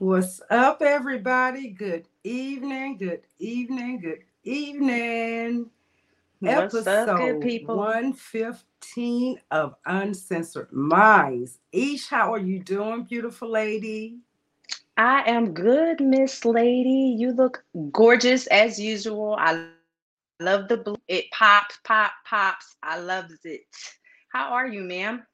What's up, everybody? Good evening, good evening, good evening. What's up, Episode good people? 115 of Uncensored Minds. Ish, how are you doing, beautiful lady? I am good, Miss Lady. You look gorgeous as usual. I love the blue. It pops, pop, pops. I loves it. How are you, ma'am?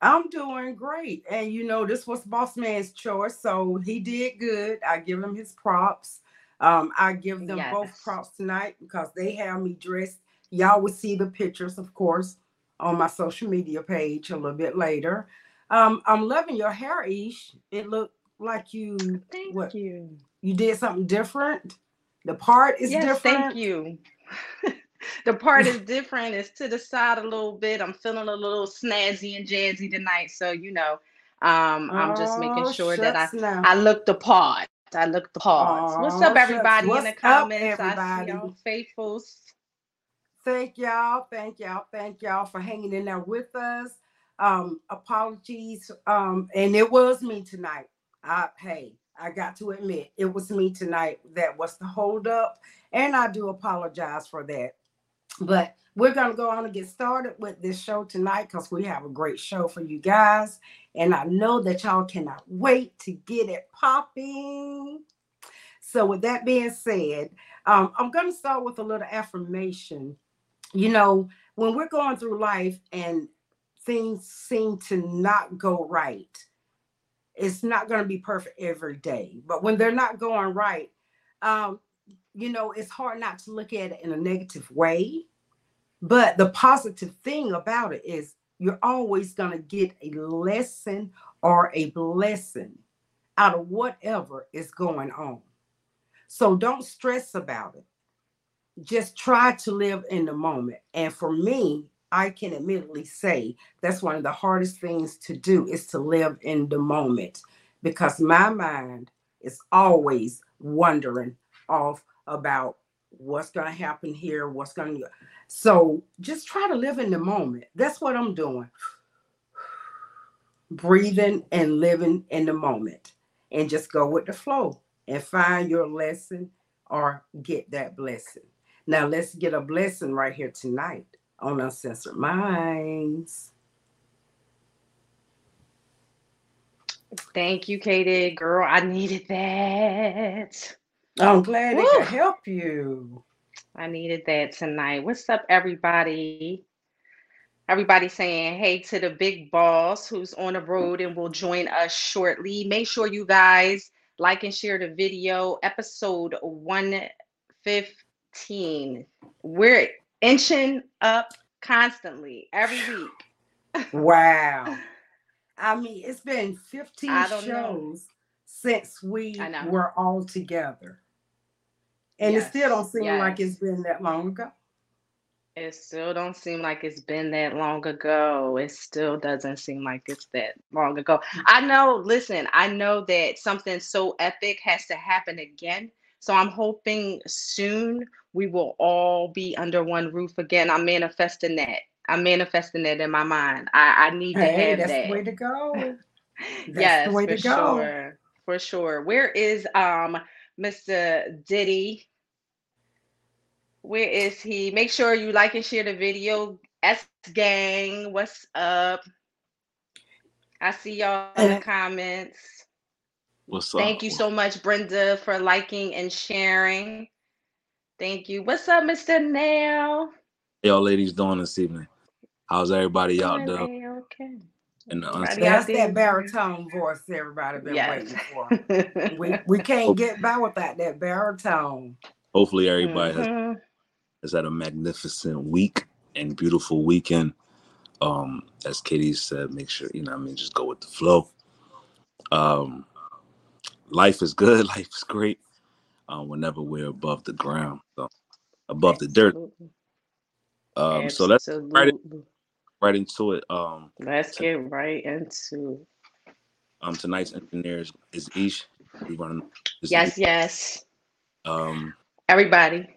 I'm doing great. And you know, this was Boss Man's choice, so he did good. I give him his props. Um, I give them both props tonight because they have me dressed. Y'all will see the pictures, of course, on my social media page a little bit later. Um, I'm loving your hair, Ish. It looked like you Thank what you. you did something different. The part is yes, different. thank you. the part is different. It's to the side a little bit. I'm feeling a little snazzy and jazzy tonight. So, you know, um, I'm just making Oh, sure that I now. I look the part. I look the part. What's Oh, up, shucks. everybody in What's the up, comments? I see y'all faithfuls. Thank y'all, thank y'all, thank y'all for hanging in there with us. Um, apologies. Um, and it was me tonight. I hey, I got to admit it was me tonight that was the holdup, and I do apologize for that. But we're gonna go on and get started with this show tonight because we have a great show for you guys, and I know that y'all cannot wait to get it popping. So, with that being said, um, I'm going to start with a little affirmation. You know, when we're going through life and things seem to not go right, it's not going to be perfect every day. But when they're not going right, um, you know, it's hard not to look at it in a negative way. But the positive thing about it is you're always going to get a lesson or a blessing out of whatever is going on. So don't stress about it. Just try to live in the moment. And for me, I can admittedly say that's one of the hardest things to do is to live in the moment because my mind is always wondering off about what's going to happen here, what's going to. So just try to live in the moment. That's what I'm doing. Breathing and living in the moment and just go with the flow and find your lesson or get that blessing. Now let's get a blessing right here tonight on Uncensored Minds. Thank you, Katie. Girl, I needed that. I'm oh, glad it Woo. could help you. I needed that tonight. What's up, everybody? Everybody saying hey to the big boss who's on the road and will join us shortly. Make sure you guys like and share the video. Episode 115. We're inching up constantly every week. Wow. I mean, it's been 15 I don't know. shows since we were all together. And it still don't seem like it's been that long ago. It still don't seem like it's been that long ago. It still doesn't seem like it's that long ago. I know, listen, I know that something so epic has to happen again. So I'm hoping soon we will all be under one roof again. I'm manifesting that. I'm manifesting that in my mind. I, I need to Hey, have that's that. the way to go. That's yes, the way for to go. sure. For sure. Where is um Mr. Diddy? Where is he? Make sure you like and share the video. S gang, what's up? I see y'all in the uh, comments. What's up? Thank you so much, Brenda, for liking and sharing. Thank you. What's up, Mr. Nail? How y'all ladies doing this evening? How's everybody out there? Doing A-okay. in the Everybody That's that baritone voice everybody been Yes. waiting for. We we can't get by without that baritone. Hopefully, everybody has, Mhm. has had a magnificent week and beautiful weekend. Um, as Katie said, make sure you know. what I mean, just go with the flow. Um, life is good. Life is great. Um, whenever we're above the ground, so above the dirt. Absolutely. Um, so let's right, Absolutely. Right into it. Um, Let's get right into um, tonight's engineer is, is Ish. We is yes, Ish. yes. Um, Everybody.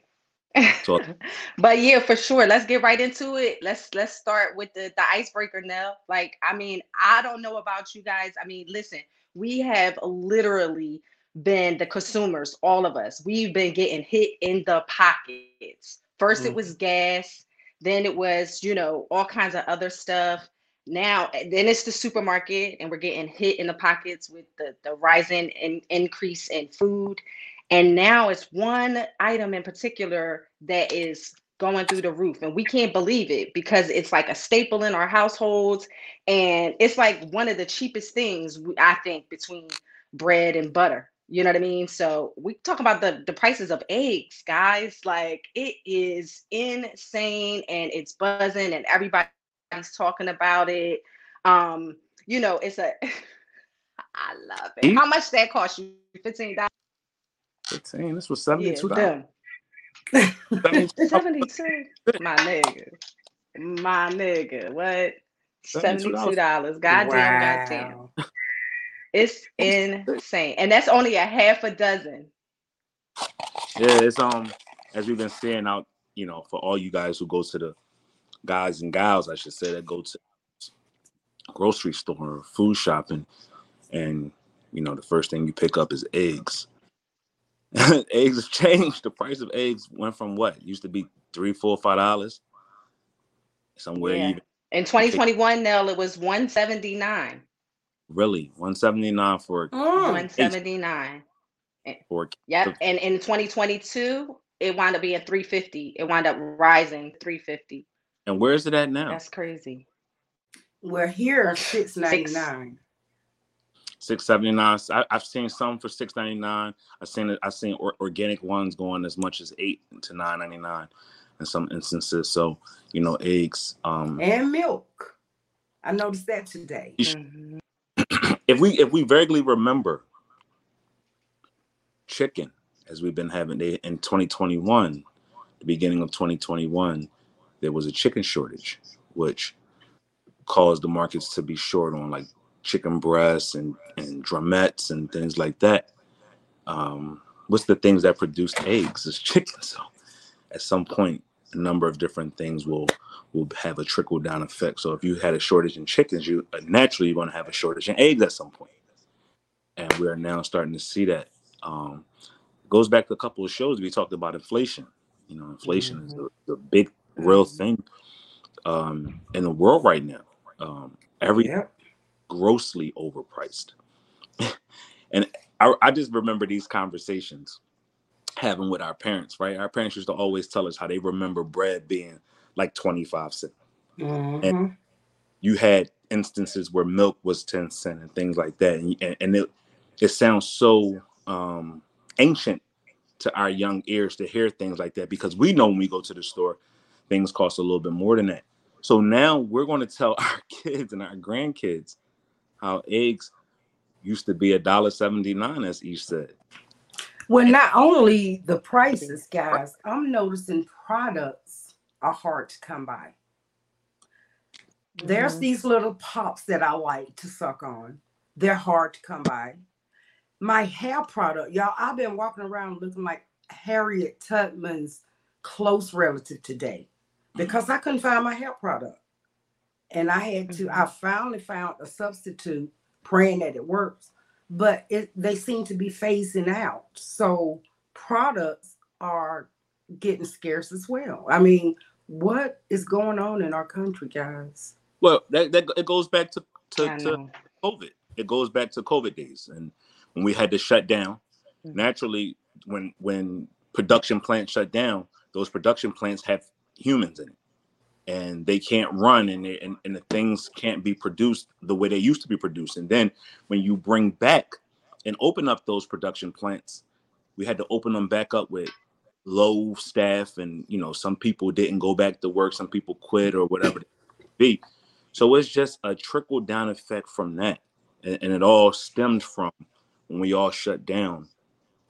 So- but yeah, for sure. Let's get right into it. Let's let's start with the the icebreaker now. Like, I mean, I don't know about you guys. I mean, listen, we have literally been the consumers, all of us. We've been getting hit in the pockets. 1st it Mhm. was gas, then it was, you know, all kinds of other stuff. Now, eh, then it's the supermarket, and we're getting hit in the pockets with the, the rising in, increase in food. And now it's one item in particular that is going through the roof, and we can't believe it because it's like a staple in our households. And it's like one of the cheapest things, I think, between bread and butter. You know what I mean? So we talk about the the prices of eggs, guys. Like it is insane and it's buzzing and everybody's talking about it. Um, you know, it's a I love it. How much that cost you? Fifteen dollars. 15. This was 72 them. 72. 72. My nigga. My nigga. What? $72. $72. Goddamn, goddamn. Wow. It's insane. And that's only a half a dozen. Yeah, it's um as we've been saying out, you know, for all you guys who go to the guys and gals, I should say that go to grocery store or food shopping, and you know, the first thing you pick up is eggs. eggs have changed. The price of eggs went from what used to be three, four, five dollars. Somewhere Yeah. even In 2021, Nell, it was 179. Really 179 for Mm. 179. for Yep. And in 2022, it wound up being 350. It wound up rising 350. and where is it at now? That's crazy. We're here six ninety nine. Six seventy nine. I, I've seen some for six ninety nine. I've seen it. I've seen or, organic ones going as much as eight to nine ninety nine in some instances. So you know, eggs. Um, And milk. I noticed that today. You sh- Mhm. If we if we vaguely remember, chicken as we've been having in twenty twenty one, the beginning of twenty twenty one, there was a chicken shortage, which caused the markets to be short on like chicken breasts and and drumettes and things like that. Um, what's the things that produce eggs is chicken. So at some point, a number of different things will will have a trickle down effect. So if you had a shortage in chickens, you uh, naturally you're going to have a shortage in eggs at some point. And we are now starting to see that. Um, goes back to a couple of shows we talked about inflation. You know, inflation is the, a big real thing um, in the world right now. Um, every grossly overpriced. and I, I just remember these conversations having with our parents, right? Our parents used to always tell us how they remember bread being like 25 cents. Mhm. You had instances where milk was 10 cent and things like that. And, and, and it, it sounds so um, ancient to our young ears to hear things like that because we know when we go to the store, things cost a little bit more than that. So now we're going to tell our kids and our grandkids how eggs used to be a dollar seventy nine, as each said. Well, not only the prices, guys, I'm noticing products are hard to come by. There's Mhm. these little pops that I like to suck on. They're hard to come by. My hair product, y'all, I've been walking around looking like Harriet Tubman's close relative today because I couldn't find my hair product. And I had to, I finally found a substitute, praying that it works. But it they seem to be phasing out. So products are getting scarce as well. I mean, what is going on in our country, guys? Well, that, that it goes back to to, to. COVID. It goes back to COVID days, and when we had to shut down. Mhm. Naturally, when when production plants shut down, those production plants have humans in it, and they can't run, and they, and, and the things can't be produced the way they used to be produced. And then when you bring back and open up those production plants, we had to open them back up with low staff, and you know some people didn't go back to work, some people quit or whatever be. So it's just a trickle down effect from that. And, and it all stemmed from when we all shut down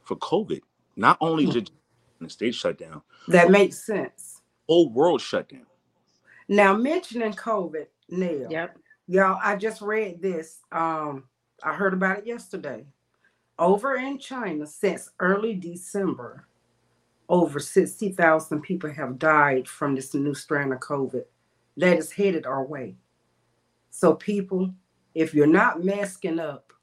for COVID. Not only Hmm. did the state shut down, That makes sense. whole world shut down. Now mentioning COVID, Neil. Yep. Y'all, I just read this. Um, I heard about it yesterday. Over in China, since early December, over 60,000 people have died from this new strand of COVID that is headed our way. So, people, if you're not masking up,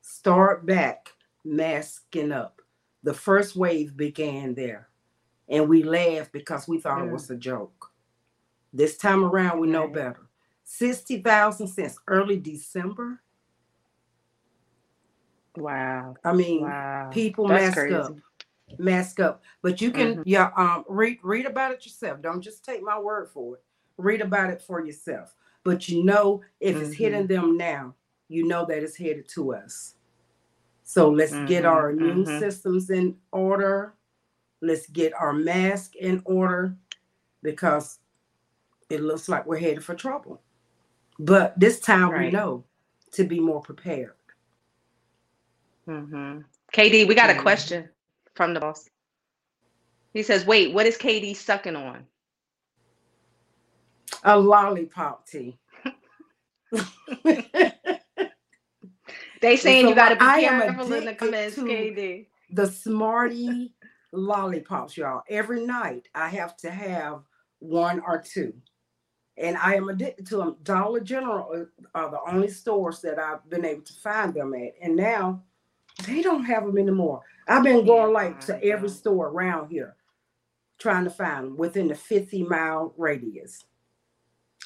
start back masking up. The first wave began there, and we laughed because we thought it Mm. was a joke. This time around, we know better. 60,000 since early December. Wow. I mean, Wow. people That's mask crazy. up. Mask up. But you can Mhm. yeah, um read read about it yourself. Don't just take my word for it. Read about it for yourself. But you know if it's Mm-hmm. hitting them now, you know that it's headed to us. So let's get Mhm, our immune mhm. systems in order. Let's get our mask in order because it looks like we're headed for trouble. But this time we know to be more prepared. hmm KD, we got a question from the boss. He says, "Wait, what is KD sucking on?" A lollipop tea. They saying so you got to be I careful in the comments, KD. the Smarty lollipops, y'all. Every night I have to have one or two. And I am addicted to them. Dollar General are- are the only stores that I've been able to find them at. And now they don't have them anymore. I've been going like to every store around here trying to find them within the 50 mile radius.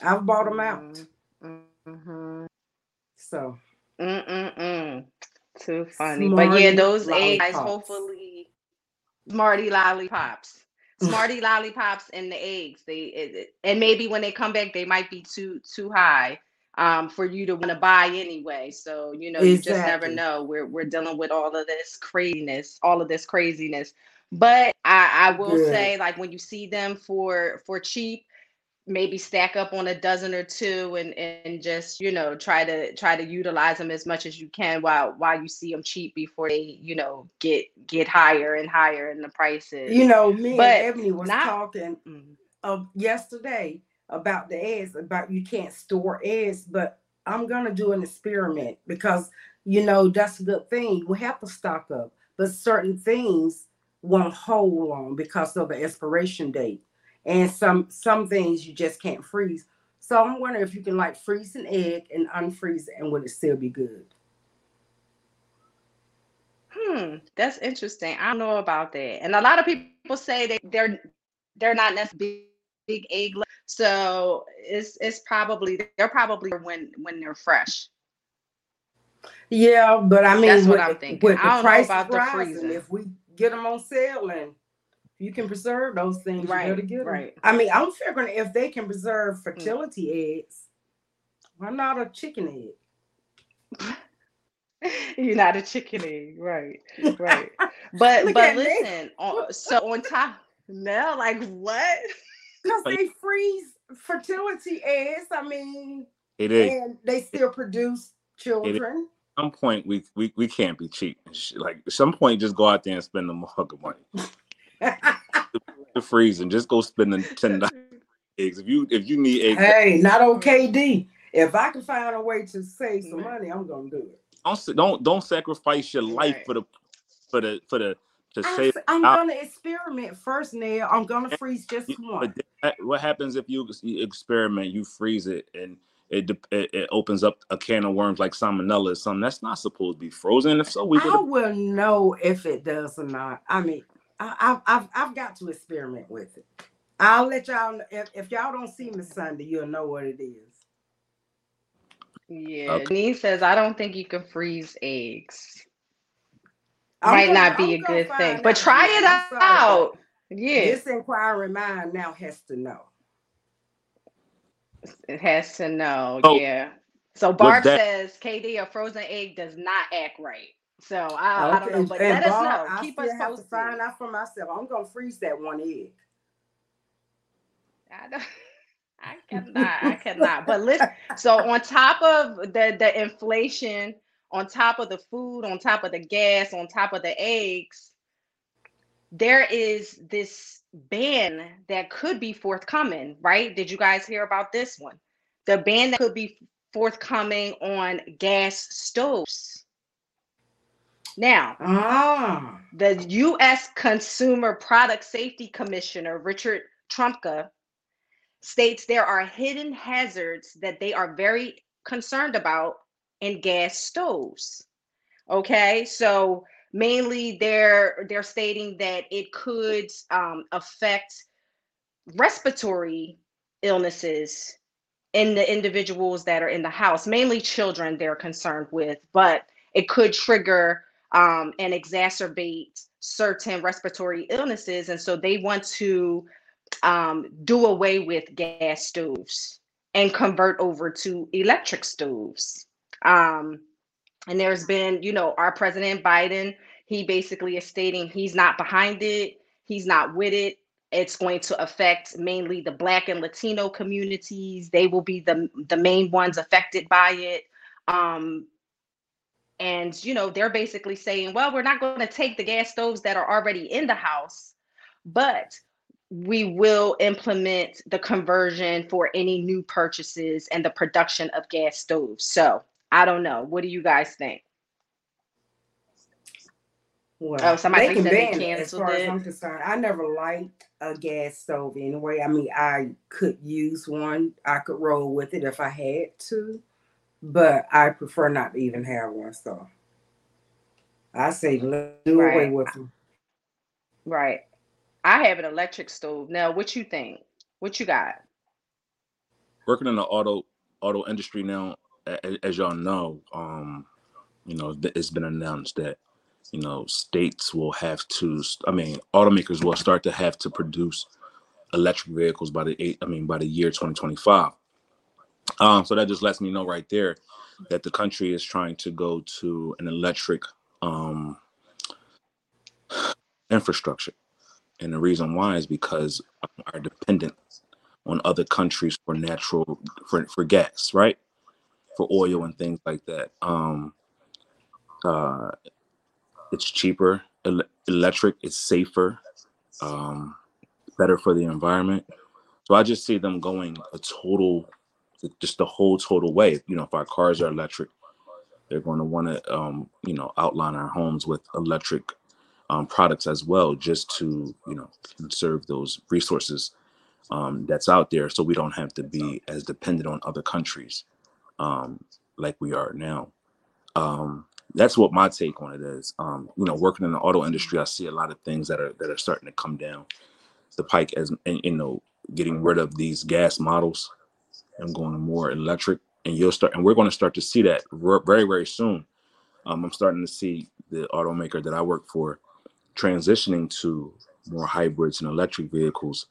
I've bought them out. Mm-hmm. So Mm-mm-mm. Too funny. but yeah, those eggs, lollipops. hopefully, Smarty lollipops. Smarty lollipops and the eggs. They it, and maybe when they come back, they might be too too high um for you to want to buy anyway. So you know, you just never know. We're we're dealing with all of this craziness, all of this craziness. But I, I will Good. say, like when you see them for for cheap, maybe stack up on a dozen or two and and just you know try to try to utilize them as much as you can while while you see them cheap before they you know get get higher and higher in the prices you know, me But and Ebony was not- talking Mm. of yesterday about the eggs, about you can't store eggs, but I'm gonna do an experiment because you know that's a good thing. We have to stock up, but certain things won't hold long because of the expiration date, and some some things you just can't freeze. So I'm wondering if you can like freeze an egg and unfreeze it, and would it still be good? hmm that's interesting i don't know about that and a lot of people say that they're they're not necessarily big, big egg so it's it's probably they're probably when when they're fresh Yeah, but I mean, That's what with, I'm thinking. with I the don't know price about the freezing. if we get them on sale and you can preserve those things, you better Right, get 'em. right. I mean, I'm figuring if they can preserve mm. fertility eggs, why not a chicken egg? You're not a chicken egg, right? Right. But but listen, on, so on top, now, like what? Because they freeze fertility eggs. I mean, It is. and they still produce children. At some point, we, we we can't be cheap. Like at some point, just go out there and spend the mug of money. The freezing. just go spend the ten dollars eggs. If you if you need eggs, hey, not on KD. If I can find a way to save some Right. money, I'm gonna do it. don't don't don't sacrifice your life Right. for the for the for the to I, save. am out. gonna experiment first, Neil. I'm gonna freeze just You- one. But then that- what happens if you you experiment, you freeze it, and it, it it opens up a can of worms like salmonella or something that's not supposed to be frozen? If so, we I will know if it does or not. I mean, I, I've, I've I've got to experiment with it. I'll let y'all know if, if y'all don't see me Sunday, you'll know what it is. Yeah, Okay. Denise says I don't think you can freeze eggs. I'm Might gonna- not be I'm a good thing, find but try it I'm sorry, out. Yeah, This inquiring mind now has to know. it has to know. Oh, yeah. So Barb that- says KD a frozen egg does not act right. So I, I don't know, but and let us Barb, know. I Keep still us have to find out for myself. I'm gonna freeze that one egg. I don't. I cannot. I cannot. But listen. So on top of the the inflation, on top of the food, on top of the gas, on top of the eggs, there is this ban that could be forthcoming. Right? Did you guys hear about this one? The ban that could be forthcoming on gas stoves. Now, Ah, the U.S. Consumer Product Safety Commissioner, Richard Trumka, states there are hidden hazards that they are very concerned about in gas stoves. Okay, so mainly they're they're stating that it could um, affect respiratory illnesses in the individuals that are in the house, mainly children they're concerned with, but it could trigger um, and exacerbate certain respiratory illnesses. And so they want to um, do away with gas stoves and convert over to electric stoves. Um, and there's been, you know, our president Biden, he basically is stating he's not behind it, he's not with it. It's going to affect mainly the Black and Latino communities. They will be the, the main ones affected by it. Um, and, you know, they're basically saying, well, we're not going to take the gas stoves that are already in the house, but we will implement the conversion for any new purchases and the production of gas stoves. So I don't know. What do you guys think? Well, Oh, somebody they can said they ban it, as far as. I'm concerned. I never liked a gas stove anyway. I mean, I could use one. I could roll with it if I had to, but I prefer not to even have one. So I say let- do away Right. with them. Right. I have an electric stove. Now, what you think? What you got? working in the auto auto industry now, a- a- as y'all know, um, you know, it's been announced that you know states will have to. I mean, automakers will start to have to produce electric vehicles by the eight. I mean, by the year 2025. Um, so that just lets me know right there that the country is trying to go to an electric um, infrastructure, and the reason why is because our dependence on other countries for natural for, for gas, right? For oil and things like that. Um uh it's cheaper, el- electric, it's safer, um, better for the environment. So I just see them going a total just the whole total way. You know, if our cars are electric, they're going to want to um, you know, outline our homes with electric um, products as well, just to you know conserve those resources um, that's out there, so we don't have to be as dependent on other countries um, like we are now. Um, that's what my take on it is. Um, you know, working in the auto industry, I see a lot of things that are that are starting to come down the pike as and you know getting rid of these gas models and going more electric. And you'll start, and we're going to start to see that very very soon. Um, I'm starting to see the automaker that I work for transitioning to more hybrids and electric vehicles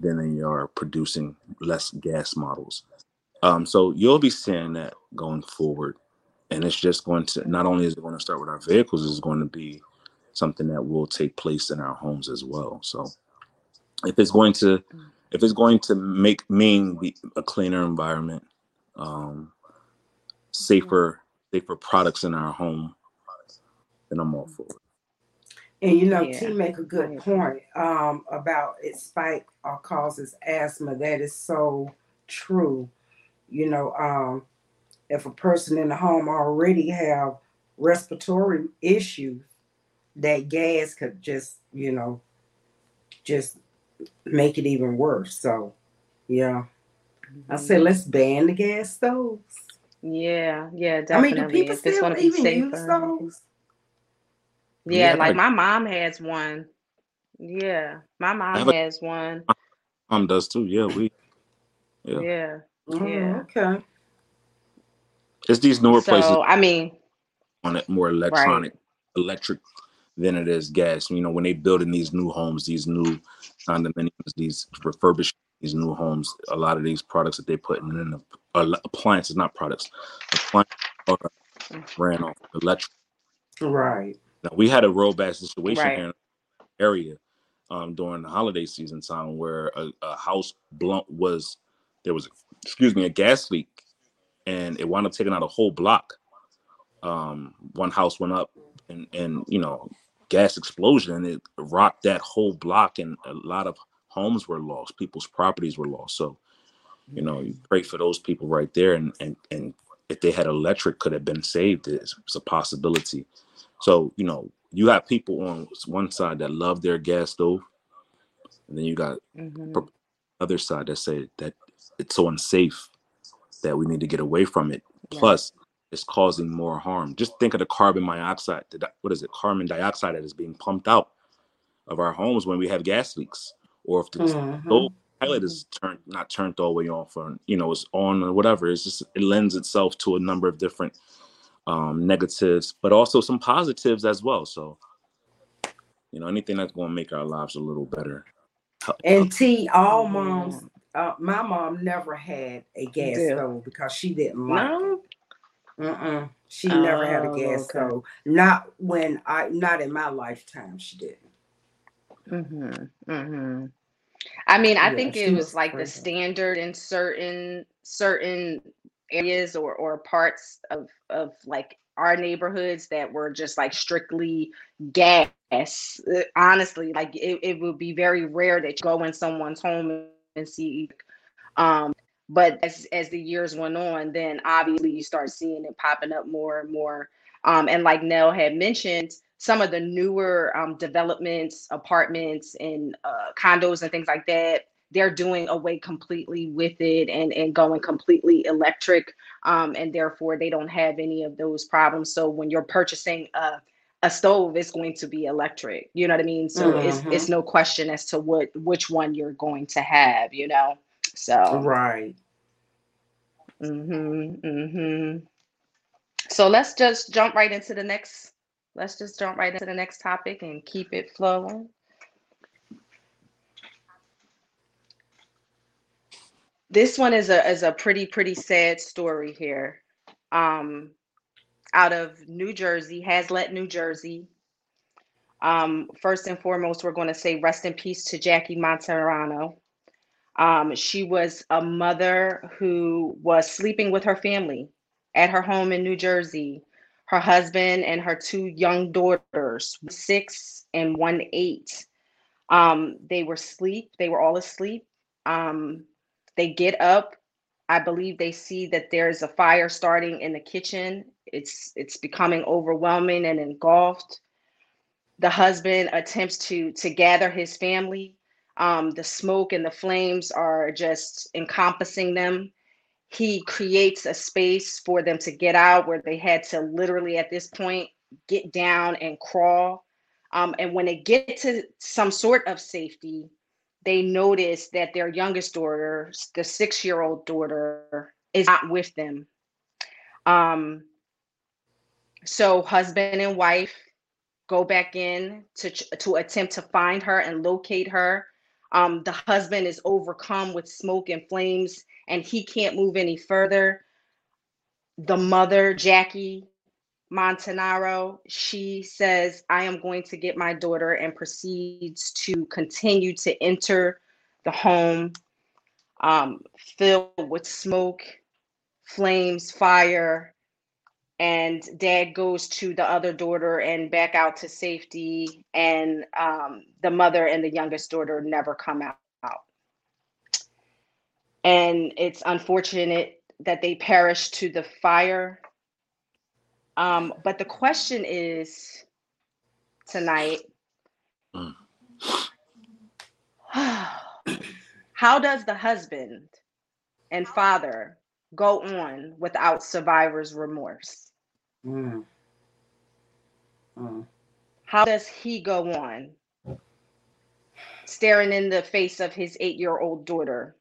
than they are producing less gas models. Um, so you'll be seeing that going forward. And it's just going to not only is it going to start with our vehicles, it's going to be something that will take place in our homes as well. So if it's going to if it's going to make mean the, a cleaner environment, um, safer safer products in our home, then I'm all for it. And you know, Yeah. T make a good point um, about it spike or causes asthma. That is so true. You know, um, if a person in the home already have respiratory issues, that gas could just, you know, just make it even worse. So, yeah, I said, mm-hmm. let's ban the gas stoves. Yeah, yeah, I mean, do people if still going to be even use safer. those? Yeah, Yeah, like like- my mom has one. Yeah, my mom a- has one. Mom does too. Yeah, we. Yeah. Yeah. Oh, Yeah. okay. It's these newer places I mean, on it more electronic, electric than it is gas. You know, when they building these new homes, these new condominiums, these refurbished these new homes, a lot of these products that they putting in the uh, appliances, not products, appliances ran off electric. Right. Now we had a real bad situation Right. here in the area um, during the holiday season time where a, a house blunt was there was excuse me a gas leak and it wound up taking out a whole block. Um, one house went up and and you know gas explosion and it rocked that whole block and a lot of homes were lost, people's properties were lost. So you know you pray for those people right there and and and if they had electric could have been saved it's, it's a possibility so you know you have people on one side that love their gas stove and then you got mhm. other side that say that it's so unsafe that we need to get away from it Right. plus is causing more harm. Just think of the carbon monoxide. What is it? Carbon dioxide that is being pumped out of our homes when we have gas leaks, or if the mm-hmm. pilot is turned not turned all the way off, or you know, it's on or whatever. It's just it lends itself to a number of different um, negatives, but also some positives as well. So, you know, anything that's going to make our lives a little better. And T, all moms, uh, my mom never had a gas yeah. stove because she didn't like no. it. Mm-mm. She oh, never had a oh, gas okay. stove. Not when I, not in my lifetime, she didn't. Mm-hmm. Mm-hmm. I mean, I yeah, think it was, was like the standard in certain certain areas or or parts of of like our neighborhoods that were just like strictly gas. Uh, honestly, like it, it would be very rare that you go in someone's home and see um but as as the years went on, then obviously you start seeing it popping up more and more. Um, and like Nell had mentioned, some of the newer um, developments, apartments, and uh, condos and things like that, they're doing away completely with it and, and going completely electric. Um, and therefore, they don't have any of those problems. So when you're purchasing a, a stove, it's going to be electric. You know what I mean? So mm-hmm. it's, it's no question as to what which one you're going to have. You know. So right. Mhm. Mhm. So let's just jump right into the next. Let's just jump right into the next topic and keep it flowing. This one is a is a pretty pretty sad story here. Um, out of New Jersey, Hazlet, New Jersey. Um, first and foremost, we're going to say rest in peace to Jackie Montanaro. Um, she was a mother who was sleeping with her family at her home in New Jersey. Her husband and her two young daughters, six and one eight. Um, they were asleep. They were all asleep. Um, they get up. I believe they see that there's a fire starting in the kitchen. It's it's becoming overwhelming and engulfed. The husband attempts to to gather his family um, the smoke and the flames are just encompassing them. He creates a space for them to get out where they had to literally at this point get down and crawl. Um, and when they get to some sort of safety, they notice that their youngest daughter, the six year old daughter, is not with them. Um, so, husband and wife go back in to, to attempt to find her and locate her. Um, the husband is overcome with smoke and flames and he can't move any further. The mother, Jackie Montanaro, she says, I am going to get my daughter and proceeds to continue to enter the home um, filled with smoke, flames, fire, and dad goes to the other daughter and back out to safety and um, the mother and the youngest daughter never come out and it's unfortunate that they perished to the fire um, but the question is tonight mm. how does the husband and father go on without survivor's remorse Mm. Mm. How does he go on staring in the face of his eight year old daughter?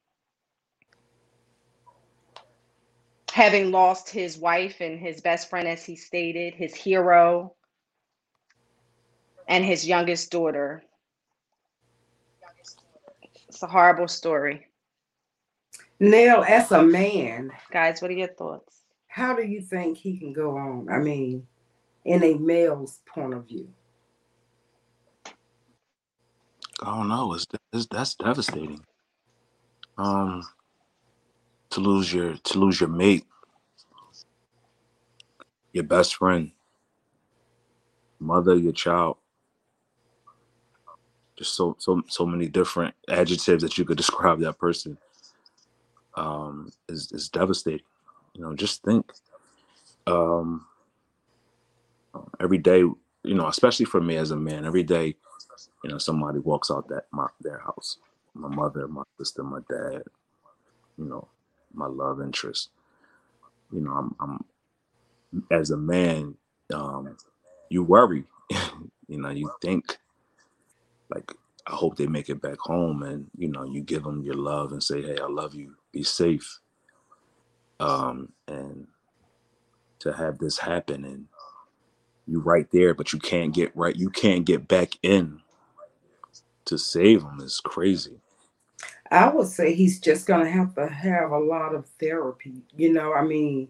Having lost his wife and his best friend, as he stated, his hero, and his youngest daughter. It's a horrible story. Nell, as a man, guys, what are your thoughts? how do you think he can go on? I mean, in a male's point of view. Oh no, it's, it's that's devastating. Um, to lose your to lose your mate, your best friend, mother, your child. Just so so so many different adjectives that you could describe that person. Um, is is devastating. You know, just think um, every day, you know, especially for me as a man, every day, you know, somebody walks out that my their house. My mother, my sister, my dad, you know, my love interest. You know, I'm I'm as a man, um, you worry. you know, you think like I hope they make it back home, and you know, you give them your love and say, "Hey, I love you. Be safe." Um, and to have this happen, and you right there, but you can't get right. You can't get back in to save him is crazy. I would say he's just to have to have a lot of therapy. You know, I mean,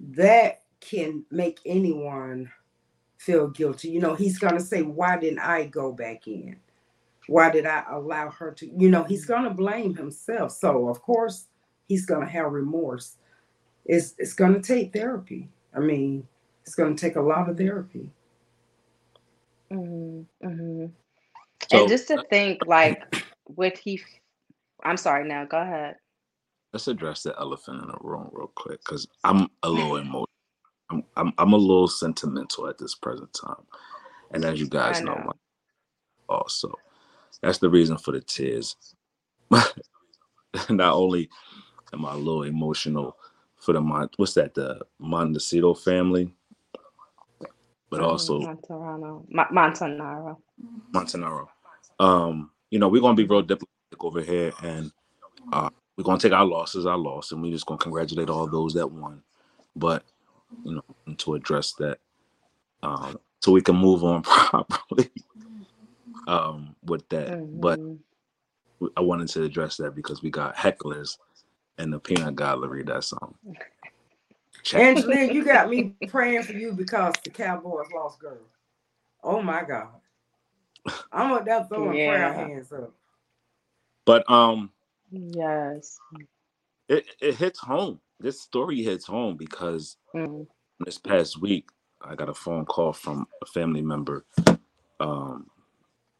that can make anyone feel guilty. You know, he's to say, Why didn't I go back in? Why did I allow her to? You know, he's going to blame himself. So, of course, he's going to have remorse. It's, it's going to take therapy. I mean, it's going to take a lot of therapy. Mm-hmm, mm-hmm. So, and just to think, like, what he, I'm sorry. Now, go ahead. Let's address the elephant in the room real quick, because I'm a little emotional. I'm, I'm I'm a little sentimental at this present time, and as you guys know, know also that's the reason for the tears. Not only am I a little emotional for the what's that the Montecito family, but mm, also Montanaro. Montanaro. Montanaro. Um, you know, we're gonna be real diplomatic over here, and uh, we're gonna take our losses, our loss, and we're just gonna congratulate all those that won. But you know, to address that, um, so we can move on properly um, with that. Mm-hmm. But I wanted to address that because we got hecklers and the peanut gallery that song. Angelina, you got me praying for you because the Cowboys lost girl. Oh my God. I'm up there throwing yeah. prayer hands up. But um yes. It it hits home. This story hits home because mm. this past week I got a phone call from a family member um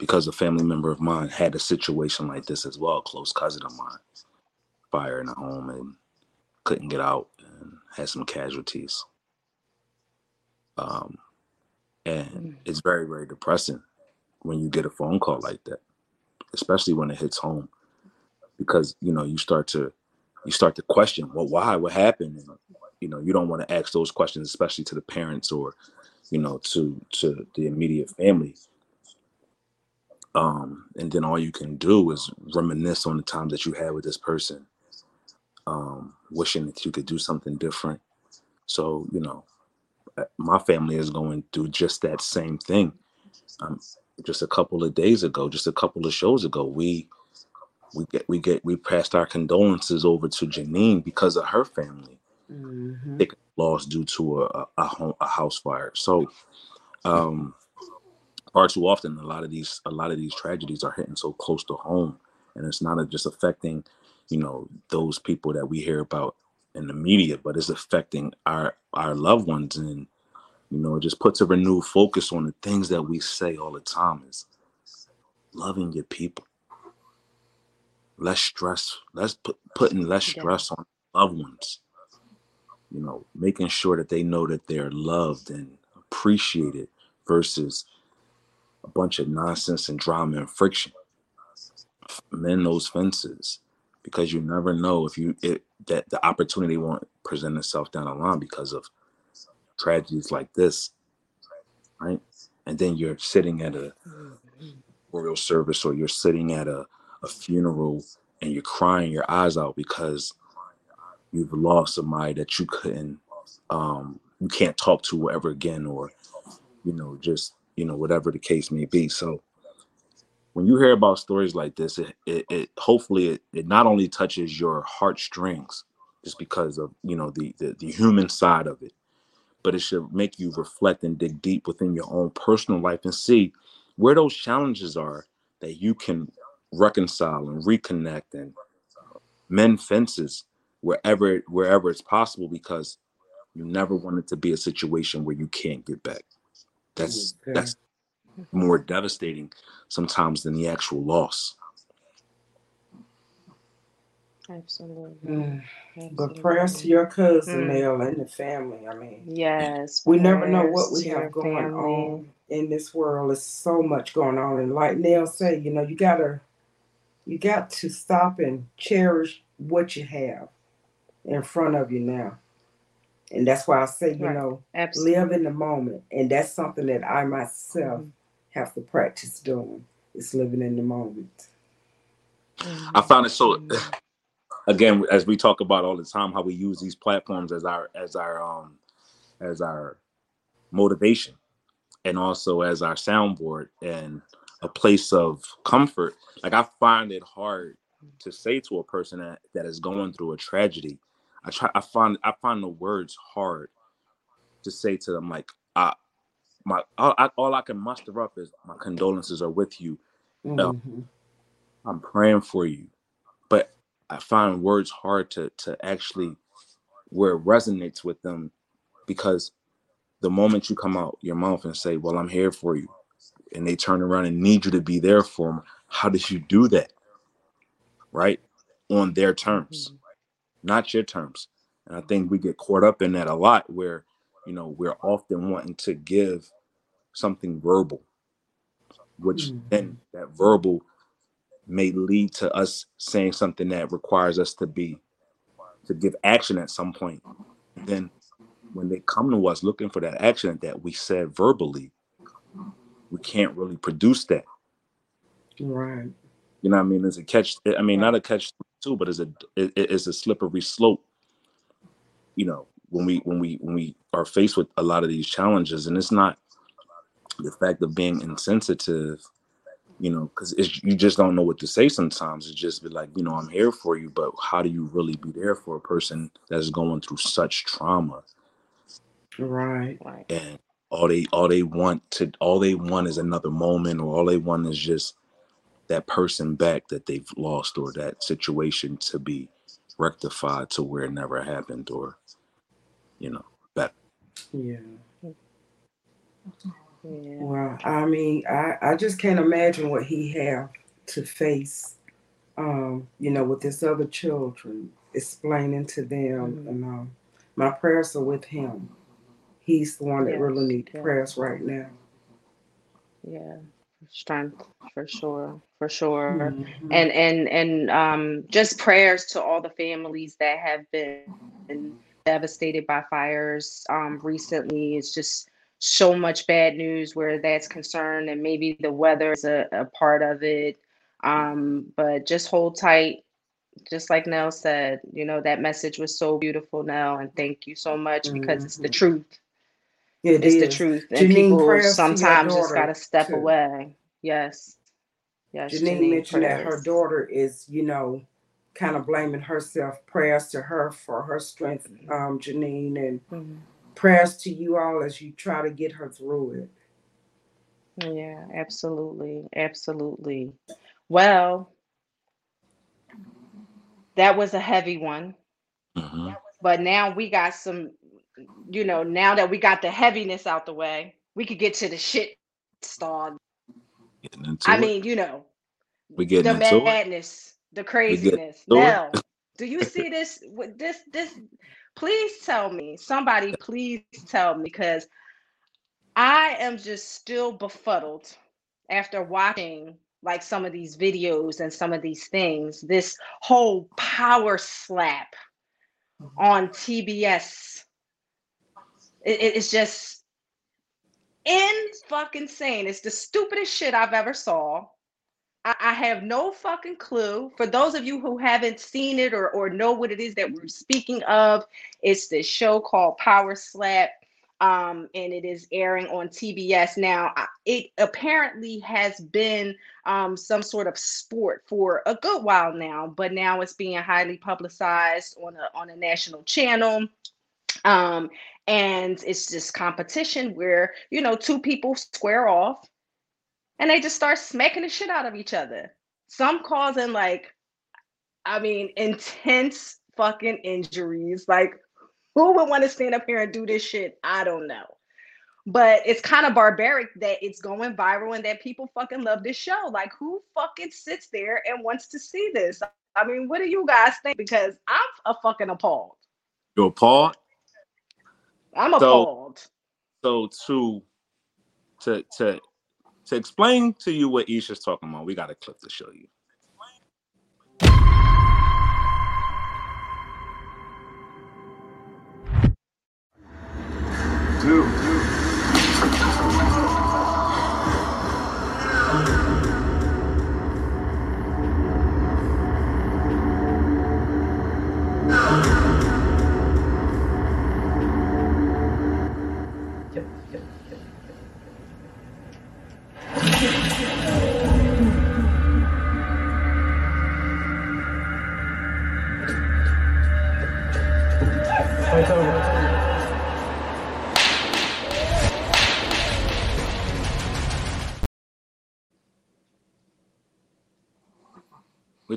because a family member of mine had a situation like this as well, a close cousin of mine, fire in the home and couldn't get out and had some casualties. Um, and mm. it's very, very depressing when you get a phone call like that, especially when it hits home, because you know you start to you start to question, well, why, what happened, and you know you don't want to ask those questions, especially to the parents or you know to to the immediate family um, and then all you can do is reminisce on the time that you had with this person, um, wishing that you could do something different. So, you know, uh, my family is going through just that same thing. Um, just a couple of days ago, just a couple of shows ago, we we get we get we passed our condolences over to Janine because of her family. Mm-hmm. lost due to a a, home, a house fire. So, um, far too often a lot of these a lot of these tragedies are hitting so close to home and it's not just affecting you know those people that we hear about in the media but it's affecting our our loved ones and you know it just puts a renewed focus on the things that we say all the time is loving your people. Less stress less put, putting less stress on loved ones. You know making sure that they know that they're loved and appreciated versus a bunch of nonsense and drama and friction. Mend those fences because you never know if you it, that the opportunity won't present itself down the line because of tragedies like this, right? And then you're sitting at a memorial service or you're sitting at a, a funeral and you're crying your eyes out because you've lost somebody that you couldn't um you can't talk to ever again or you know just you know, whatever the case may be. So when you hear about stories like this, it, it, it hopefully it, it not only touches your heartstrings just because of you know the, the the human side of it, but it should make you reflect and dig deep within your own personal life and see where those challenges are that you can reconcile and reconnect and mend fences wherever wherever it's possible because you never want it to be a situation where you can't get back. That's okay. that's more devastating sometimes than the actual loss. Absolutely. Mm. Absolutely. But prayers to your cousin, mm. and the family. I mean, yes, we never know what we have going family. on in this world. There's so much going on, and like Nell said, you know, you gotta, you got to stop and cherish what you have in front of you now, And that's why I say, you Right. know, Absolutely. live in the moment. And that's something that I myself Mhm. have to practice doing. Is living in the moment. I found it so Mhm. again as we talk about all the time how we use these platforms as our as our um as our motivation and also as our soundboard and a place of comfort like i find it hard to say to a person that, that is going through a tragedy i try i find i find the words hard to say to them like i my all I, all I can muster up is my condolences are with you Mhm. I'm praying for you. But I find words hard to to actually where it resonates with them because the moment you come out your mouth and say, Well, I'm here for you, and they turn around and need you to be there for them, how did you do that? Right? On their terms, not your terms. And I think we get caught up in that a lot where, you know, we're often wanting to give something verbal, which Mhm. then that verbal may lead to us saying something that requires us to be to give action at some point. Then when they come to us looking for that action that we said verbally, we can't really produce that. Right. You know what I mean? There's a catch. I mean, not a catch too, but it's a it, it's a slippery slope. You know, when we when we when we are faced with a lot of these challenges, and it's not the fact of being insensitive. You know, because you just don't know what to say sometimes. It's just be like, you know, I'm here for you, but how do you really be there for a person that's going through such trauma? Right. Right. and all they all they want to all they want is another moment or all they want is just that person back that they've lost or that situation to be rectified to where it never happened or you know better Yeah. Yeah. Well, I mean, I, I just can't imagine what he have to face, um, you know, with his other children, explaining to them. Mhm. And um, my prayers are with him. He's the one that Yes, really needs yes. prayers right now. Yeah. Strength for sure. For sure. Mhm. and and and um, just prayers to all the families that have been devastated by fires um, recently. It's just so much bad news where that's concerned, and maybe the weather is a, a part of it. Um, but just hold tight, just like Nell said. You know that message was so beautiful, Nell, and thank you so much because it's the Mhm. truth. It it's the truth, and Janine, people prayers to your sometimes just gotta step too. away. Yes. Yes, Janine, Janine, mentioned that her daughter is, you know, kind of blaming herself. Prayers to her for her strength, um, Janine, and Mhm. prayers to you all as you try to get her through it. Yeah, absolutely. Absolutely. Well, that was a heavy one, Mhm. but now we got some, you know, now that we got the heaviness out the way, we could get to the shit start. Getting into I it. mean, you know, we getting the into it madness, the craziness. Now, do you see this with this this please tell me. Somebody please tell me because I am just still befuddled after watching like some of these videos and some of these things. This whole power slap mm-hmm. on TBS. It, it- it's just in fucking sane. It's the stupidest shit I've ever saw. I, I have no fucking clue. For those of you who haven't seen it or, or know what it is that we're speaking of, it's this show called Power Slap. Um, and it is airing on TBS now. It apparently has been um, some sort of sport for a good while now, but now it's being highly publicized on a on a national channel. Um, and it's this competition where you know two people square off and they just start smacking the shit out of each other. Some causing like, I mean, intense fucking injuries. Like, who would want to stand up here and do this shit? I don't know. But it's kind of barbaric that it's going viral and that people fucking love this show. Like, who fucking sits there and wants to see this? I mean, what do you guys think? Because I'm a fucking appalled. you're appalled I'm So- appalled. so to to to to explain to you what Isha's talking about we got a clip to show you What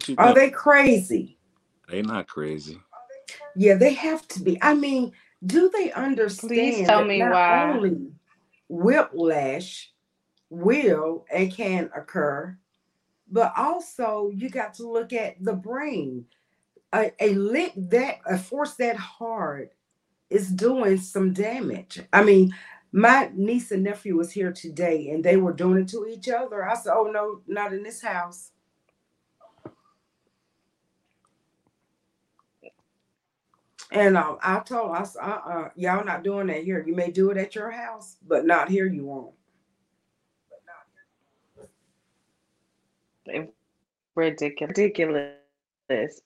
you Are they crazy? They not crazy. Yeah, they have to be. I mean, do they understand tell that me not why. only whiplash will and can occur, but also you got to look at the brain. A, a lick that a force that hard is doing some damage. I mean, my niece and nephew was here today and they were doing it to each other. I said, Oh no, not in this house. And um, I told us, uh, uh, y'all not doing that here. You may do it at your house, but not here. You won't. ridiculous. Ridiculous.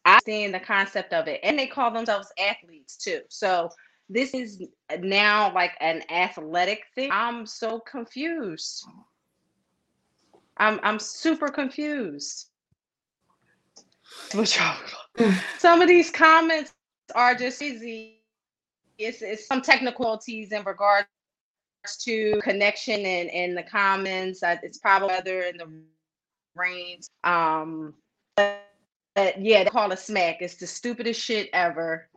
I understand the concept of it, and they call themselves athletes too. So this is now like an athletic thing. I'm so confused. I'm I'm super confused. Some of these comments are just easy. It's, it's some technicalities in regards to connection and in the comments. It's probably other in the range. Um, but, but yeah, they call it smack. It's the stupidest shit ever.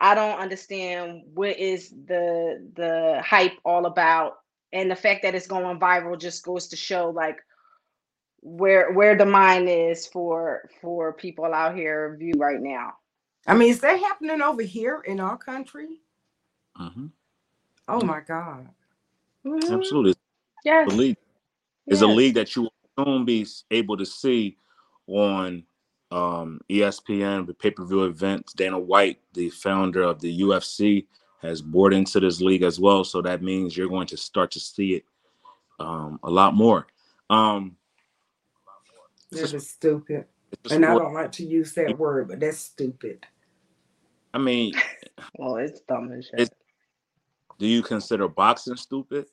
I don't understand what is the the hype all about, and the fact that it's going viral just goes to show like where where the mind is for for people out here view right now. I mean, is that happening over here in our country? hmm Oh my God. Mhm. Absolutely. Yes. The league is a league that you will soon be able to see on um, ESPN the pay per view events. Dana White, the founder of the UFC, has bought into this league as well. So that means you're going to start to see it um, a lot more. Um, That is stupid. it's a And I don't like to use that word, but that's stupid. I mean, Well, it's dumb as shit. Do you consider boxing stupid?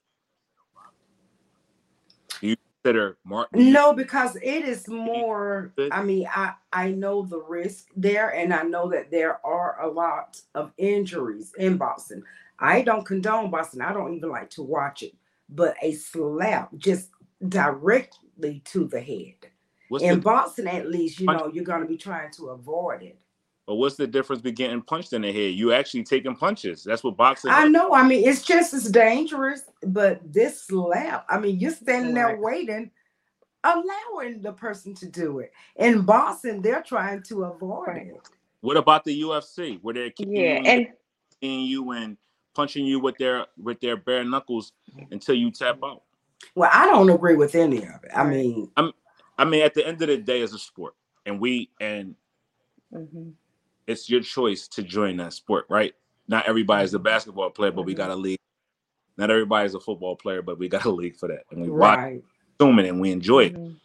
Consider Martin? No, because it is more. I mean, I I know the risk there, and I know that there are a lot of injuries in Boston. I don't condone Boston. I don't even like to watch it. But a slap just directly to the head. What's in the, boxing, at least, you know, you're going to be trying to avoid it. But what's the difference between getting punched in the head? You actually taking punches. That's what boxing. I is. know. I mean, it's just as dangerous, but this slap, I mean, you're standing there waiting, allowing the person to do it. In boxing, they're trying to avoid Right. it. What about the UFC, where they're kicking Yeah, you, and and kicking you and punching you with their with their bare knuckles until you tap out? Well, I don't agree with any of it. I mean, I'm, I mean, at the end of the day, it's a sport, and we and Mhm. It's your choice to join that sport, right? Not everybody's a basketball player, but we got a league. Not everybody's a football player, but we got a league for that, and we watch, right. consume it, and we enjoy it. Mhm.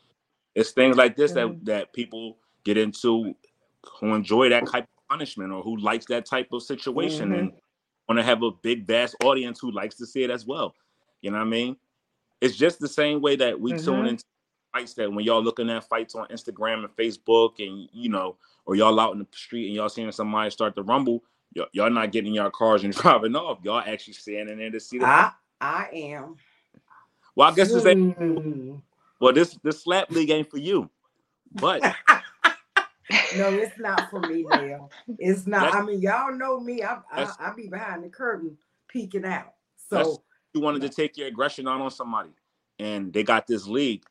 It's things like this Mhm. that that people get into who enjoy that type of punishment or who likes that type of situation Mhm. and want to have a big vast audience who likes to see it as well. You know what I mean? It's just the same way that we tune Mhm. into fights that when y'all looking at fights on Instagram and Facebook and you know, or y'all out in the street and y'all seeing somebody start to rumble, y'all, y'all not getting in your cars and driving off. Y'all actually standing there to see the I I am. well, I guess this ain't Mm. well this this slap league ain't for you. But No, it's not for me, Dale. It's not. I mean, y'all know me. I I, I be behind the curtain peeking out. So you wanted to take your aggression out on somebody and they got this league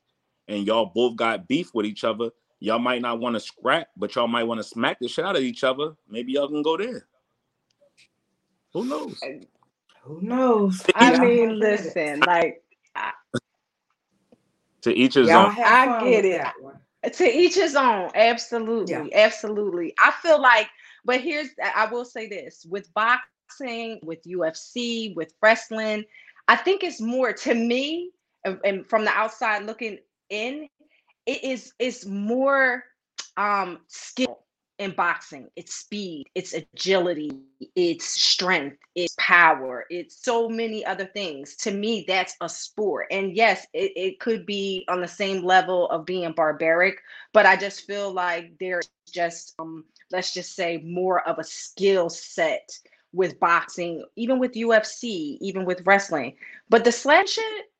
and y'all both got beef with each other y'all might not want to scrap but y'all might want to smack the shit out of each other maybe y'all can go there who knows who knows? I mean, have at it. listen, like to each his own I get it. to each his own. Absolutely, absolutely. I feel like, but here's I will say this with boxing. boxing, with UFC, with wrestling. I think it's more to me, and, and from the outside looking in, it is it's more um skill in boxing. It's speed, it's agility, it's strength, it's power, it's so many other things. To me, that's a sport. And yes, it, it could be on the same level of being barbaric, but I just feel like there's just um, let's just say more of a skill set with boxing, even with UFC, even with wrestling. But the slam shit,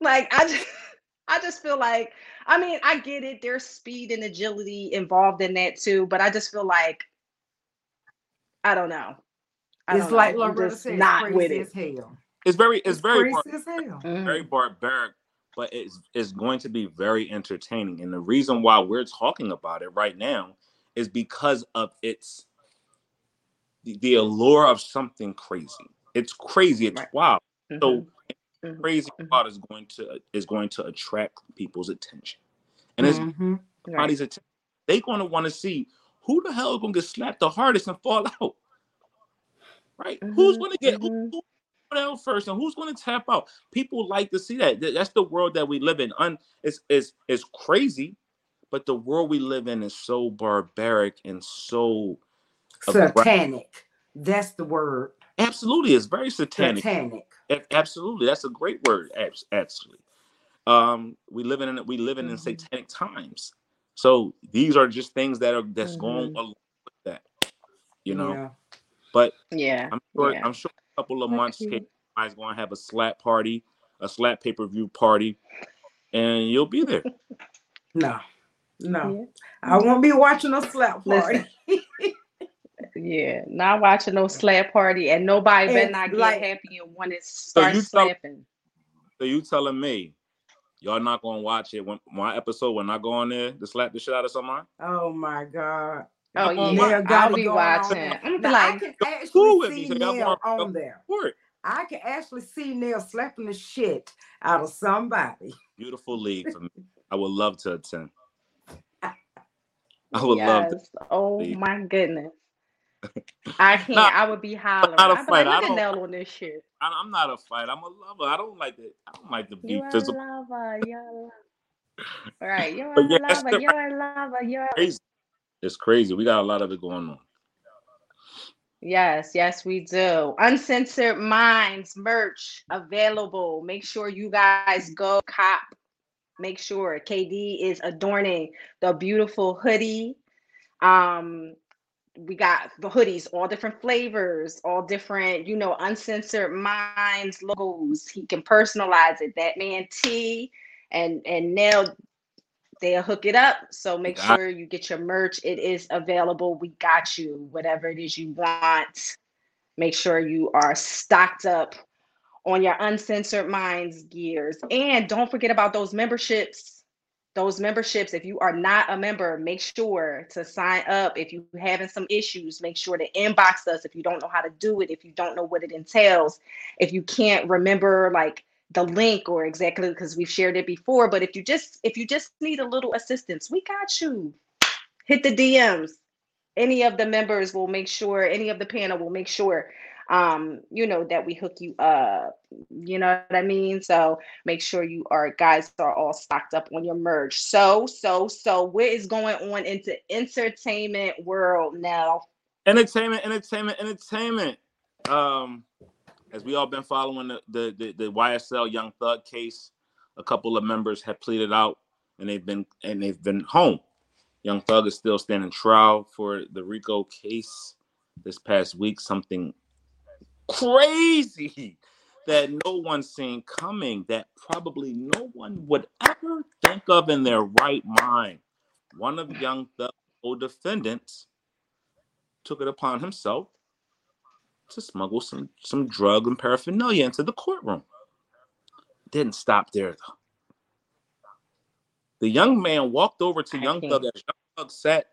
like I just I just feel like I mean, I get it. There's speed and agility involved in that too, but I just feel like I don't know. I it's don't like know. I'm Loretta just said, not with crazy it. as hell. It's very it's very crazy bar- as hell. very Mhm. barbaric, but it's it's going to be very entertaining. And the reason why we're talking about it right now is because of its the, the allure of something crazy. It's crazy. It's Right. wild. So Mhm. Mhm. crazy Mhm. wild is going to is going to attract people's attention, and it's Mhm. Right. attention. They're going to want to see who the hell is going to get slapped the hardest and fall out. Right? Who's Mhm, going to get who, mhm. who's going out first and who's going to tap out? People like to see that. That- That's the world that we live in. Un, it's, it's, it's crazy, but the world we live in is so barbaric and so Aggra- Satanic. That's the word. Absolutely. It's very satanic. Satanic. A- Absolutely, that's a great word. Actually, um, we live in we live in, in satanic times. So these are just things that are that's going Mhm. along with that, you know. Yeah. But Yeah. I'm sure yeah. I'm sure a couple of months, Okay. Is going to have a slap party, a slap pay per view party, and you'll be there. No. No. Yeah. I won't be watching a slap party. Listen. Yeah, not watching no slap party, and nobody better And, not get like- happy and want to start you tell- slapping. So you telling me y'all not going to watch it when my episode when I go on there to slap the shit out of someone? oh my God. Oh yeah, Nell got I'll be watching. I'm gonna be Now, I like, can cool actually with me, see so y'all Nell want- on there. Word. I can actually see Nell slapping the shit out of somebody. Beautiful league for me. I would love to attend. I would love to. Oh see. my goodness. I can't. Nah, I would be hollering. not a I'd fight. like, I look at don't- Nell on this shit. I, I'm not a fight. I'm a lover. I don't like that. I don't like to be You are a lover. You're a lover. All right, you're a yeah, lover. You're a lover. You're Crazy. It's crazy. We got a lot of it going on. Yes, yes, we do. Uncensored Minds merch available. Make sure you guys go cop. Make sure KD is adorning the beautiful hoodie. Um, we got the hoodies, all different flavors, all different, you know, uncensored minds logos. He can personalize it. That man T and and Nell they'll hook it up. So make Got- sure you get your merch. It is available. We got you. Whatever it is you want. Make sure you are stocked up on your uncensored minds gears. And don't forget about those memberships. Those memberships, if you are not a member, make sure to sign up. If you're having some issues, make sure to inbox us if you don't know how to do it, if you don't know what it entails, if you can't remember like the link or exactly because we've shared it before. But if you just if you just need a little assistance, we got you. Hit the DMs. Any of the members will make sure, any of the panel will make sure um, you know, that we hook you up. You know what I mean? So make sure you are guys are all stocked up on your merch. So, so, so what is going on into entertainment world now? Entertainment, entertainment, entertainment. Um, as we all been following the, the the the YSL Young Thug case, a couple of members have pleaded out and they've been and they've been home. Young Thug is still standing trial for the RICO case this past week. Something crazy that no one's seen coming, that probably no one would ever think of in their right mind. One of Young Thug's co-defendants took it upon himself to smuggle some some drug and paraphernalia into the courtroom. Didn't stop there though. The young man walked over to I Young. Thug as Young Thug sat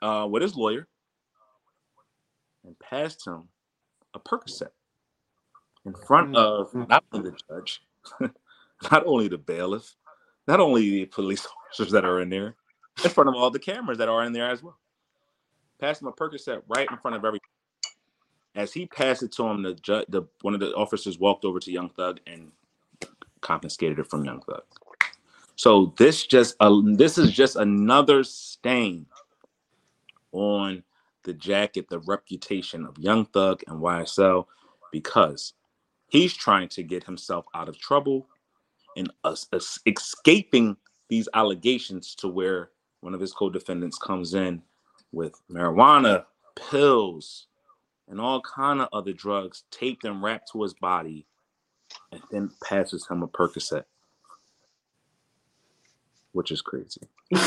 uh, with his lawyer and passed him a Percocet in front of not only the judge, not only the bailiff, not only the police officers that are in there, in front of all the cameras that are in there as well. passed him a Percocet right in front of every. As he passed it to him, the ju- the one of the officers walked over to Young Thug and confiscated it from Young Thug. So this just uh, this is just another stain on the jacket, the reputation of Young Thug and YSL, because he's trying to get himself out of trouble and us, us escaping these allegations to where one of his co-defendants comes in with marijuana, pills, and all kind of other drugs, taped and wrapped to his body, and then passes him a Percocet, which is crazy.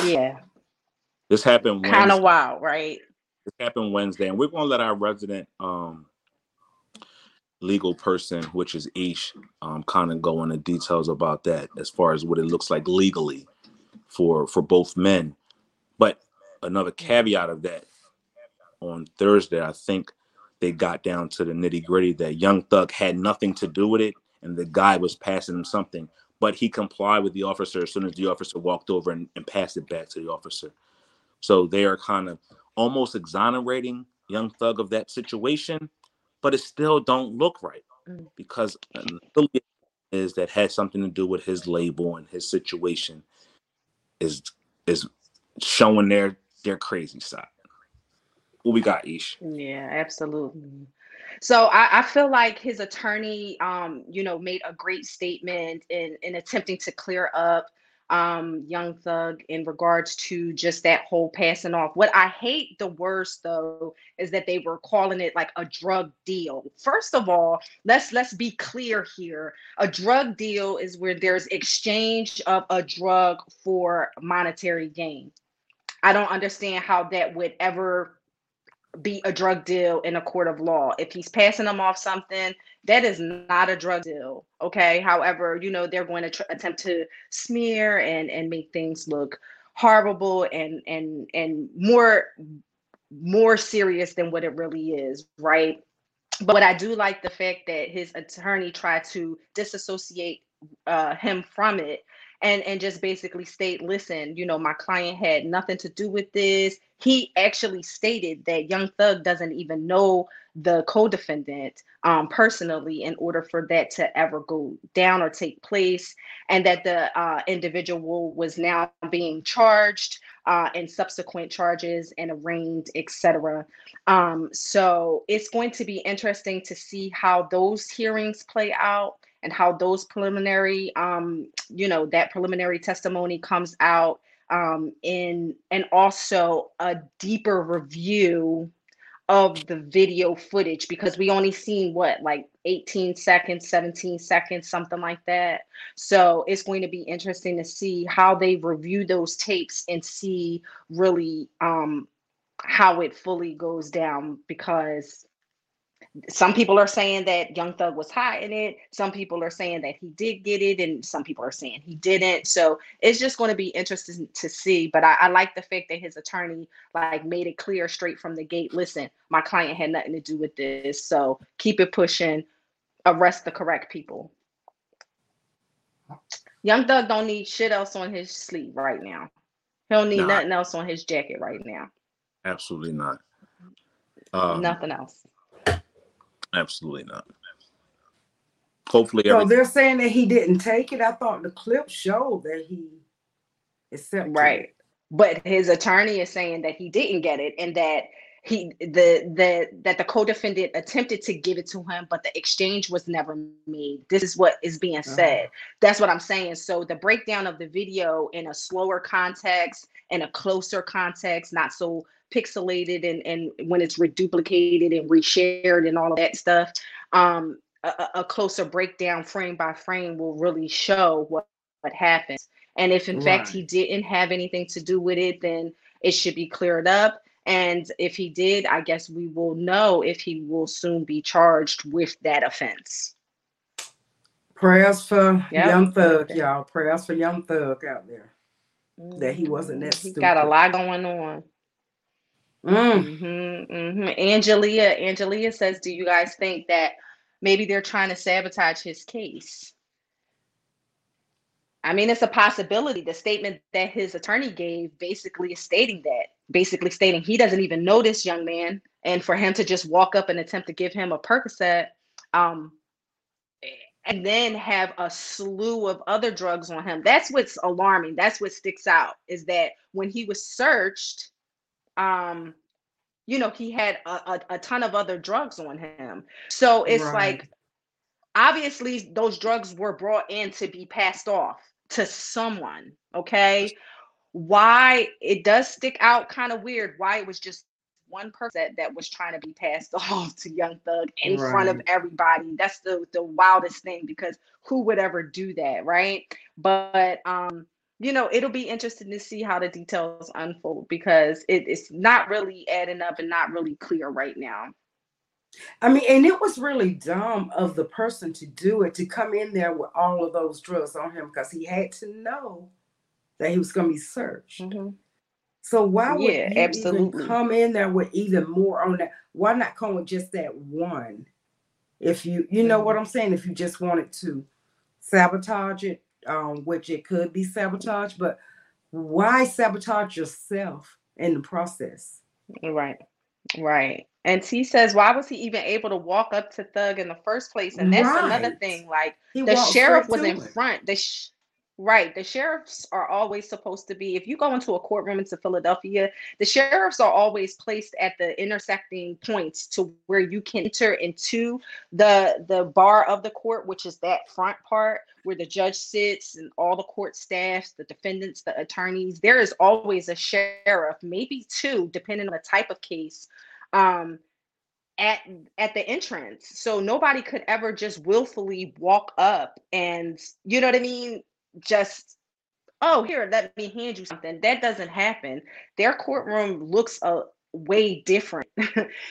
Yeah, This happened kind of wild, right? This happened Wednesday, and we're gonna let our resident um legal person, which is Ish, um, kind of go into details about that as far as what it looks like legally for for both men. But another caveat of that, on Thursday, I think they got down to the nitty gritty that Young Thug had nothing to do with it, and the guy was passing him something, but he complied with the officer as soon as the officer walked over and, and passed it back to the officer. So they are kind of almost exonerating Young Thug of that situation, but it still don't look right Mm. because is that had something to do with his label and his situation is is showing their their crazy side. What we got, Ish? Yeah, absolutely. So I, I feel like his attorney, um, you know, made a great statement in in attempting to clear up um Young Thug in regards to just that whole passing off. What I hate the worst though is that they were calling it like a drug deal. First of all, let's let's be clear here. A drug deal is where there's exchange of a drug for monetary gain. I don't understand how that would ever be a drug deal in a court of law. If he's passing them off something, that is not a drug deal. Okay. However, you know, they're going to tr- attempt to smear and and make things look horrible and and and more more serious than what it really is, right? But what I do like the fact that his attorney tried to disassociate uh, him from it and and just basically state listen you know my client had nothing to do with this. He actually stated that young thug doesn't even know the co-defendant um, personally in order for that to ever go down or take place and that the uh, individual was now being charged uh, in subsequent charges and arraigned etc um, so it's going to be interesting to see how those hearings play out and how those preliminary um you know that preliminary testimony comes out um in and also a deeper review of the video footage because we only seen what like 18 seconds 17 seconds something like that. So it's going to be interesting to see how they review those tapes and see really um how it fully goes down because some people are saying that Young Thug was hiding it. Some people are saying that he did get it, and some people are saying he didn't. So it's just going to be interesting to see. But I, I, like the fact that his attorney like made it clear straight from the gate. Listen, my client had nothing to do with this, so keep it pushing. Arrest the correct people. Young Thug don't need shit else on his sleeve right now. He don't need Nah. nothing else on his jacket right now. Absolutely not. Um, nothing else. Absolutely not. Hopefully, So everything. they're saying that he didn't take it. I thought the clip showed that he accepted. Right. it. But his attorney is saying that he didn't get it and that he the the that the co-defendant attempted to give it to him but the exchange was never made this is what is being uh-huh. said that's what i'm saying so the breakdown of the video in a slower context in a closer context not so pixelated and and when it's reduplicated and reshared and all of that stuff um a, a- a closer breakdown frame by frame will really show what what happened and if in fact he didn't have anything to do with it then it should be cleared up and if he did, I guess we will know if he will soon be charged with that offense. Prayers for Yep. Young Thug, y'all. Prayers for Young Thug out there. That he wasn't that He got a lot going on. Mm. hmm hmm Angelia, Angelia says, "Do you guys think that maybe they're trying to sabotage his case?" I mean, it's a possibility. The statement that his attorney gave basically is stating that basically stating he doesn't even know this young man, and for him to just walk up and attempt to give him a Percocet, um, and then have a slew of other drugs on him. That's what's alarming. That's what sticks out is that when he was searched, um, you know, he had a, a, a ton of other drugs on him. So it's Right. like obviously those drugs were brought in to be passed off to someone. Okay. Why it does stick out kind of weird why it was just one person that, that was trying to be passed off to Young Thug in front of everybody. That's the the wildest thing because who would ever do that, right? But um, you know, it'll be interesting to see how the details unfold because it, it's not really adding up and not really clear right now. I mean, and it was really dumb of the person to do it to come in there with all of those drugs on him because he had to know that he was going to be searched. So why would Yeah, you absolutely. come in there with even more on that? Why not come with just that one? If you you know Mm-hmm. what I'm saying, if you just wanted to sabotage it, um, which it could be sabotage, but why sabotage yourself in the process? Right. Right. And T says, why was he even able to walk up to Thug in the first place? And that's another thing. Like He the sheriff was in it. front. The sh- right. The sheriffs are always supposed to be. If you go into a courtroom into Philadelphia, the sheriffs are always placed at the intersecting points to where you can enter into the the bar of the court, which is that front part where the judge sits and all the court staffs, the defendants, the attorneys. There is always a sheriff, maybe two, depending on the type of case. Um, at at the entrance so nobody could ever just willfully walk up and you know what i mean just oh here let me hand you something that doesn't happen their courtroom looks a way different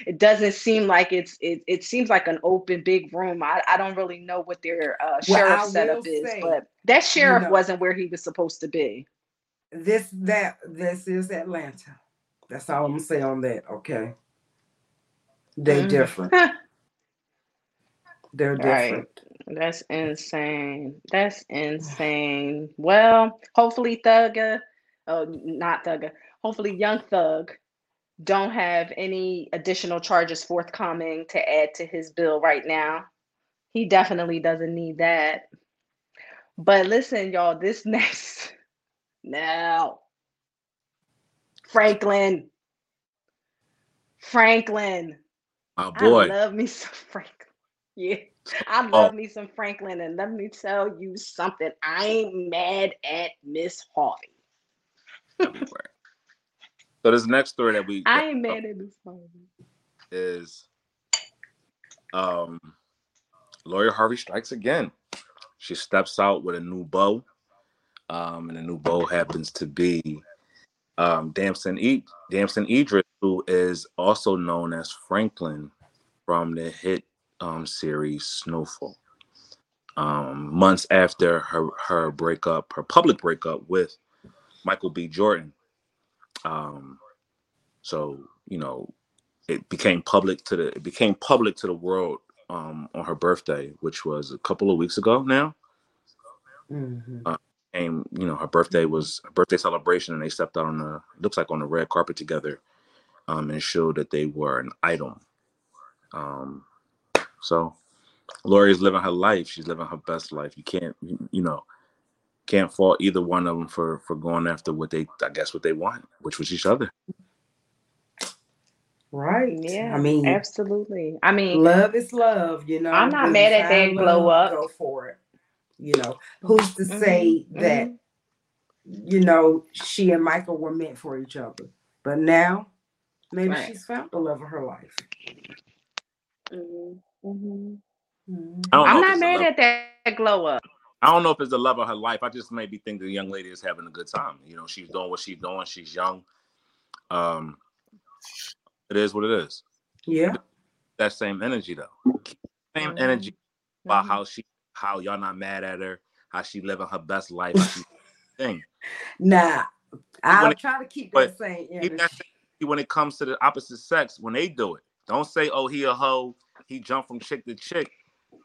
it doesn't seem like it's it, it seems like an open big room i, I don't really know what their uh, Well, sheriff setup will is say, but that sheriff know- wasn't where he was supposed to be This that this is Atlanta. That's all I'm gonna say on that. Okay. They Mhm. different. They're Right. That's insane. That's insane. Well, hopefully Thugger, oh, not Thugger, hopefully Young Thug don't have any additional charges forthcoming to add to his bill right now. He definitely doesn't need that. But listen, y'all, this next now, Franklin, Franklin. My boy. I love me some Franklin. Yeah, I Oh. love me some Franklin, and let me tell you something. I ain't mad at Miss Harvey. So this next story that we I ain't mad at Miss Harvey. is um Lori Harvey strikes again. She steps out with a new bow. Um, and the new bow happens to be um Damson e- Damson Idris, who is also known as Franklin from the hit um series Snowfall. Um, months after her her breakup, her public breakup with Michael B. Jordan. Um, so you know, it became public to the it became public to the world um on her birthday, which was a couple of weeks ago now. Mhm. And you know, her birthday was a birthday celebration, and they stepped out on the looks like on the red carpet together, um, and showed that they were an item. Um, so Lori's living her life. She's living her best life. You can't, you, you know, can't fault either one of them for for going after what they, I guess, what they want, which was each other. Right. Yeah, I mean, absolutely. I mean, love is love, you know. I'm not mad you at that find glow up. Go for it. You know, who's to say Mhm, that you know she and Michael were meant for each other? But now maybe Right. she's found the love of her life. mhm, mhm. Mhm. I don't know I'm not mad at that glow up. I don't know if it's the love of her life. I just maybe think the young lady is having a good time. You know, she's doing what she's doing. She's young. Um, it is what it is. Yeah. That same energy though. Same Mhm, energy about mhm. how she, how y'all not mad at her, how she living her best life. How she thing. Nah, I'll it- try to keep but that same energy. that same- when it comes to the opposite sex, when they do it, don't say, "Oh, he a hoe." He jumped from chick to chick.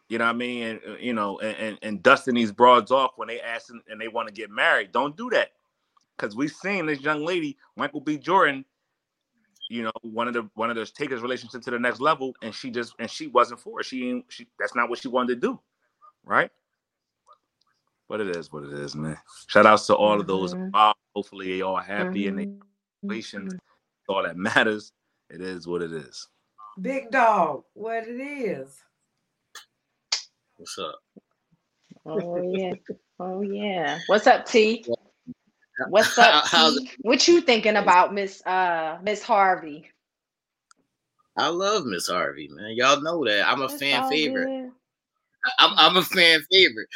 You know what I mean? And uh, you know, and, and, and dusting these broads off when they ask and, they want to get married. Don't do that, because we've seen this young lady, Michael B. Jordan, you know, one of the one of those take his relationship to the next level, and she just and she wasn't for it. She ain't she that's not what she wanted to do, right? But it is what it is, man. Shout outs to all of those Mhm. involved. Hopefully they all happy and they Mhm. relations. All that matters. It is what it is. Big dog, what it is. What's up? Oh yeah. Oh yeah. What's up, T? What's up, T? What you thinking about Miss uh Miss Harvey? I love Miss Harvey, man. Y'all know that. I'm a It's fan all favorite. good. I'm, I'm a fan favorite.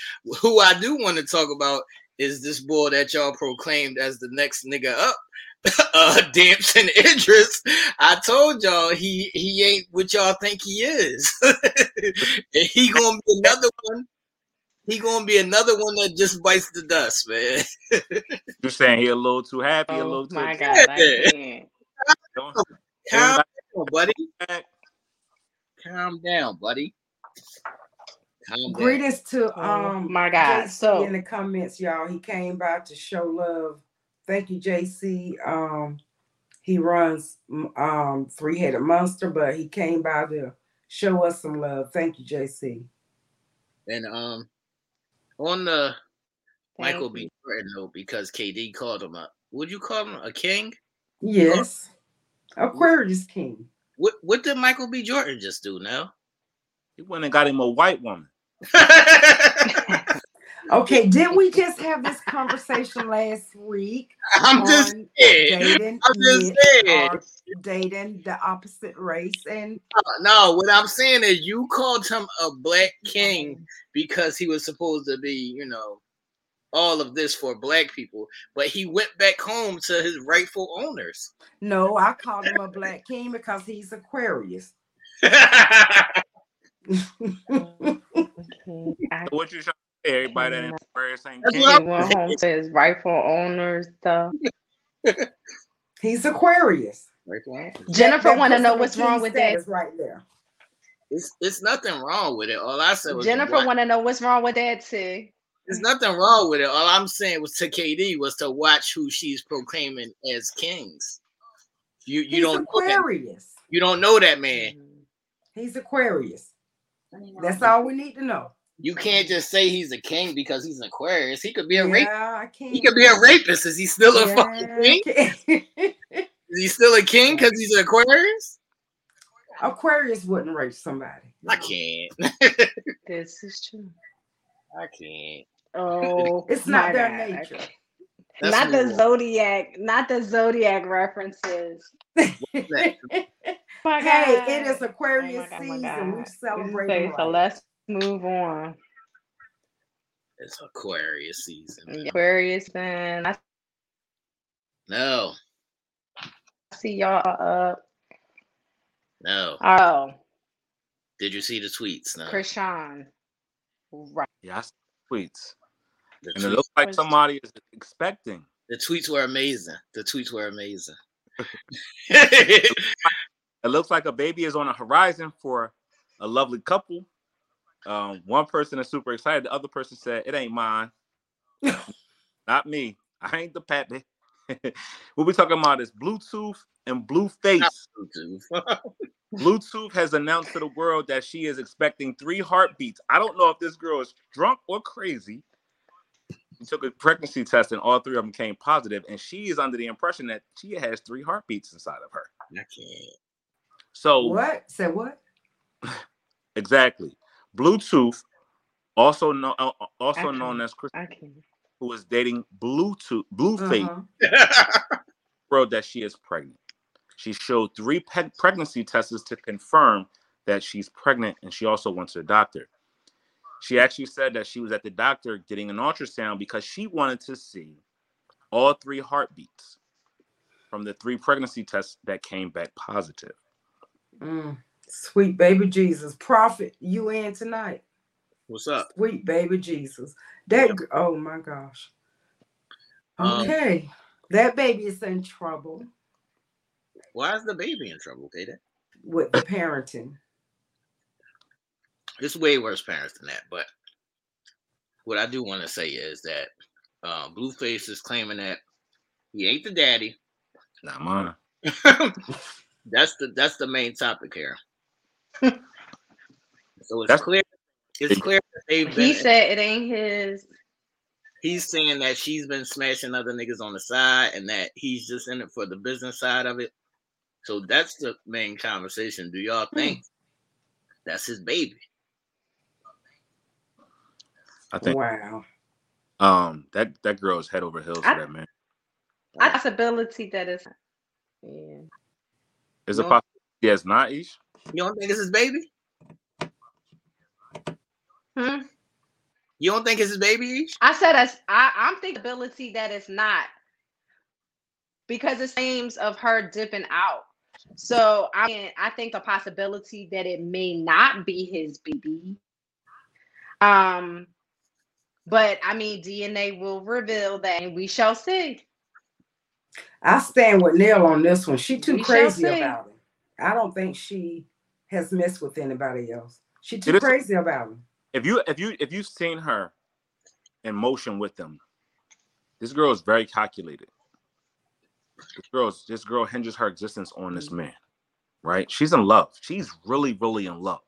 Who I do want to talk about is this boy that y'all proclaimed as the next nigga up, uh, Damson Idris. I told y'all he he ain't what y'all think he is. and he gonna be another one. He gonna be another one that just bites the dust, man. You're saying he a little too happy, a Oh little too my god, I can't. Calm down, buddy. Calm down, buddy. Calm down. Greetings to Oh, um my God. So- in the comments, y'all. He came by to show love. Thank you, JC. Um, he runs um three-headed monster, but he came by to show us some love. Thank you, JC. And um, on the Thank Michael. B. Jordan note, because KD called him a, would you call him a king? Yes. Aquarius King. What what did Michael B. Jordan just do now? He went and got him a white woman. Okay, didn't we just have this conversation last week? I'm just on saying. dating, I'm just saying. Uh, dating the opposite race, and uh, No, what I'm saying is you called him a black king because he was supposed to be, you know, all of this for black people, but he went back home to his rightful owners. no, I called him a black king because he's Aquarius. Okay, I what you trying to say? Everybody that in Aquarius ain't That's king? what he went home to his rightful owners stuff. he's Aquarius. Rightful. Jennifer That want to know what's wrong with that. status right there. It's it's nothing wrong with it. All I said was Jennifer what- want to know what's wrong with that too. There's nothing wrong with it. All I'm saying was to KD was to watch who she's proclaiming as kings. You you he's don't know Aquarius. you don't know that man. He's Aquarius. That's all we need to know. You can't just say he's a king because he's an Aquarius. He could be a yeah, rapist. I can't. He could be a rapist. Is he still a fucking king? king? Is he still a king because he's an Aquarius? Aquarius wouldn't rape somebody. I can't. This is true. I can't. Oh, It's not their God. nature. Let's not the zodiac, not the zodiac references. hey, it is Aquarius Oh God, season. We This is celebrate. safe, So let's move on. It's Aquarius season. Aquarius, and I No, see y'all up. no. Oh, Did you see the tweets? No. Chrisean. Right. Yeah, I see tweets. The, And it looks like somebody is expecting. the tweets were amazing. The tweets were amazing. It looks like a baby is on the horizon for a lovely couple. Um, one person is super excited. The other person said, "It ain't mine, not me. I ain't the pappy." what we talking about is Bluetooth and Blueface. YouTube. Bluetooth has announced to the world that she is expecting three heartbeats. I don't know if this girl is drunk or crazy. She took a pregnancy test and all three of them came positive, and she is under the impression that she has three heartbeats inside of her. I can't. So What? Say what? exactly, Bluetooth, also known also known as Chris, who is dating Bluetooth Blueface, Uh-huh. world that she is pregnant. She showed three pe- pregnancy tests to confirm that she's pregnant, and she also went to the doctor. She actually said that she was at the doctor getting an ultrasound because she wanted to see all three heartbeats from the three pregnancy tests that came back positive. Mm. Sweet baby Jesus. Prophet, you in tonight? What's up? Sweet baby Jesus. That g- oh my gosh. Um, Okay. that baby is in trouble Why is the baby in trouble, Kaden? with the parenting. It's way worse parents than that. But what I do want to say is that uh, Blueface is claiming that he ain't the daddy. Not mine. that's the that's the main topic here. So it's That's- clear. It's clear that they've been. He said it ain't his. he's saying that she's been smashing other niggas on the side, and that he's just in it for the business side of it. So that's the main conversation. Do y'all think that's his baby? I think Wow. um that that girl is head over heels I- for that man. Possibility that is. Yeah. Is it No. possible? Yes, not Ish. You don't think it's his baby? Hmm? You don't think it's his baby? I said as I, I'm thinking ability that it's not because it seems of her dipping out. So I mean, I think a possibility that it may not be his baby. Um, but I mean, DNA will reveal that, and we shall see. I stand with Neil on this one. She too We crazy about him. I don't think she has messed with anybody else. She It too crazy about him. If you if you if you've seen her in motion with them, this girl is very calculated. This girl's this girl hinges her existence on this man, right? She's in love. She's really, really in love.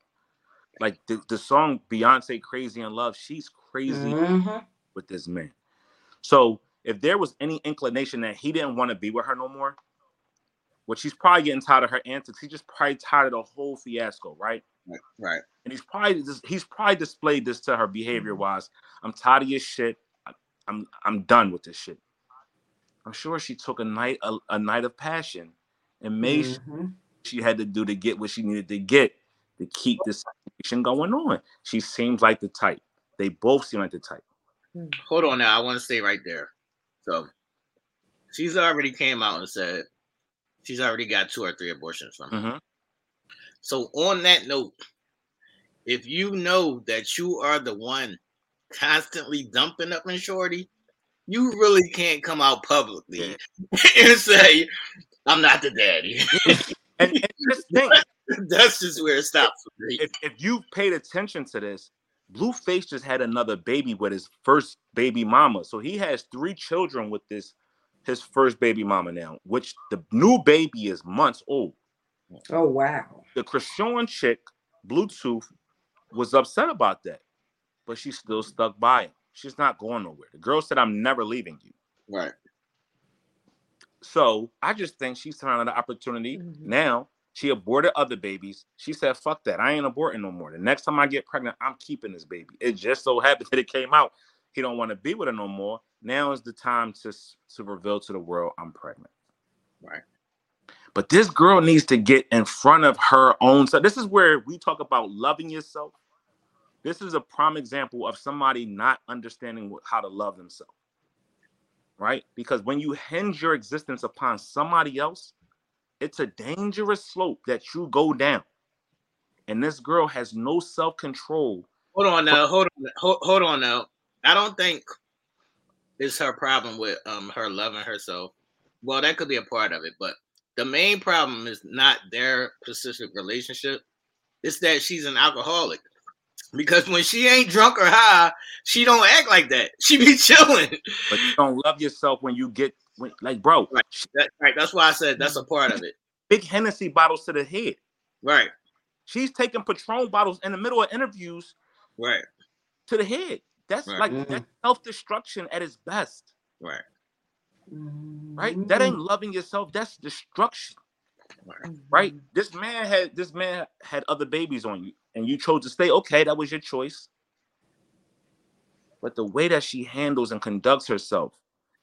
Like the, the song Beyonce Crazy in Love, she's crazy Mhm. with this man. So if there was any inclination that he didn't want to be with her no more, which he's probably getting tired of her antics, he's just probably tired of the whole fiasco, right? Right. And he's probably just, he's probably displayed this to her behavior wise. I'm tired of your shit. I'm I'm done with this shit. I'm sure she took a night a, a night of passion and made sure Mhm. she had to do to get what she needed to get to keep this situation going on. She seems like the type. They both seem like the type. Hold on now. I want to stay right there. So she's already came out and said she's already got two or three abortions from him. Mhm. So on that note, if you know that you are the one constantly dumping up in shorty, you really can't come out publicly and say, I'm not the daddy. And, and just think, That's just where it stops for me. if, if you've paid attention to this, Blueface just had another baby with his first baby mama. So he has three children with this his first baby mama now, which the new baby is months old. Oh wow. The Chrisean chick, Bluetooth, was upset about that, but she's still stuck by him. She's not going nowhere. The girl said, I'm never leaving you. Right. So I just think she's trying the opportunity. Mhm. Now she aborted other babies. She said, "Fuck that! I ain't aborting no more. The next time I get pregnant, I'm keeping this baby." It just so happened that it came out. He don't want to be with her no more. Now is the time to to reveal to the world I'm pregnant. Right. But this girl needs to get in front of her own self. This is where we talk about loving yourself. This is a prime example of somebody not understanding what, how to love themselves. Right? Because when you hinge your existence upon somebody else, it's a dangerous slope that you go down. And this girl has no self control. Hold on now. Hold on. Hold, hold on now. I don't think it's her problem with um her loving herself. Well, that could be a part of it, but the main problem is not their specific relationship. It's that she's an alcoholic. Because when she ain't drunk or high, she don't act like that. She be chilling. But you don't love yourself when you get when, like, bro, Right. That, right. That's why I said that's a part of it. big Hennessy bottles to the head. Right. She's taking Patron bottles in the middle of interviews Right. to the head. That's Right. like Mhm. that's self-destruction at its best, Right. right? Mm-hmm. That ain't loving yourself, that's destruction, right? This man had this man had other babies on you, and you chose to stay. Okay, that was your choice. But the way that she handles and conducts herself,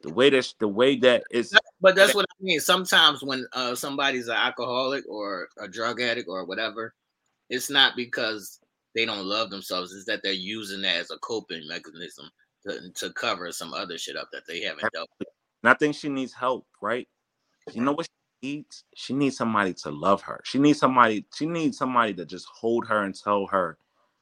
the way that the way that is But that's what I mean. Sometimes when uh, somebody's an alcoholic or a drug addict or whatever, it's not because they don't love themselves. It's that they're using that as a coping mechanism to, to cover some other shit up that they haven't dealt with. And I think she needs help, right? You know what she needs? She needs somebody to love her. She needs somebody, she needs somebody to just hold her and tell her,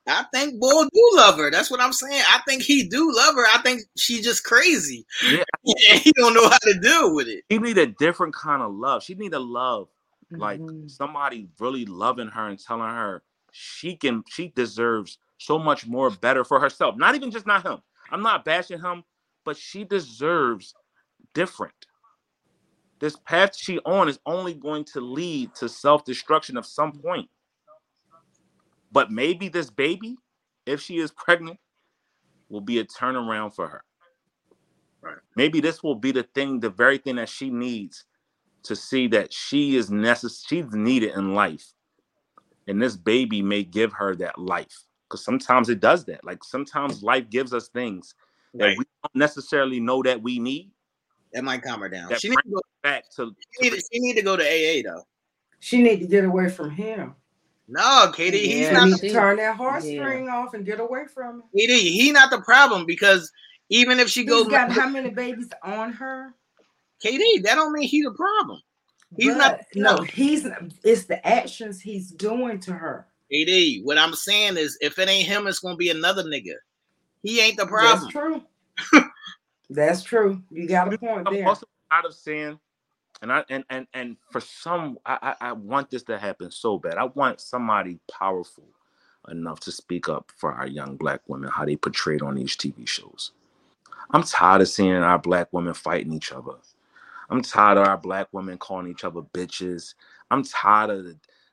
I think Bull do love her. That's what I'm saying. I think he do love her. I think she just crazy. Yeah. and he don't know how to deal with it. she need a different kind of love. She need a love like Mhm. somebody really loving her and telling her she can she deserves so much more better for herself. Not even just not him. I'm not bashing him, but she deserves different. this path she on is only going to lead to self-destruction of some point. But maybe this baby, if she is pregnant, will be a turnaround for her. Right. Maybe this will be the thing, the very thing that she needs to see that she is necessary, she's needed in life. And this baby may give her that life. Because sometimes it does that. Like sometimes life gives us things that Right. we don't necessarily know that we need. That might calm her down. She need, to go, Back to she, need, she need to go to AA though. She need to get away from him. No, Katie, he's Yeah. She not need the to she- turn that heartstring off and get away from him. Katie, he not the problem because even if she He's goes got how many babies on her? KD, that don't mean he the problem. He's not- But, no, he's it's the actions he's doing to her. KD, what I'm saying is if it ain't him, it's gonna be another nigga. He ain't the That's problem. true. That's true. You got a point I'm there. also out of saying, and I and and and for some, I, I I want this to happen so bad. I want somebody powerful enough to speak up for our young black women, how they portrayed on these TV shows. I'm tired of seeing our black women fighting each other. I'm tired of our black women calling each other bitches. I'm tired of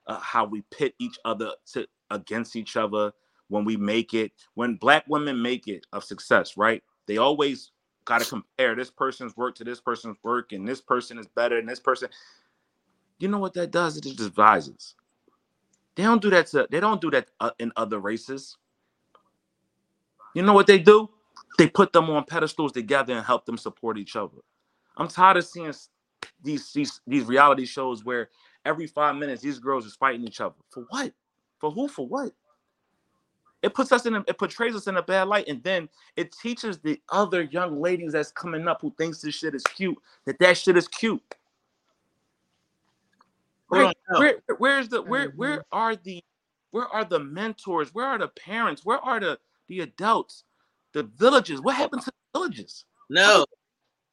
uh, how we pit each other to against each other when we make it. When black women make it of success, right? They always got to compare this person's work to this person's work, and this person is better than this person. You know what that does? It just divides. us. They don't do that to. They don't do that uh, in other races. You know what they do? They put them on pedestals together and help them support each other. I'm tired of seeing these these these reality shows where every five minutes these girls is fighting each other. For what? For who? For what? It puts us in a, it portrays us in a bad light, and then it teaches the other young ladies that's coming up who thinks this shit is cute that that shit is cute. Hold Right? Where where's the where Mhm. where are the where are the mentors? Where are the parents? Where are the the adults? The villages? What happened to the villages? No,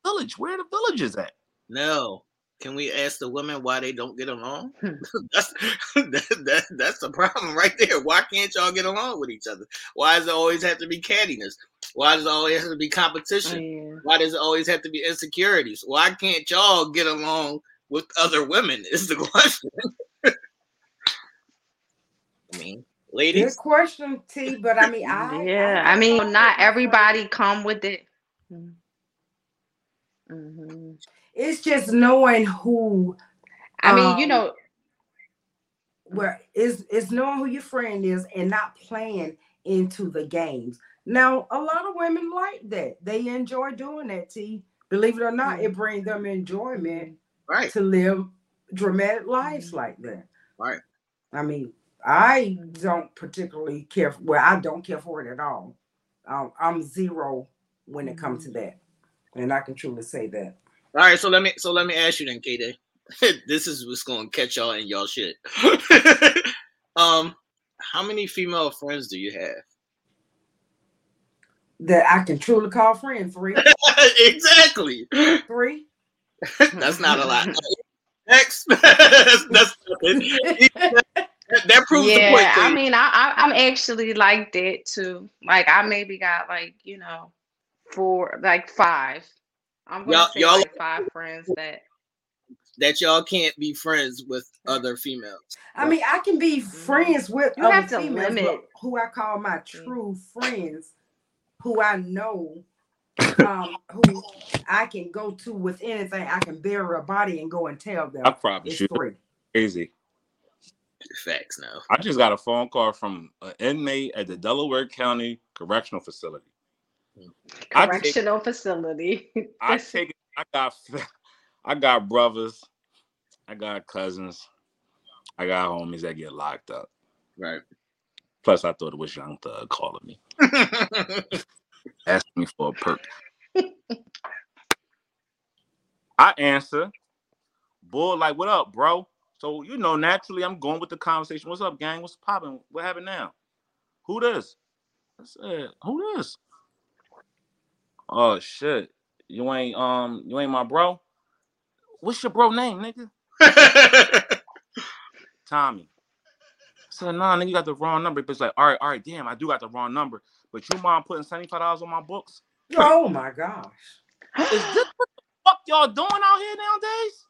Village? Where are the villages at? no. Can we ask the women why they don't get along? Hmm. that's that, that, that's the problem right there. Why can't y'all get along with each other? Why does it always have to be cattiness? Why does it always have to be Oh, competition? yeah. Why does it always have to be insecurities? Why can't y'all get along with other women? Is the question. I mean, Good ladies, question, T. But I mean, I yeah, I, I mean, not everybody come with it. Hmm It's just knowing who I mean, you Um, know, where is is knowing who your friend is and not playing into the games. Now, a lot of women like that. They enjoy doing that, T. Believe it or not, Mm. it brings them enjoyment right? to live dramatic lives Mhm. like that. Right. I mean, I don't particularly care. For, well, I don't care for it at all. Um, I'm zero when it comes to that, and I can truly say that. All right, so let me so let me ask you then, K this is what's gonna catch y'all in y'all shit. um, how many female friends do you have? That I can truly call friend. Three, exactly. three. That's not a lot. Next, that's, that's that proves the point. yeah, I mean, I, I I'm actually like that too. Like, I maybe got like you know, four, like five. I'm gonna Y'all- say y'all- like five friends that. that y'all can't be friends with other females. I mean, I can be friends with You other have to females, but limit. who I call my true friends, who I know, um, who I can go to with anything. I can bury a body and go and tell them. I promise It's you, three. crazy. Facts now. I just got a phone call from an inmate at the Delaware County Correctional Facility. I take- correctional facility. I take. I got, I got brothers, I got cousins, I got homies that get locked up. Right. Plus, I thought it was Young Thug calling me, asking me for a perk. I answer, boy, like, what up, bro? So you know, naturally, I'm going with the conversation. What's up, gang? What's popping? What happened now? Who this? I said, who this? Oh shit. You ain't um you ain't my bro? What's your bro name, nigga? Tommy. I said, nah, nigga, you got the wrong number. But it's like, all right, all right, damn, I do got the wrong number. But you mind putting $75 on my books? Oh my gosh. Is this what the fuck y'all doing out here nowadays?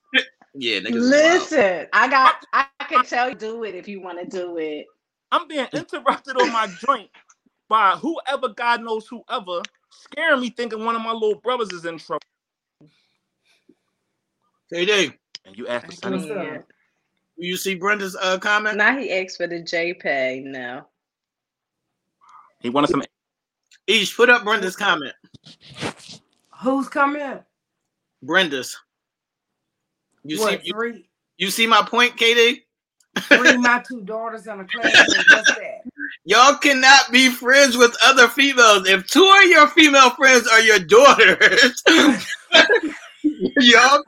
Yeah, niggas. Listen, I got. I can tell you do it if you want to do it. I'm being interrupted on my joint by whoever God knows whoever scaring me thinking one of my little brothers is in trouble. KD, And you asked for What's Sonny. up? Yeah. do you see Brenda's uh, comment? Now he asked for the JPEG. No. He wanted some Ish, put up Brenda's comment. Who's coming? Brenda's. You what, see, three, you see my point, KD? three my two daughters in a class. What's that? Y'all cannot be friends with other females. If two of your female friends are your daughters, y'all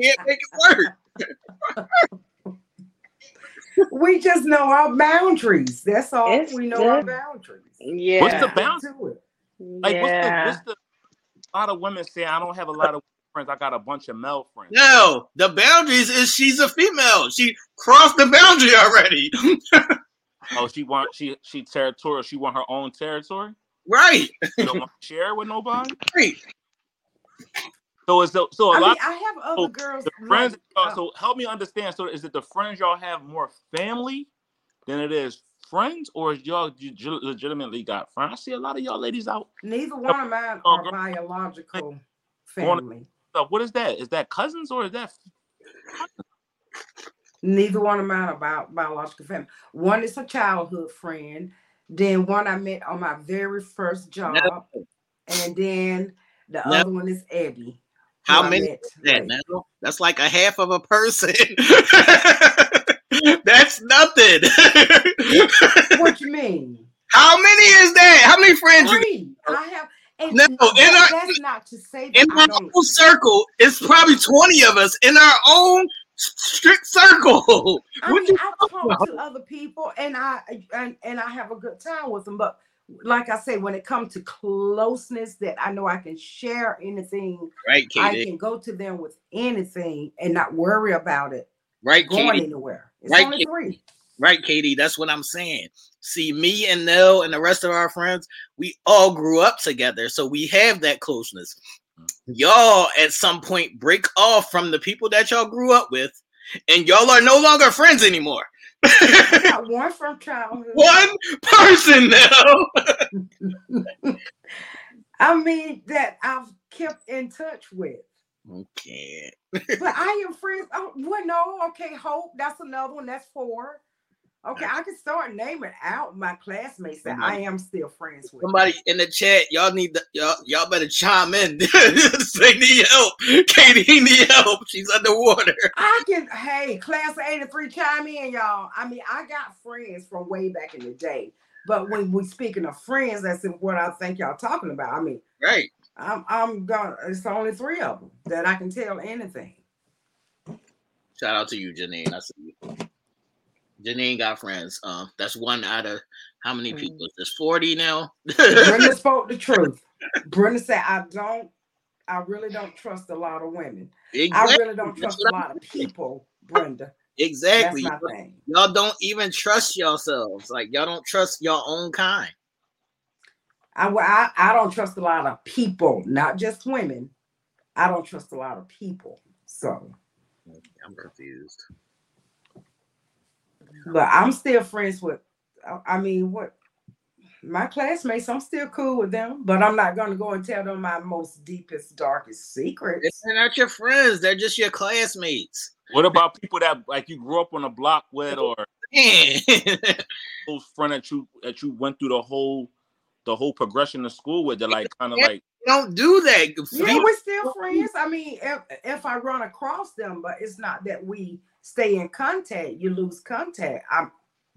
can't make it work. We just know our boundaries. That's all. It's we know our boundaries. Yeah. What's the Stick bounce? to it. Like yeah. what's the what's the a lot of women say I don't have a lot of friends. I got a bunch of male friends. No, the boundaries is she's a female. She crossed the boundary already. Oh, she want she she territorial. She want her own territory. right, She don't want to share with nobody. right. So is the so a I lot mean, I have other so girls. the friends. like, uh, so help me understand. So is it the friends y'all have more family than it is friends, or is y'all you ju- legitimately got friends? I see a lot of y'all ladies out. neither one of mine Oh, are girl. biological family. So what is that? Is that cousins or is that Neither one of mine are bio- biological family. One is a childhood friend. Then one I met on my very first job, No. and then the No. other one is Abby. How many met that now? That's like a half of a person. That's nothing. What you mean? How many is that? How many friends you Three. I have. And No, that- in our- that's not to say in our own circle? It's probably 20 of us in our own strict circle. I mean, I talk to other people, and I and, and I have a good time with them. But like I say, when it comes to closeness, that I know I can share anything, Right, Katie. I can go to them with anything and not worry about it Right, going Katie. anywhere. It's Right, only Katie. three. Right, Katie. That's what I'm saying. See, me and Nell and the rest of our friends, we all grew up together. So we have that closeness. Y'all at some point break off from the people that y'all grew up with, and y'all are no longer friends anymore. One from childhood. One person now. I mean that I've kept in touch with. Okay. But I am friends. Oh, well, no, okay, Hope. That's another one. That's four. Okay, I can start naming out my classmates that I am still friends with. Somebody in the chat, y'all need to, y'all y'all better chime in. Say need help. Katie need help. She's underwater. I can, hey, class of 83, chime in, y'all. I mean, I got friends from way back in the day. But when we speaking of friends, that's what I think y'all talking about. I mean, Right. I'm I'm gonna it's only three of them that I can tell anything. Shout out to you, Janine. I see you. Janine got friends. Um, that's one out of how many Mm. people? There's 40 now. Brenda spoke the truth. Brenda said, I don't, I really don't trust a lot of women. I really don't trust a lot of people, Brenda. Exactly. That's my thing. Y'all don't even trust yourselves. Like y'all don't trust your own kind. I, I I don't trust a lot of people, not just women. I don't trust a lot of people. So, I'm confused. But I'm still friends with. I- I mean, what my classmates? I'm still cool with them, but I'm not gonna go and tell them my most deepest, darkest secrets. They're not your friends. They're just your classmates. What about people that like you grew up on a block with, or Man. close friend that you that you went through the whole the whole progression of school with? That like kind of Yeah. like don't do that. Yeah, we're still friends. I mean, if if I run across them, but it's not that we stay in contact. You lose contact. I'm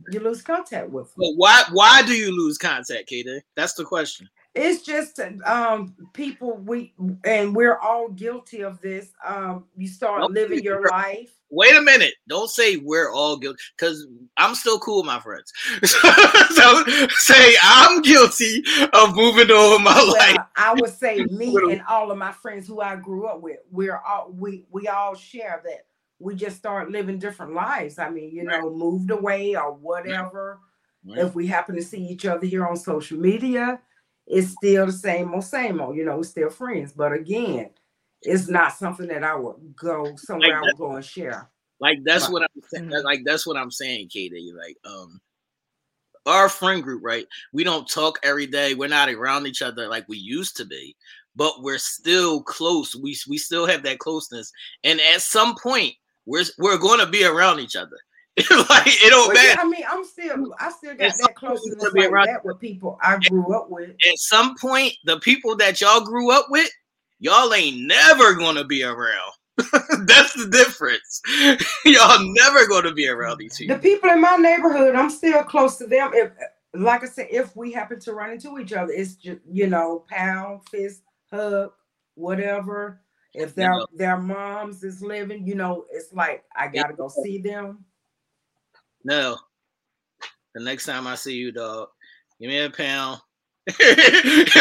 you lose contact with them. But why why do you lose contact, Katie? That's the question. It's just um people we and we're all guilty of this. Um, you start living your life. Wait a minute. Don't say we're all guilty because I'm still cool with my friends. so say I'm guilty of moving over my life. I would say me and all of my friends who I grew up with, we're all we we all share that. We just start living different lives. I mean, you know, moved away or whatever. If we happen to see each other here on social media, it's still the same old, same old. You know, we're still friends. But again, it's not something that I would go somewhere Like I would go and share. Like that's Right. what I'm saying. Mhm. Like that's what I'm saying, Katie. Like um our friend group, right? We don't talk every day. We're not around each other like we used to be, but we're still close. We we still have that closeness. And at some point, we're we're gonna be around each other. like it don't Well, yeah, matter. I mean, I'm still, I still got that closeness to be like around- that with people I grew up with. At some point, the people that y'all grew up with, y'all ain't never gonna be around. That's the difference. y'all never gonna be around these The people. people in my neighborhood, I'm still close to them. If, like I said, if we happen to run into each other, it's just you know, pound, fist, hug, whatever. If their Yeah. their moms is living, you know, it's like I gotta go see them. No. The next time I see you, dog, give me a pound.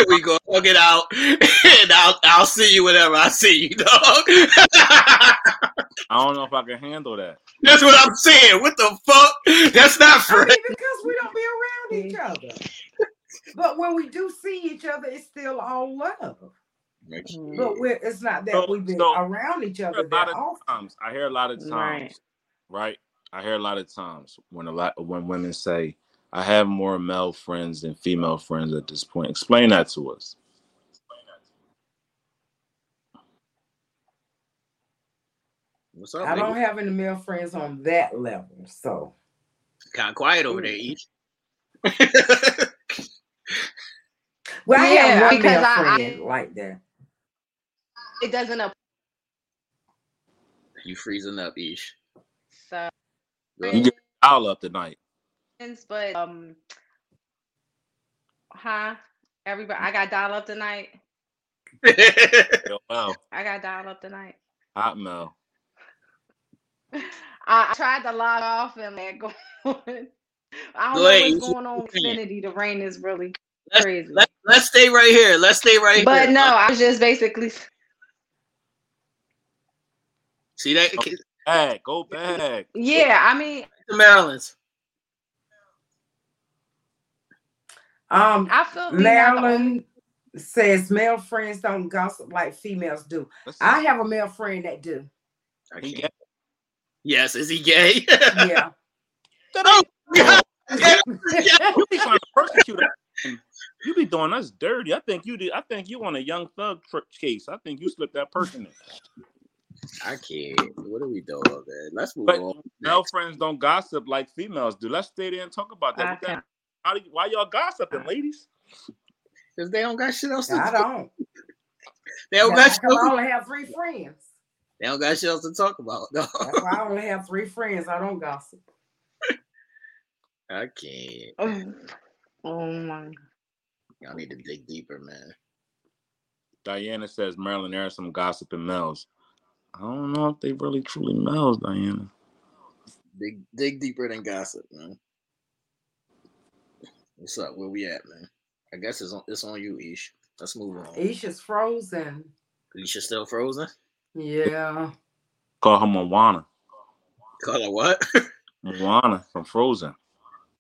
we go hug it out, and I'll I'll see you whenever I see you, dog. I don't know if I can handle that. That's what I'm saying. What the fuck? That's not I fair. mean, because we don't be around each other. But when we do see each other, it's still all love. But we're, it's not that So- we've been so- around each other a lot that of often. times I hear a lot of times, Right. right? I hear a lot of times when a lot when women say, "I have more male friends than female friends at this point." Explain that to us. What's up? I don't have any male friends on that level. So Kind of quiet over there, Ish. well, I Yeah, have one because male I- I- like that. It doesn't apply. you freezing up, Ish. So, You get all up tonight. but um, huh? Everybody, I got dial up tonight. ahead. Yo, Mel, I got dial up tonight. hot Mel. I, I tried to log off and let go. I don't Go know what's going on with keep Xfinity. The rain is really Let's- crazy. Let, let's stay right here. Let's stay right But here. no, I was just basically See that? Back, go back. yeah. I mean, The Maryland's. Um, I feel we not the only- Marilyn says male friends don't gossip like females do. I have a male friend that do. I He gay. Yes, is he gay? Yeah. oh, yeah. You be trying to persecute us. You be doing us dirty. I think you did. I think you on a young thug tr- case. I think you slipped that person in. I can't. What are we doing, man? Let's move But on. male friends don't gossip like females do. Let's stay there and talk about that. Okay. that- How do you, why y'all gossiping, ladies? Because they don't got shit else to I talk don't. They don't got shit why I only have three friends. They don't got shit else to talk about. No. That's why I only have three friends. I don't gossip. I can't. Oh, oh my. Y'all need to dig deeper, man. Diana says Marilyn there are some gossiping males. I don't know if they really truly males, Diana. Dig dig deeper than gossip, man. What's up? Where we at, man? I guess it's on it's on you, Ish. Let's move on. Isha's frozen. Isha still frozen? Yeah. Call her Moana. Call her what? Moana from Frozen.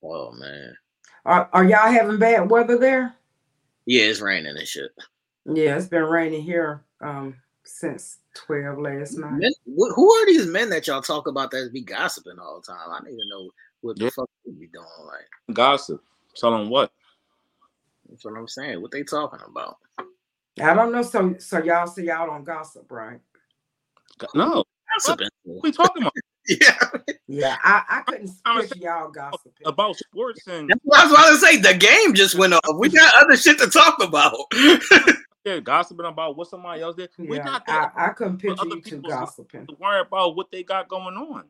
oh man. Are, are y'all having bad weather there? Yeah, it's raining and shit. Yeah, it's been raining here um since 12 last night. Men, wh- who are these men that y'all talk about that be gossiping all the time? I need to know what the Yeah. fuck they be doing. Like, Gossip. Tell them what? that's what I'm saying. What they talking about? I don't know. So so y'all say y'all don't gossip, right? No. Gossiping. What we talking about? yeah. Yeah, I, I couldn't I'm picture y'all gossiping. about sports and That's what I was about to say. The game just went off. We got other shit to talk about. yeah, gossiping about what somebody else did. we Yeah, not I, there I couldn't picture other you two gossiping. to worry about what they got going on.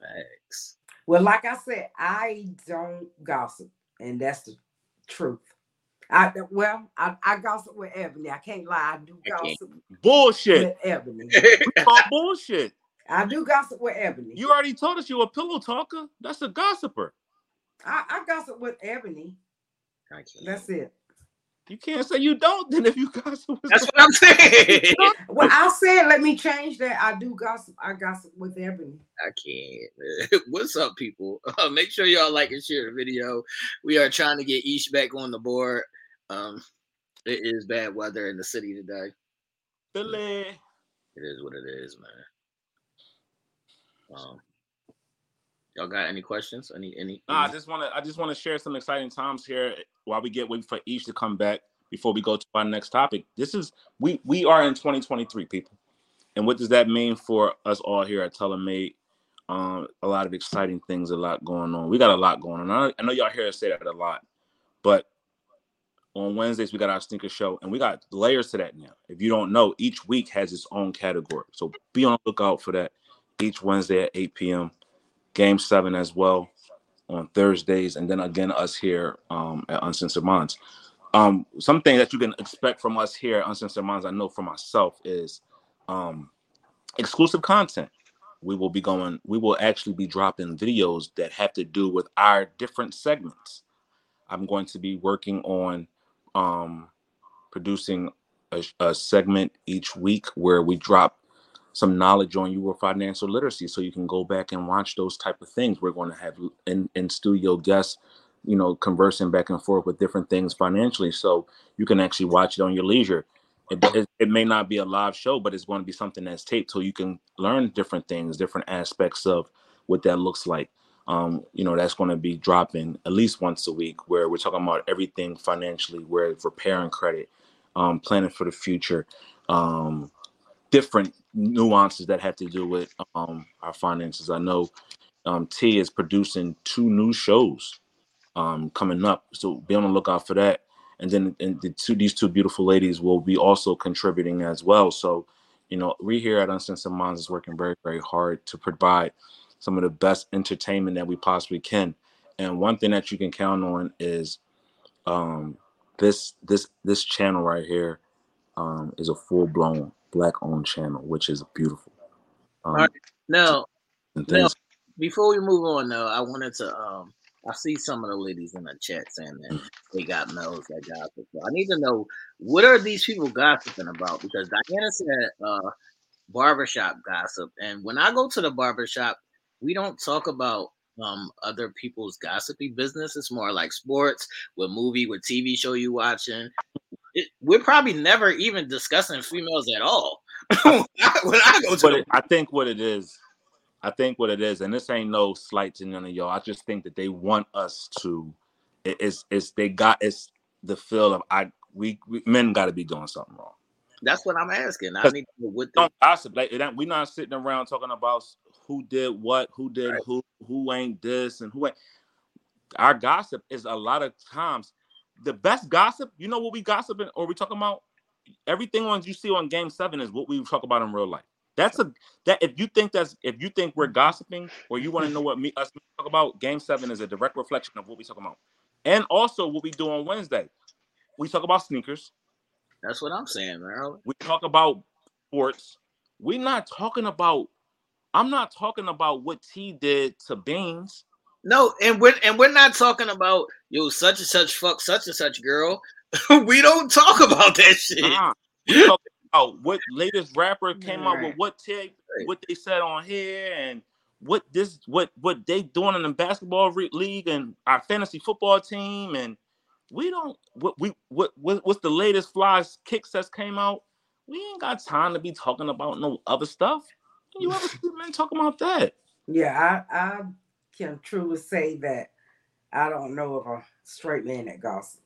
Facts. Well, like I said, I don't gossip, and that's the truth. I well, I, I gossip with Ebony. I can't lie. I do I gossip Bullshit. with Ebony. We call bullshit. I do gossip with Ebony. You already told us you a pillow talker. That's a gossiper. I, I gossip with Ebony. I. That's it. You can't say you don't. Then if you gossip, with That's what I'm saying. Well, I said let me change that. I do gossip. I gossip with Ebony. I can't. What's up, people? Uh, make sure y'all like and share the video. We are trying to get Ish back on the board. Um, it is bad weather in the city today. Philly. It is what it is, man. Um, y'all got any questions? Any any? Nah, I just want to I just want to share some exciting times here while we get waiting for Ish to come back before we go to our next topic. This is we we are in 2023, people, and what does that mean for us all here at TaylorMade? Um, a lot of exciting things, a lot going on. We got a lot going on. I, I know y'all hear us say that a lot, but on Wednesdays we got our sneaker show, and we got layers to that now. If you don't know, each week has its own category, so be on the lookout for that. Each Wednesday at 8 p.m. Game seven as well on Thursdays, and then again us here um, at Uncensored Minds. Um, something that you can expect from us here at Uncensored Minds, I know for myself, is um, exclusive content. We will be going. We will actually be dropping videos that have to do with our different segments. I'm going to be working on um, producing a, a segment each week where we drop some knowledge on your financial literacy so you can go back and watch those type of things. We're going to have in, in studio guests you know conversing back and forth with different things financially so you can actually watch it on your leisure. It, it, it may not be a live show but it's going to be something that's taped so you can learn different things different aspects of what that looks like. Um, you know that's going to be dropping at least once a week where we're talking about everything financially where repairing credit um, planning for the future um, different nuances that have to do with um, our finances. I know um, T is producing two new shows um, coming up, so be on the lookout for that. And then and the two these two beautiful ladies will be also contributing as well. So, you know, we here at Uncensored Minds is working very very hard to provide some of the best entertainment that we possibly can. And one thing that you can count on is um, this this this channel right here um, is a full blown black owned channel, which is beautiful. Um, Right. Now, now, before we move on, though, I wanted to. Um, I see some of the ladies in the chat saying that they got males that gossip. So I need to know what are these people gossiping about? Because Diana said uh, barbershop gossip, and when I go to the barbershop, we don't talk about um other people's gossipy business. It's more like sports, what movie, what TV show you watching. It, we're probably never even discussing females at all. when I go to it, I think what it is, I think what it is, and this ain't no slight to none of y'all. I just think that they want us to. it- It's it's they got it's the feel of I we, we men got to be doing something wrong. That's what I'm asking. I need to know what Don't gossip. Like we're not sitting around talking about who did what, who did Right. who, who ain't this, and who ain't. Our gossip is a lot of times the best gossip. You know what we gossiping or we talking about? Everything on you see on Game Seven is what we talk about in real life. That's a that if you think that's if you think we're gossiping or you want to know what me us talk about, Game Seven is a direct reflection of what we talk about, and also what we do on Wednesday. We talk about sneakers. That's what I'm saying, man. We talk about sports. We're not talking about. I'm not talking about what T did to Beans. No, and we're and we're not talking about yo such and such fuck such and such girl. we don't talk about that shit. Nah. We talking about what latest rapper came out with what tape, what they said on here, and what this what what they doing in the basketball re- league and our fantasy football team, and we don't what we what, what what's the latest flies kicks that's came out. We ain't got time to be talking about no other stuff. You ever see men talking about that? Yeah, I, I can truly say that I don't know of a straight man that gossip.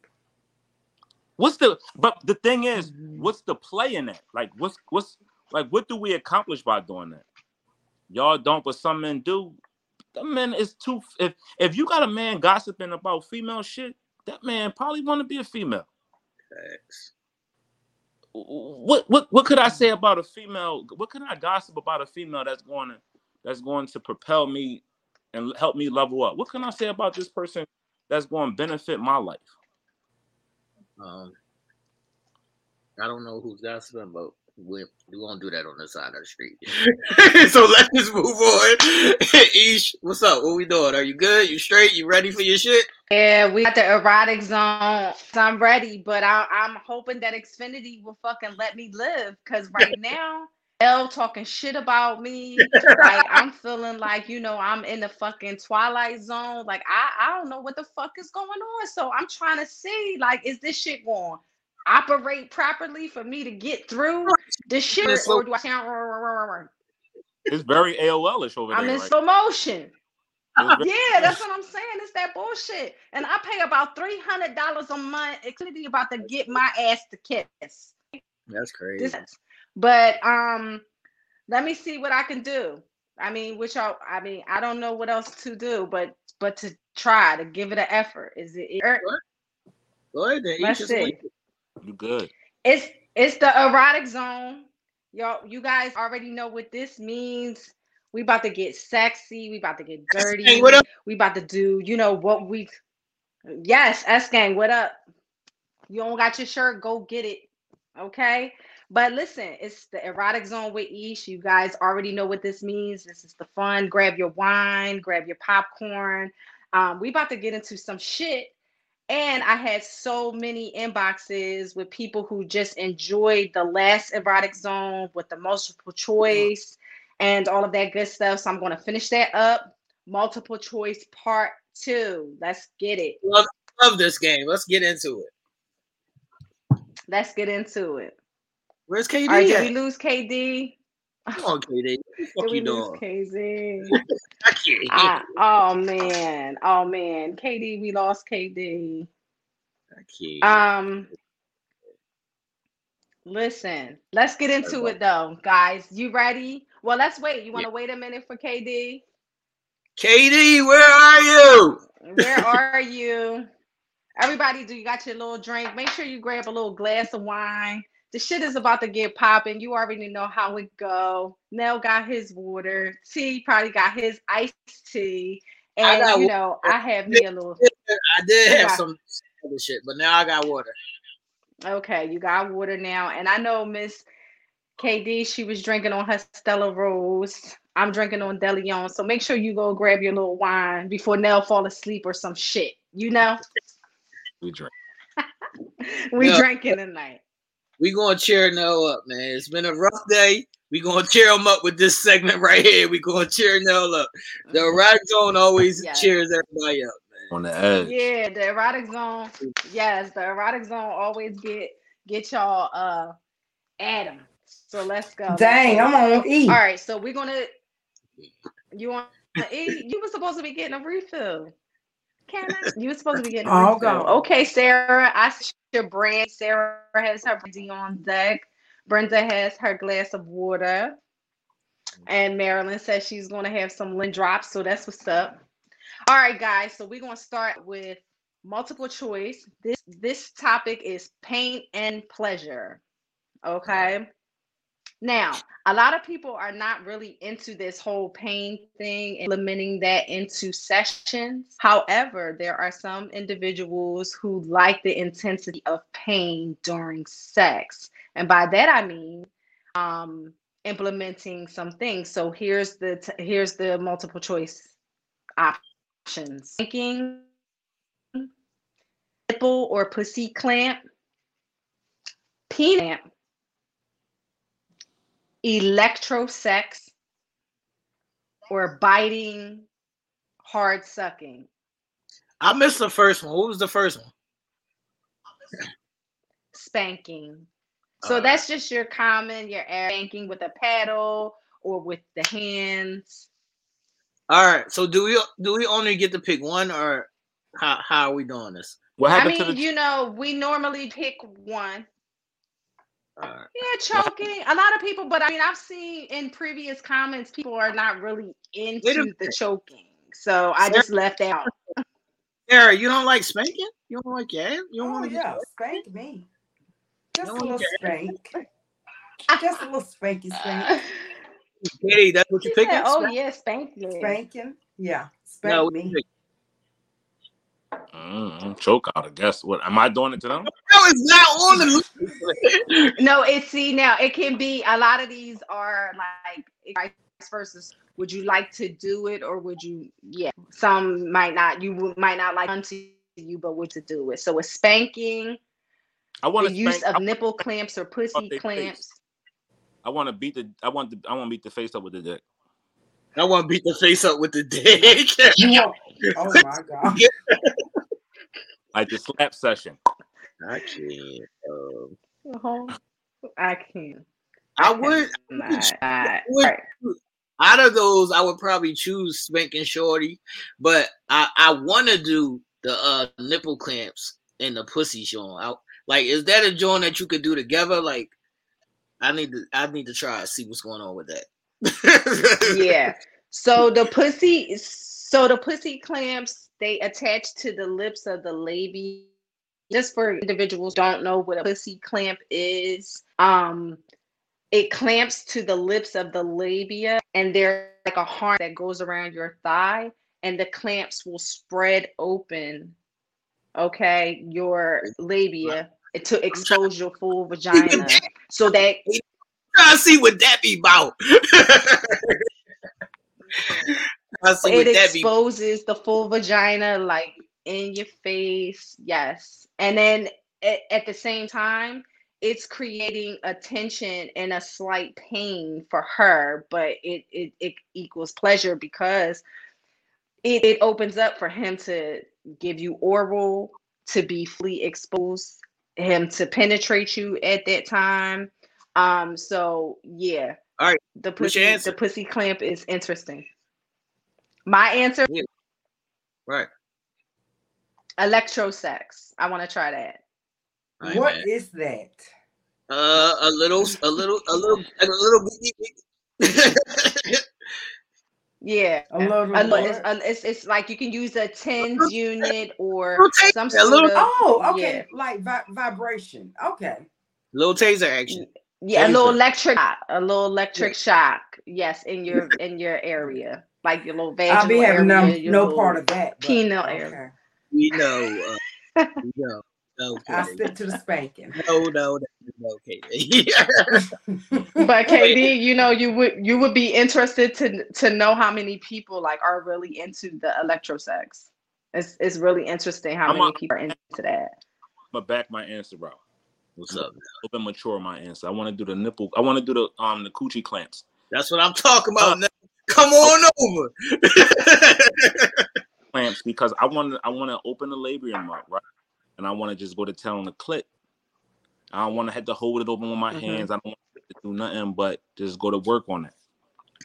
What's the but the thing is, Mhm. what's the play in that? Like what's what's like what do we accomplish by doing that? Y'all don't, but some men do. That man is too if if you got a man gossiping about female shit, that man probably want to be a female. Facts. What what what could I say about a female? What can I gossip about a female that's going to that's going to propel me and help me level up? What can I say about this person that's going to benefit my life? Um, I don't know who's gossiping, but we're, we're gonna do that on the side of the street. so let's just move on. Ish, what's up? What we doing? Are you good? You straight? You ready for your shit? Yeah, we got the erotic zone. So I'm ready, but I, I'm hoping that Xfinity will fucking let me live. Cause right now, L talking shit about me. Like I'm feeling like you know I'm in the fucking twilight zone. Like I I don't know what the fuck is going on. So I'm trying to see like is this shit going operate properly for me to get through the shit, It's so- or do I sound? It's very AOL-ish over there? I'm in right? slow motion. Yeah, that's what I'm saying. It's that bullshit. And I pay about three hundred dollars a month. Xfinity about to get my ass to kiss. That's crazy. This, but um, let me see what I can do. I mean, which y'all, I mean, I don't know what else to do, but but to try to give it an effort. Is it? Go ahead then. Let's Eat your see. Sweet. You good? It's it's the erotic zone. Y'all, you guys already know what this means. We about to get sexy. We about to get dirty. Hey, what up? We about to do, you know what we. Yes, S gang, what up? You don't got your shirt? Go get it. Okay. But listen, it's the erotic zone with Ish. You guys already know what this means. This is the fun. Grab your wine, grab your popcorn. Um, we about to get into some shit. And I had so many inboxes with people who just enjoyed the last erotic zone with the multiple choice and all of that good stuff. So I'm going to finish that up. Multiple choice part two. Let's get it. Love this game. Let's get into it. Let's get into it. Where's KD? All right, did we lose KD? Come on, KD. What fuck Did we you doing? KD? I can't hear. Ah, oh man, oh man, KD, we lost KD. Um, listen, let's get into it though, guys. You ready? Well, let's wait. You want to wait a minute for KD? KD, where are you? Where are you? Everybody, do you got your little drink? Make sure you grab a little glass of wine. The shit is about to get popping. You already know how it go. Nell got his water. T probably got his iced tea. I And got you know, I have me a little I did have Yeah. some other shit, but now I got water. Okay, you got water now. And I know Miss KD, she was drinking on her Stella Rosa. I'm drinking on DeLeon. So make sure you go grab your little wine before Nell fall asleep or some shit. You know, We drink. we Yeah. drinking tonight. We gonna cheer Nell up, man. It's been a rough day. We gonna cheer him up with this segment right here. We gonna cheer Nell up. The erotic zone always Yes. cheers everybody up, man. On the edge. Yeah, the erotic zone. Yes, the erotic zone always get get y'all uh Adam. So let's go. Dang, I'm on E. All right, so we're gonna. You want to eat? You were supposed to be getting a refill. Can I? You were supposed to be getting oh, a All go. Okay, Sarah. I see your brand. Sarah has her brandy on deck. Brenda has her glass of water. And Marilyn says she's gonna have some lint drops. So that's what's up. All right, guys. So we're gonna start with multiple choice. This this topic is pain and pleasure. Okay. Now, a lot of people are not really into this whole pain thing, implementing that into sessions. However, there are some individuals who like the intensity of pain during sex. And by that I mean um implementing some things. So here's the t- here's the multiple choice options. Thinking nipple or pussy clamp, peanut electrosex or biting hard sucking I missed the first one. What was the first one? spanking so Alright. that's just your common your air spanking with a paddle or with the hands All right. So do we do we only get to pick one, or how how are we doing this? What i happened mean to the you know we normally pick one All right. yeah choking a lot of people but i mean i've seen in previous comments people are not really into the choking so i just left out Sarah, you don't like spanking? You don't like yeah? You don't Oh want to yeah, spank me. Just a little okay. spank. Just a little spanky spank. Katie, that's what you She picking? said, oh Spank? yeah spank me Spanking. Yeah. Spank No, me. Pick? mm, choke out? I guess. What am I doing it to them? No, it's not on the list. No, it's see now it can be a lot of these are like vice versa. Would you like to do it or would you yeah. Some might not you might not like unto you, but would to do it. So it's spanking, I want the to use spank. of nipple clamps or pussy they clamps. I want to beat the. I want the. I want to beat the face up with the dick. I want to beat the face up with the dick. You want- oh my god. Like the slap session. I can't. Um, Uh-huh. I can't. I would. Not, not. would- Right. Out of those, I would probably choose spanking shorty, but I I want to do the uh nipple clamps and the pussy showing out. Like, is that a joint that you could do together? Like, I need to I need to try and see what's going on with that. yeah. So the pussy, so the pussy clamps, they attach to the lips of the labia. Just for individuals who don't know what a pussy clamp is, um, it clamps to the lips of the labia, and they're like a harness that goes around your thigh, and the clamps will spread open. Okay, your labia to expose your full vagina, so that to see what that be about. I it exposes the full vagina like in your face yes. And then at, at the same time it's creating a tension and a slight pain for her but it it, it equals pleasure because it, it opens up for him to give you oral to be fully exposed him to penetrate you at that time. Um so yeah. All right, the pussy the pussy clamp is interesting my answer Right. electrosex. I want to try that. All right, What man. is that? Uh, a little, a little, a little, a little. Yeah. A little A li- it's, a- it's, it's like you can use a tens unit or Little taste, some a sort little- of Oh, okay. yeah. Like vi- vibration. Okay. little taser action. yeah, a little electric a little electric shock. Yes, in your in your area, like your little vaginal I'll be having no, area, your no part of that. but penile okay. area. We know. Uh, we know. I Okay. stick to the spanking. No, no, no, no, okay. Yeah. But KD, you know, you would you would be interested to to know how many people like are really into the electrosex. It's it's really interesting how I'm many a- people are into that. But back my answer, bro. What's up? A bit mature my answer. I want to do the nipple. I want to do the um the coochie clamps. That's what I'm talking Uh, about. now. Come on over. Clamps because I want to I want to open the labium up, right? And I want to just go to town on the clit. I don't want to have to hold it open with my Mhm. hands. I don't want to do nothing but just go to work on it.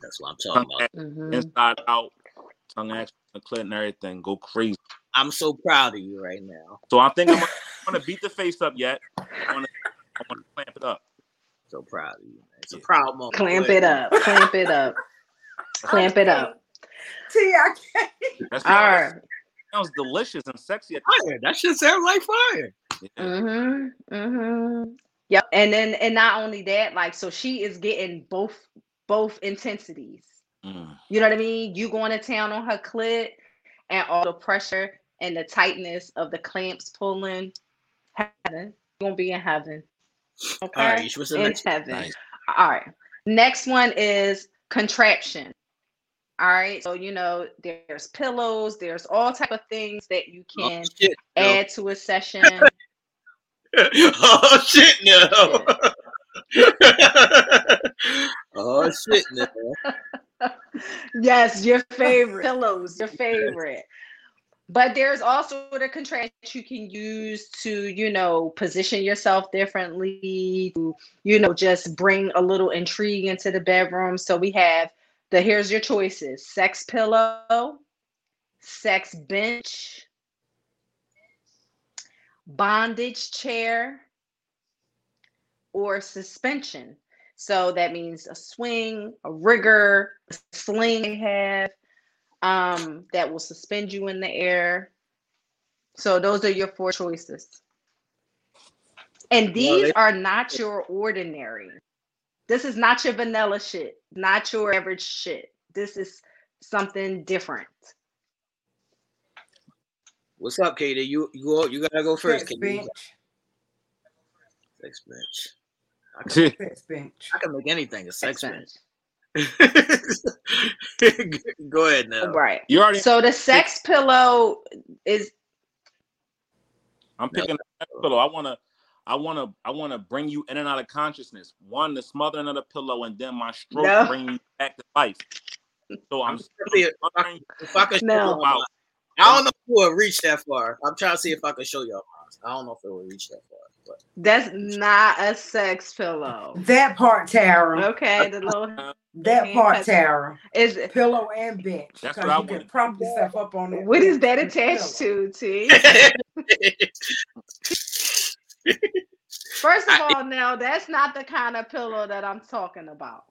That's what I'm talking about. Mhm. Inside out, tongue action, the clit and everything. Go crazy. I'm so proud of you right now. So I think I'm gonna, I'm gonna beat the face up yet. I want to clamp it up. So proud of you, man. It's a proud moment. Clamp it up. Clamp it up. Clamp it up. T, I can't. That's All right. sounds delicious and sexy. Fire. That shit sound like fire. Yeah. Mm-hmm. Mm-hmm. Yep. And then and not only that, like so she is getting both both intensities. Mm. You know what I mean? You going to town on her clit and all the pressure and the tightness of the clamps pulling. Heaven. You're gonna be in heaven. Okay. All right, what's the in next one? heaven. Nice. All right. Next one is contraption. All right. So you know, there's pillows, there's all type of things that you Oh, can shit. no. add to a session. oh shit no. oh shit no. yes, your favorite pillows, your favorite. But there's also the contrast you can use to, you know, position yourself differently, to, you know, just bring a little intrigue into the bedroom. So we have the here's your choices sex pillow, sex bench, bondage chair, or suspension. So that means a swing, a rigger, a sling they have um, that will suspend you in the air. So those are your four choices. And these are not your ordinary. This is not your vanilla shit, not your average shit. This is something different. What's up, Katie? You you go, you gotta go first, Sex Katie. bench. Sex bench. I can, Sex bench. I can make anything a sex Sex bench. go ahead now. Right. You already. So the sex pillow is I'm picking the pillow. I wanna. I wanna. I wanna bring you in and out of consciousness. One, the smothering of the pillow, and then my stroke No. bring you back to life. So I'm, I'm trying if, if I can show No. y'all. I don't know if we'll reach that far. I'm trying to see if I can show y'all. I don't know if it will reach that far, but That's not a sex pillow. That part, Tara. Okay, the little uh, That part, Tara. is Pillow and bench. That's Because what I you can prop yourself up on it. what is that attached to, T? First of all, now that's not the kind of pillow that I'm talking about.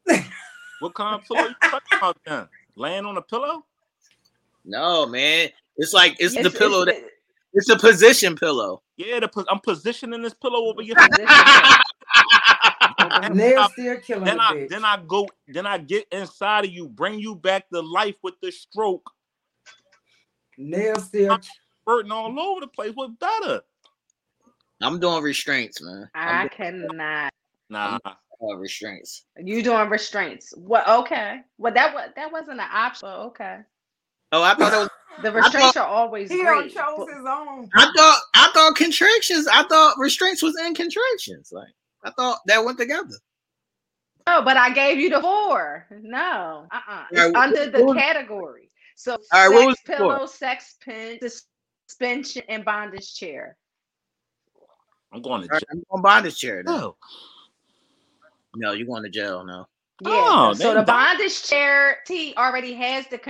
What kind of pillow you talking about then? Laying on a pillow? no, man. It's like it's the It's- pillow that it's it's a position pillow. Yeah, the, I'm positioning this pillow over your. the position. Nail still killing then I bitch. then I go then I get inside of you, bring you back to life with the stroke, Nail still. burning all over the place. What better? I'm doing restraints, man. I I'm cannot. Nah, doing restraints. You doing restraints? What? Okay. Well, that was that wasn't an option. but Okay. Oh, I thought it was, The restraints are always He done great. chose but- his own. I thought I thought contractions. I thought restraints was in contractions. Like I thought that went together. No, but I gave you the four. No, uh, uh It's Alright, what- under the what category. So Alright, sex what was the four? pillow, sex pin, suspension, and bondage chair. I'm going to jail. I'm going bondage chair. Then. No. No, you're going to jail No. Yeah. Oh, so the that- bondage chair T already has the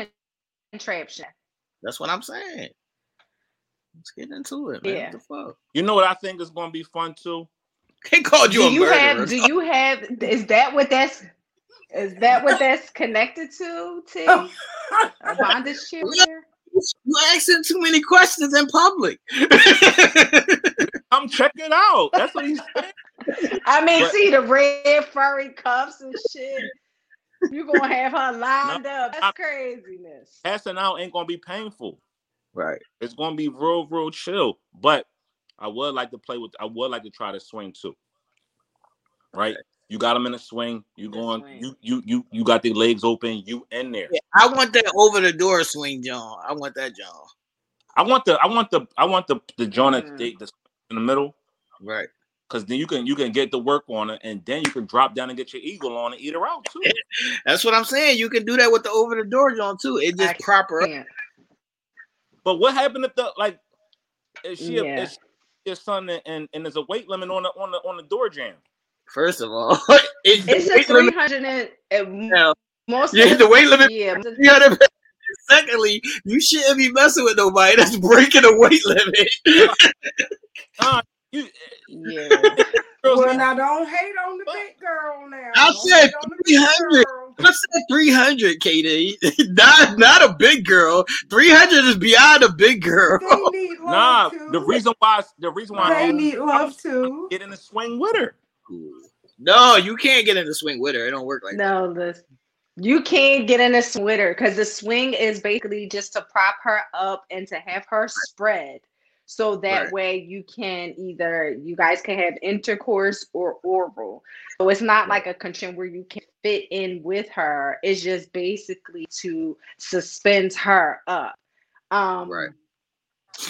contraption. That's what I'm saying. Let's get into it, man. Yeah. What the fuck? You know what I think is going to be fun too? They called you Do a you murderer. have? Do you have? Is that what that's? Is that what that's connected to? T Oh. bondage chair. You're asking too many questions in public. Come check it out. That's what he's saying. I mean, But- see the red furry cuffs and shit. You're gonna have her lined up? That's I- craziness. Passing out ain't going to be painful. right. It's going to be real, real chill. But I would like to play with. I would like to try to swing too. Right. You got them in a swing. You going. swing. You you you you got the legs open. You in there. Yeah, I want that over the door swing, John. I want that, John. I want the I want the I want the the joint Mm. at the, the in the middle Right. because then you can you can get the work on it and then you can drop down and get your eagle on and eat her out too. That's what I'm saying. You can do that with the over the door, John, too. It just proper. up. But what happened if the like is she a, is she your son and, and and there's a weight limit on the on the on the door jam? First of all, it, It's the a weight three limit. and and Yeah, most. yeah, the weight limit. Yeah. 300 Secondly, you shouldn't be messing with nobody that's breaking the weight limit. Uh, you Yeah. girls Well, now don't hate on the big girl now. I said hate on the big 300. I said 300, Katie. not, not a big girl. 300 is beyond a big girl. They need love nah, too. the reason why the reason why I they asked, need love too. get in the swing with her. No, you can't get in the swing with her. It don't work like that. No, this you can't get in a sweater because the swing is basically just to prop her up and to have her spread. So that Right. way you can either you guys can have intercourse or oral. So it's not like a condition where you can fit in with her. It's just basically to suspend her up. Um Right.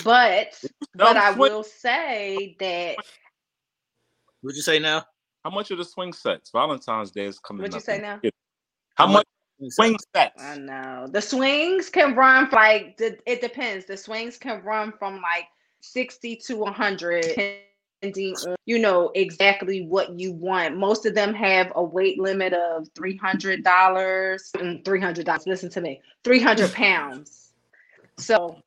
but but I will say that What'd you say now? How much are the swing sets? Valentine's Day is coming. What'd you up. say now? How How much swing sets? I know the swings can run like it depends. The swings can run from like sixty to one hundred, depending you know exactly what you want. Most of them have a weight limit of three hundred dollars. Mm, three hundred dollars. Listen to me. Three hundred pounds. So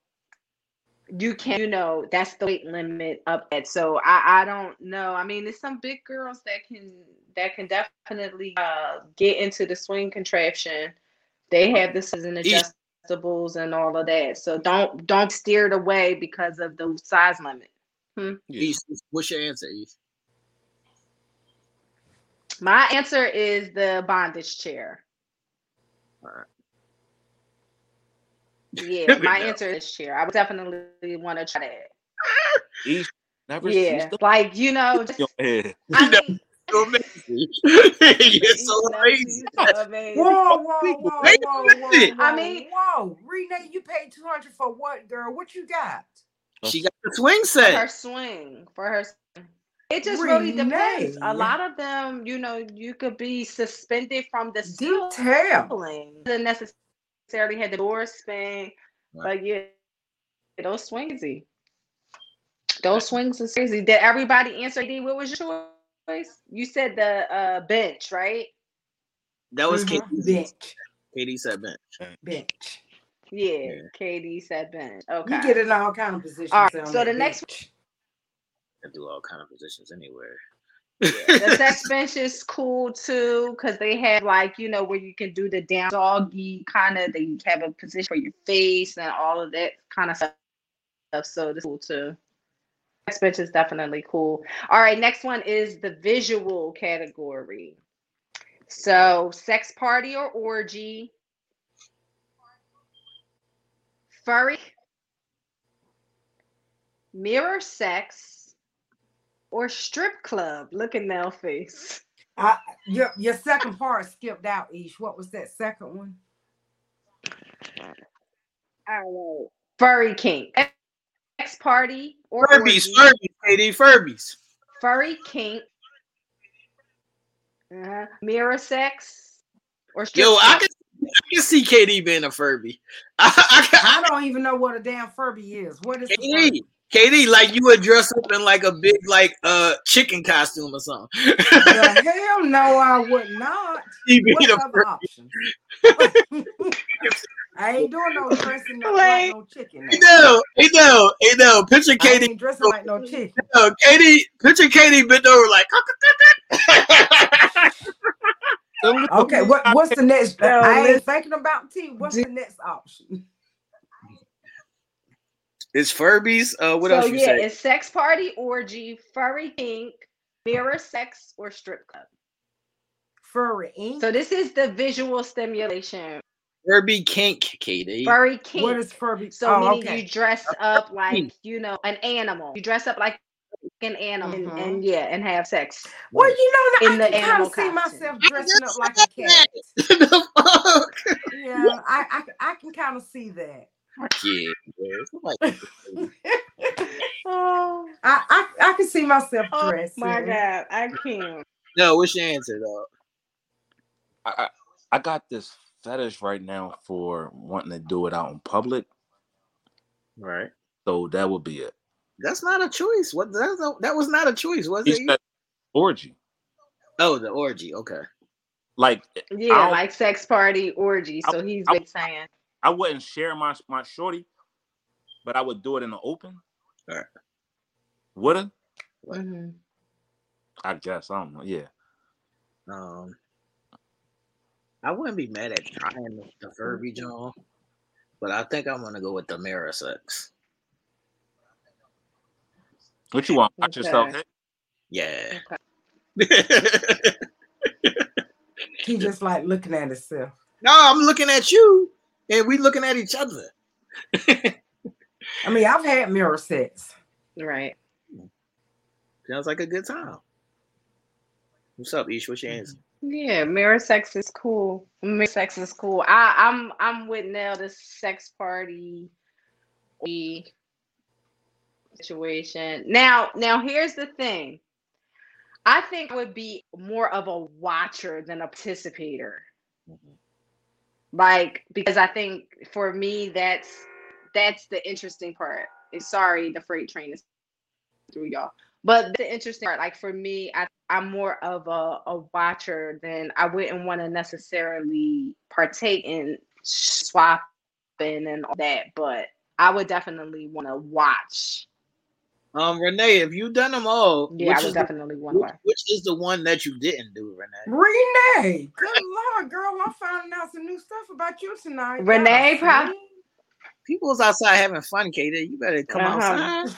you can you know that's the weight limit up at. So I I don't know. I mean, there's some big girls that can that can definitely uh get into the swing contraption. They have this as an adjustables and all of that. So don't don't steer it away because of the size limit. Yeah. East, what's your answer, East? My answer is the bondage chair. Alright. Yeah, my No. answer is chair. I would definitely want to try that. East never Yeah, cease to like you know, just, your head. I mean, amazing. You're so amazing. amazing. Whoa, whoa, whoa, Wait a whoa, whoa, whoa, I mean- whoa, Renee, you paid two hundred for what, girl? What you got? She got the swing for her swing for her it just really depends a lot of them you know you could be suspended from the Do tell. ceiling doesn't necessarily had the door spin Right. but yeah those swing easy Those swings is crazy. Did everybody answer? D, what was your choice? You said the uh, bench, right? That was Mhm. KD. bench. KD said bench. Bench. Yeah, Yeah. KD said bench. Okay. You get in all kind of positions. All right, so that the next- bench. I do all kind of positions anywhere. The sex bench is cool too because they have like you know where you can do the down doggy kind of they have a position for your face and all of that kind of stuff. So this is cool too. Sex bench is definitely cool. All right next one is the visual category. So sex party or orgy? Furry? Mirror sex or strip club look at Nell face I, your your second part skipped out, Ish. What was that second one? All right. Furry kink. Sex party or Furbies, orgy. Furbies, KD, Furbies. Furry kink. Uh-huh. Mirror sex or strip Yo, I can, I can see KD being a Furby. I, I, can- I don't even know what a damn Furby is. What is the KD, Furby? KD, like you would dress up in like a big like uh chicken costume or something. The hell no, I would not. He be What the other Furby. options? I ain't doing no dressing up Wait. like no chicken. Hey now. no, hey no, hey no. Picture I Katie, ain't dressing like no chicken. no, Katie, picture Katie bent over like. Okay, what what's the next? No, I ain't thinking about T. What's the next option? It's Furbies. Uh, what so else you yeah, say? it's sex party, orgy, furry kink, mirror sex, or strip club. Furry ink. So this is the visual stimulation. Furby kink, Katie. Furry kink. what is Furby? So oh, meaning okay. you dress up like you know an animal. You dress up like an animal and, Mhm. and yeah, and have sex. Well, you know, in I the can kind animal of see myself dressing up like a cat. the fuck? Yeah, I I, I can kind of see that. Yeah, man. Oh, I I, I can see myself oh dressing. my god, I can't. no, what's your answer though? I, I I got this fetish right now for wanting to do it out in public, Right. so that would be it. That's not a choice. What that's a, that was not a choice, was He it? orgy, Oh, the orgy. Okay. like Yeah, like sex party orgy. I- So he's I- been saying. I wouldn't share my my shorty, but I would do it in the open. Alright. Woulda? Mhm. I guess I don't know. Yeah, Um, I wouldn't be mad at trying the, the Furby John, but I think I'm gonna go with the mirror sex. what you want? Watch yourself. Okay. hit? Yeah. He just like looking at himself. no, I'm looking at you, and we looking at each other. I mean, I've had mirror sex. Right. Sounds like a good time. What's up, Ish? What's your mm-hmm. answer? Yeah, mirror sex is cool. Mirror sex is cool. I, I'm I'm with Nell the sex party orgy situation. Now, now here's the thing. I think I would be more of a watcher than a participator. Mm-hmm. Like because I think for me that's that's the interesting part. Sorry, the freight train is through y'all. But the interesting part, like for me, I, I'm more of a, a watcher than I wouldn't want to necessarily partake in swapping and all that. But I would definitely want to watch. Um, Renee, have you done them all? Yeah, which, I would is the, definitely want to which, which is the one that you didn't do, Renee? Renee, good lord, girl, I'm finding out some new stuff about you tonight. Renee Y'all? People's outside having fun, Katie. You better come Uh-huh. outside.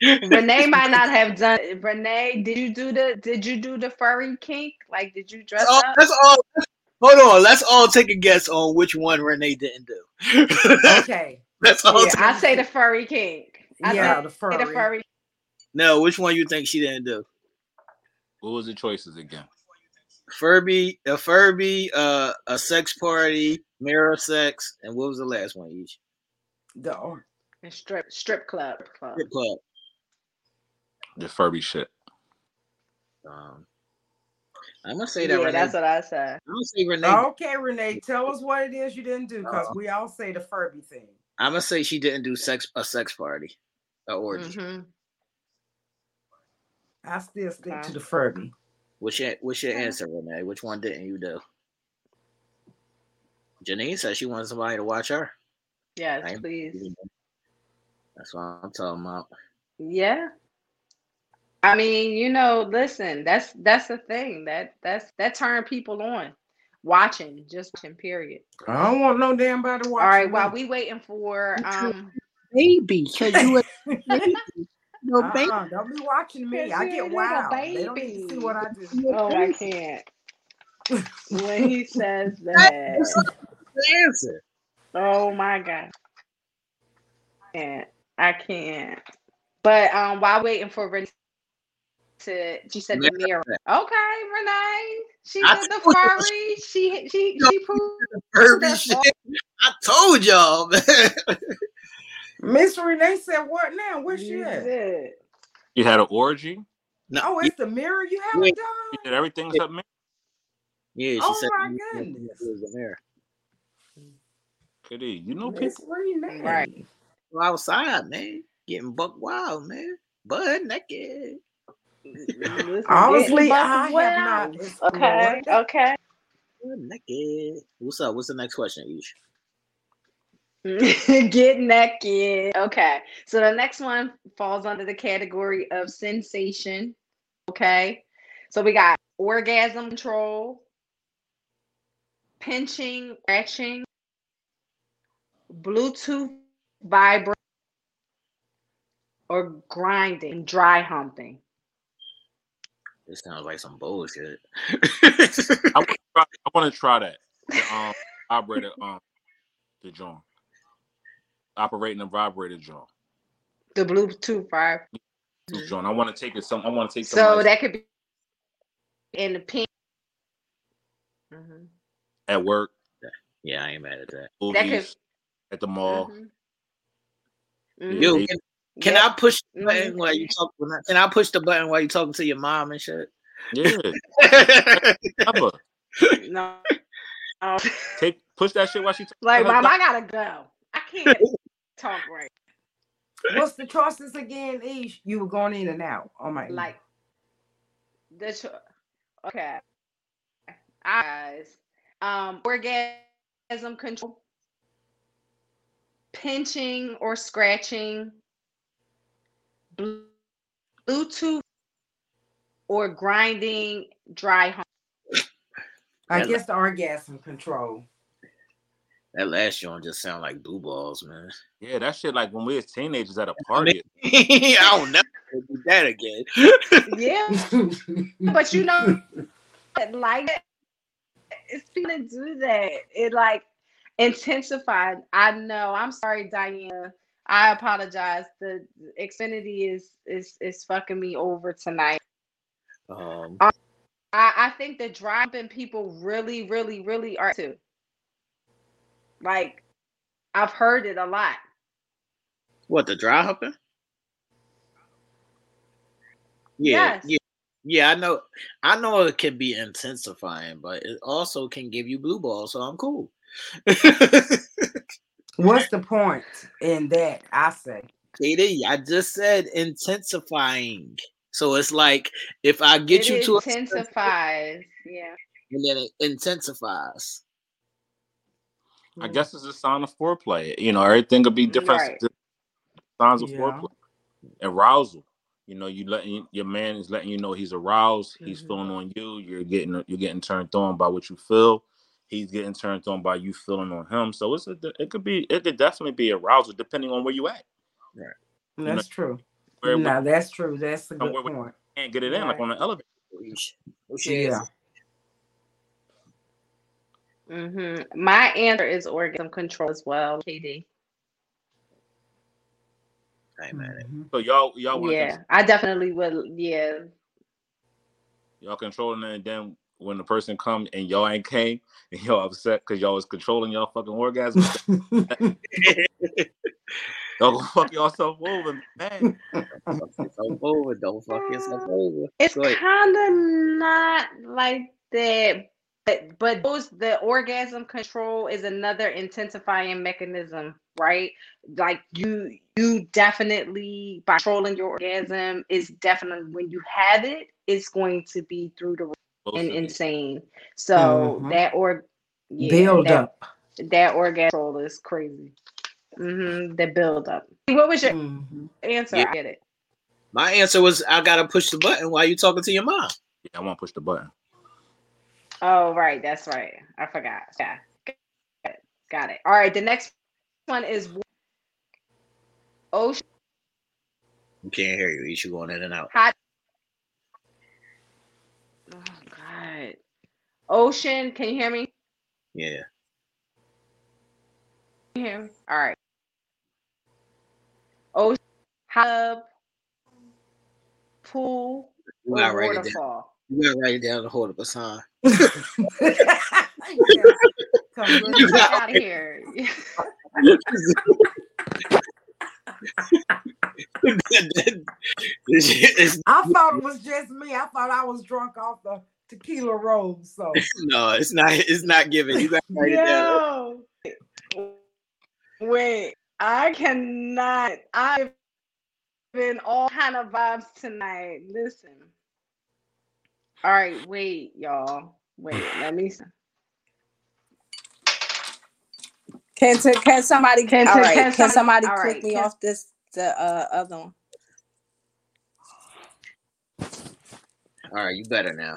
Renee might not have done. Renee, did you do the? Did you do the furry kink? Like, did you dress Let's up? let's all hold on. Let's all take a guess on which one Renee didn't do. Okay. let's all Yeah, take, I say the furry kink. I yeah, say the the furry. furry. no. Which one you think she didn't do? What was the choices again? Furby, a Furby, uh, a sex party, mirror sex, and what was the last one? Each The, oh, And strip strip club. club. strip club. The Furby shit. Um, I'm gonna say that. Yeah, Renee, that's what I said. I'm gonna say Renee. okay, Renee, tell us what it is you didn't do because Uh-oh. we all say the Furby thing. I'm gonna say she didn't do sex a sex party, a orgy. Mhm. I still stick Okay. to the Furby. What's your What's your answer, Renee? Which one didn't you do? Janine said she wanted somebody to watch her. Yes, Right. please. That's what I'm talking about. Yeah. I mean, you know, listen, that's that's the thing. That that's that turn people on. Watching, just watching, period. I don't want no damn body watching. All right, while we waiting for um baby, cause you a baby. No baby. Uh-uh, don't be watching me. I you get a little wild. They don't need to see what I do. oh I can't. when he says that. Answer. Oh my god. I can't. I can't. But um while waiting for Renee to she said the mirror. Okay, Renee. She I did the told you. furry. She she she proved Herbie That's shit. I told y'all, man. Miss Renee said, "What now? Where's she you at? You had an orgy. No, Oh, it's the mirror you haven't Yeah. You done. did everything except me. yeah, she Oh said my it was a mirror. Kitty, you know Miss people. Renee. Right. Go outside, man. Getting buck wild, man. Butt naked. Listen, Honestly, I buck have not. Okay, okay. Naked. What's up? What's the next question, Ish? Get naked. Okay. So the next one falls under the category of sensation. Okay. So we got orgasm control, pinching, scratching, Bluetooth vibrate, or grinding, dry humping. This sounds like some bullshit. I want to try, I want to try that. The um vibrator um the joint. Operating the vibrator joint. The Bluetooth vibe. The joint. I want to take it some. I want to take. So like, that could be in the pink. Mhm. at work, yeah, I ain't mad at that. That could- at the mall. Mhm. Yeah, Mhm. Yo, they- can, can Yeah. I push the button Mhm. while you talk? Can I push the button while you talking to your mom and shit? Yeah, No. no. take push that shit while she. talking like, mom, I gotta go. I can't talk right. What's the choices again, Ish? You were going in and out. Oh my. Like the cho- okay. Eyes. Um, orgasm control, pinching or scratching, Blu- Bluetooth or grinding dry hump. I That- guess the orgasm control. That last joint just sound like blue balls, man. Yeah, that shit like when we was teenagers at a party. I don't never do that again. Yeah, but you know, like it's gonna do that. It like intensified. I know. I'm sorry, Diana. I apologize. The Xfinity is is is fucking me over tonight. Um, I, I think the driving people really, really, really are too. Like, I've heard it a lot. what the dry humping? Yeah, Yes. yeah, yeah. I know. I know it can be intensifying, but it also can give you blue balls. So I'm cool. What's the point in that? I say. Katie, I just said intensifying. So it's like if I get it you to a intensifies. Yeah. and then it intensifies. I guess it's a sign of foreplay. You know, everything could be different Right. signs of Yeah. foreplay. Arousal. You know, you letting your man is letting you know he's aroused. He's Mhm. feeling on you. You're getting you're getting turned on by what you feel. He's getting turned on by you feeling on him. So it's a, it could be it could definitely be arousal depending on where you at. Right, That's true. Where we no, that's true. That's a good Somewhere we- point. can't get it in like on the elevator. What's your Yeah. answer? hmm My answer is orgasm control as well, KD. I ain't mad at it. Mhm. So y'all y'all want Yeah, I definitely would. Yeah, y'all controlling it, and then when the person come and y'all ain't came and y'all upset because y'all was controlling y'all fucking orgasm, y'all gonna fuck yourself over, man. Fuck yourself over. Don't fuck yourself over. it's kind of not like that, but but those the orgasm control is another intensifying mechanism, right? Like you you definitely by controlling your orgasm is definitely when you have it, it's going to be through the roof Both and insane. So Mhm. that or yeah, Build that, up. that orgasm control is crazy. hmm The build up. What was your Mhm. answer? Yeah. I get it. My answer was I gotta push the button while you talking to your mom. Yeah, I want to push the button. Oh, right. That's right. I forgot. Yeah. Got it. Got it. All right. The next one is ocean We can't hear you. You should going in and out. hot. Oh, God. Ocean. Can you hear me? Yeah. Can you hear me? All right. Ocean, hub, tub, pool, You gotta write it down. waterfall. You gotta write it down and hold up a sign. Yeah. Come You. Get got- out of here. I thought it was just me. I thought I was drunk off the tequila rose. So no, it's not. It's not given. You gotta write it down. Wait, I cannot. I've been all kind of vibes tonight. Listen. All right, wait, y'all. Wait, let me. s- Can t- can somebody Can- all can- right, can can, some- somebody all click right, me can- off this the uh, other one? All right, you better now.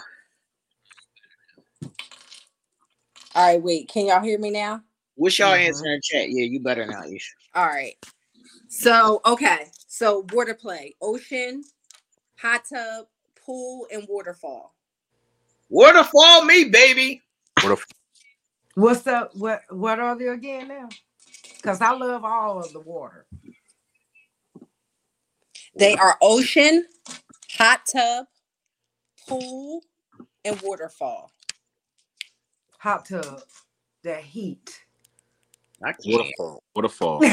All right, wait. Can y'all hear me now? What's y'all Mhm. answer in chat? Yeah, you better now. Isha. All right. So okay. So water play, ocean, hot tub, pool, and waterfall. Waterfall me, baby. What what's up? What what are they again now? Because I love all of the water. They are ocean, hot tub, pool, and waterfall. Hot tub, that heat. I can't. waterfall? Waterfall.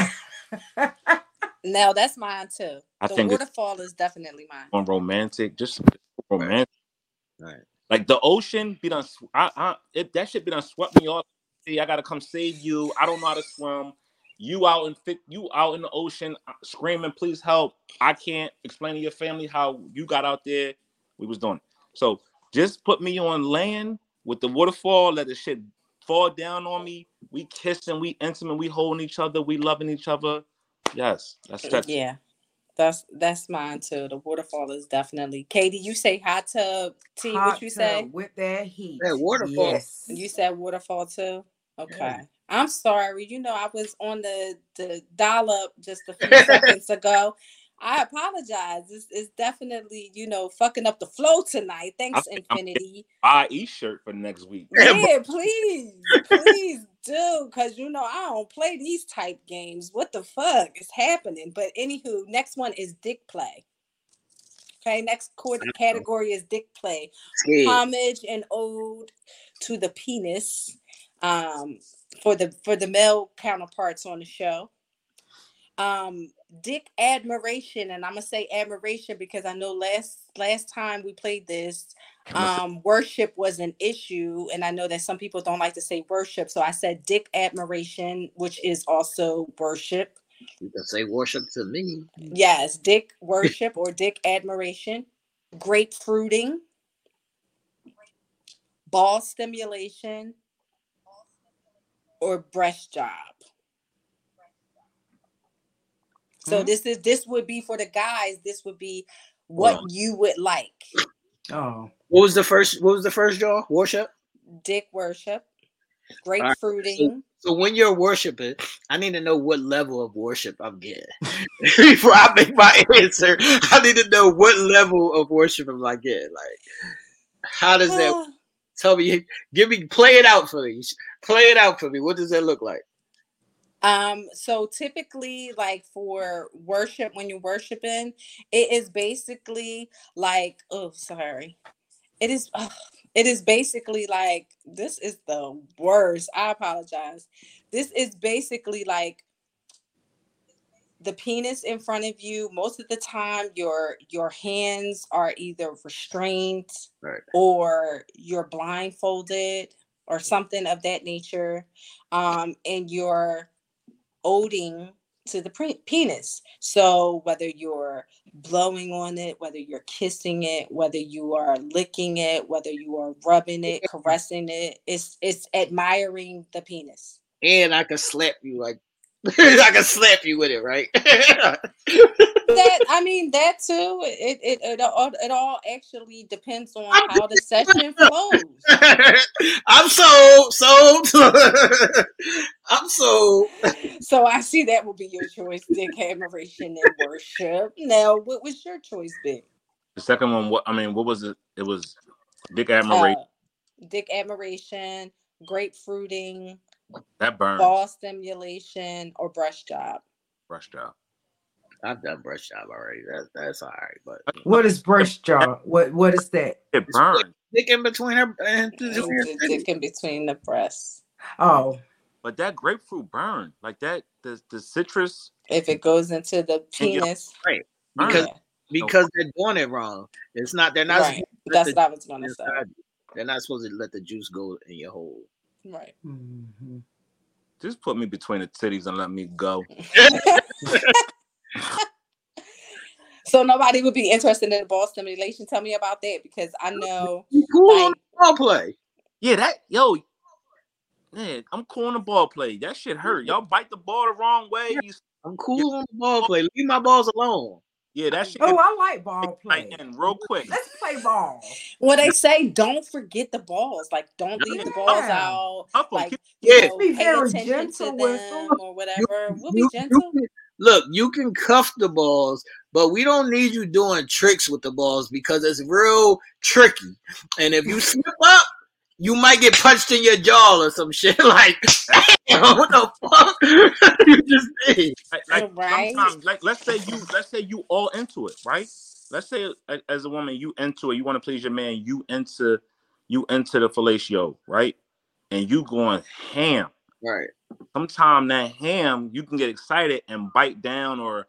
Now that's mine too. I the think it's waterfall is definitely mine. on romantic, just romantic. Right. Like the ocean be done. sw- I, I, it, that shit be done swept me off. See, I gotta come save you. I don't know how to swim. You out in fit. You out in the ocean uh, screaming, "Please help!" I can't explain to your family how you got out there. We was doing it. So just put me on land with the waterfall. Let the shit fall down on me. We kissing, we intimate, we holding each other, we loving each other. Yes, that's that's Yeah. That's that's mine too. The waterfall is definitely Katie, you say hot tub. T, Hot what you say? with that heat. That waterfall. Yes. You said waterfall too? Okay. I'm sorry. You know, I was on the the dial up just a few seconds ago. I apologize. It's, it's definitely, you know, fucking up the flow tonight. Thanks, I'm- Xfinity. buy e shirt for next week. Yeah, please, please do, cause you know I don't play these type games. What the fuck is happening? But anywho, next one is dick play. Okay, next core category is dick play. Scared. Homage and ode to the penis, um, for the for the male counterparts on the show. Um, dick admiration, and I'm gonna say admiration because I know last last time we played this, um worship was an issue and i know that some people don't like to say worship so i said dick admiration which is also worship. You can say worship to me. yes dick worship or dick admiration grapefruiting ball stimulation or breast job so Hmm. this is this would be for the guys this would be what on. you would like Oh. What was the first? What was the first draw? Worship. dick worship right, grapefruiting So when you're worshiping, I need to know what level of worship I'm getting before I make my answer. I need to know what level of worship am I getting. Like, how does that? Tell me. Give me. Play it out for me. Play it out for me. What does that look like? Um, so typically, like for worship, when you're worshiping, it is basically like, oh, sorry. It is it is basically like this is the worst. I apologize. This is basically like the penis in front of you. Most of the time, your your hands are either restrained Right. or you're blindfolded or something of that nature, um, and you're oding to the pre- penis. So whether you're blowing on it, whether you're kissing it, whether you are licking it, whether you are rubbing it, caressing it, it's it's admiring the penis. And I can slap you like I can slap you with it, right? That I mean that too. It it it all, it all actually depends on how the session flows. I'm sold, sold. I'm sold. So I see that will be your choice, dick admiration and worship. Now, what was your choice, Big? The second one, what I mean, what was it? It was Dick Admiration. Uh, dick admiration, grapefruiting, that burns. ball stimulation, or brush job. Brush job. I've done brush job already. That, that's all right, but What is brush job? What what is that? It burns. dick in between her and The dick in between the breasts. Oh, But that grapefruit burn. Like that, the the citrus If it goes into the penis, right? because yeah, because they're doing it wrong. It's not. They're not. right. supposed to let That's the what I was gonna juice say. They're not supposed to let the juice go in your hole. Right. Mhm. just put me between the titties and let me go. So nobody would be interested in the ball stimulation. Tell me about that because I know You cool on like the ball play. Yeah, that yo, man, I'm cool on the ball play. That shit hurt. Y'all bite the ball the wrong way. You, I'm cool on the ball play. Leave my balls alone. Yeah, that shit oh, I like ball play. like real quick. Let's play ball. when they say don't forget the balls, like don't leave the balls Yeah. out, Up 'em, like keep- you Yeah. know, Be pay very attention to gentle with them them. or whatever. We'll be You- gentle. you can- look, you can cuff the balls, but we don't need you doing tricks with the balls because it's real tricky. And if you slip up, you might get punched in your jaw or some shit. Like, damn, what the fuck you just did? like, like Right. sometimes, like let's say you let's say you all into it, right? Let's say as a woman you into it, you want to please your man, you into you into the fellatio, right? And you going ham. Right. Sometimes that ham you can get excited and bite down, or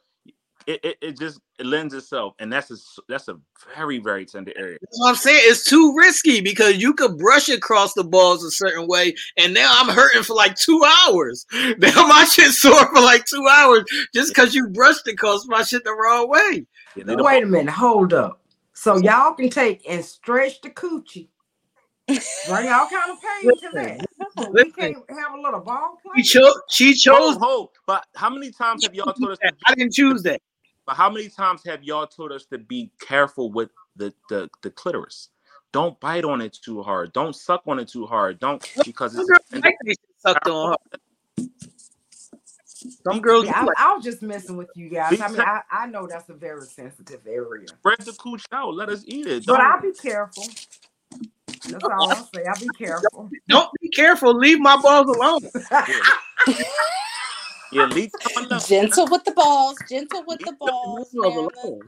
it, it, it just it lends itself, and that's a s- that's a very very tender area. That's what I'm saying. It's too risky because you could brush across the balls a certain way, and now I'm hurting for like two hours. Now my shit sore for like two hours just because you brushed it across my shit the wrong way. Yeah, they Wait a minute, hold up. So y'all can take and stretch the coochie. Bring all kind of pain to that. But we can't have a little ball She play. chose. She chose. Hold, hold. But how many times have y'all told us? To, I didn't choose that. But how many times have y'all told us to be careful with the the, the clitoris? Don't bite on it too hard. Don't suck on it too hard. Don't because Some girls like sucked on her. Some girls Yeah, like. I, I was just messing with you guys. I mean, I, I know that's a very sensitive area. spread the cooch out. Let us eat it. But Don't- I'll be careful. That's all I'll say. I'll be careful. Don't be careful. Leave my balls alone. yeah, leave some alone. Gentle with the balls, gentle with the balls. my balls Marilyn. alone.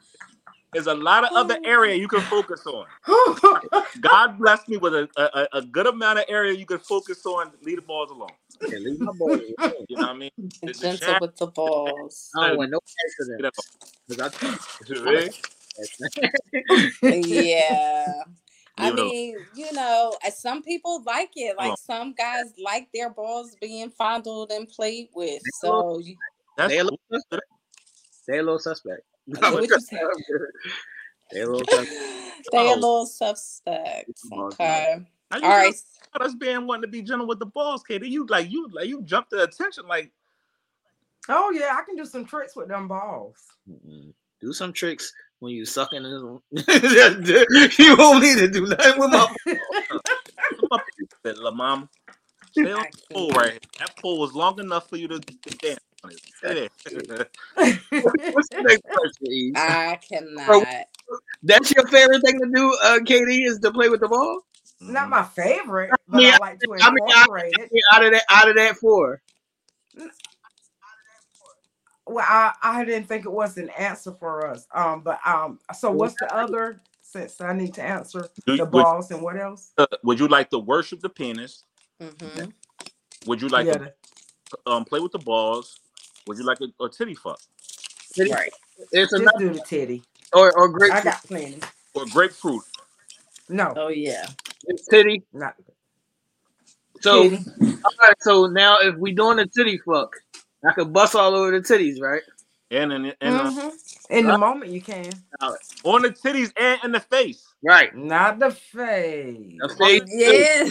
There's a lot of other area you can focus on. God bless me with a, a, a good amount of area you can focus on. Leave the balls alone. Yeah, leave my balls alone. You know what I mean? The- the Gentle shaft- with the balls. I don't want no Get accident. up. 'Cause Really? Yeah. I Leave mean, you know, uh, some people like it. Like on. some guys like their balls being fondled and played with. They So you- That's They a little suspect. They a little suspect. What? They a little suspect. they a little suspect. Balls, Okay. How you All right. know us being wanting to be gentle with the balls, Katie. You like you like you jumped the attention like oh yeah, I can do some tricks with them balls. Mm-mm. Do some tricks when you sucking. in- you won't need to do nothing with my. come up here, little mama. Stay on the pole right here. That pole was long enough for you to get down on it. Stay there. What's the next question? Eve? I cannot. That's your favorite thing to do, uh, Katie, is to play with the ball. Not my favorite, I but mean, I like to I mean, I- incorporate it. Out of that, out of that four. Well, I, I didn't think it was an answer for us. Um, but um, so what's the other? Since I need to answer Do- the would, balls and what else? uh, would you like to worship the penis? Mm-hmm. Would you like yeah, to um, play with the balls? Would you like a, a titty fuck Right. It's just enough, do the titty. or or great I got plenty. or grapefruit? No, Oh yeah. titty. not So, Kitty. all right. So now, if we doing a titty fuck, I could bust all over the titties, right? And in, and uh, Mhm. In the moment, you can. on the titties and in the face. Right. Not the face. The face Yeah.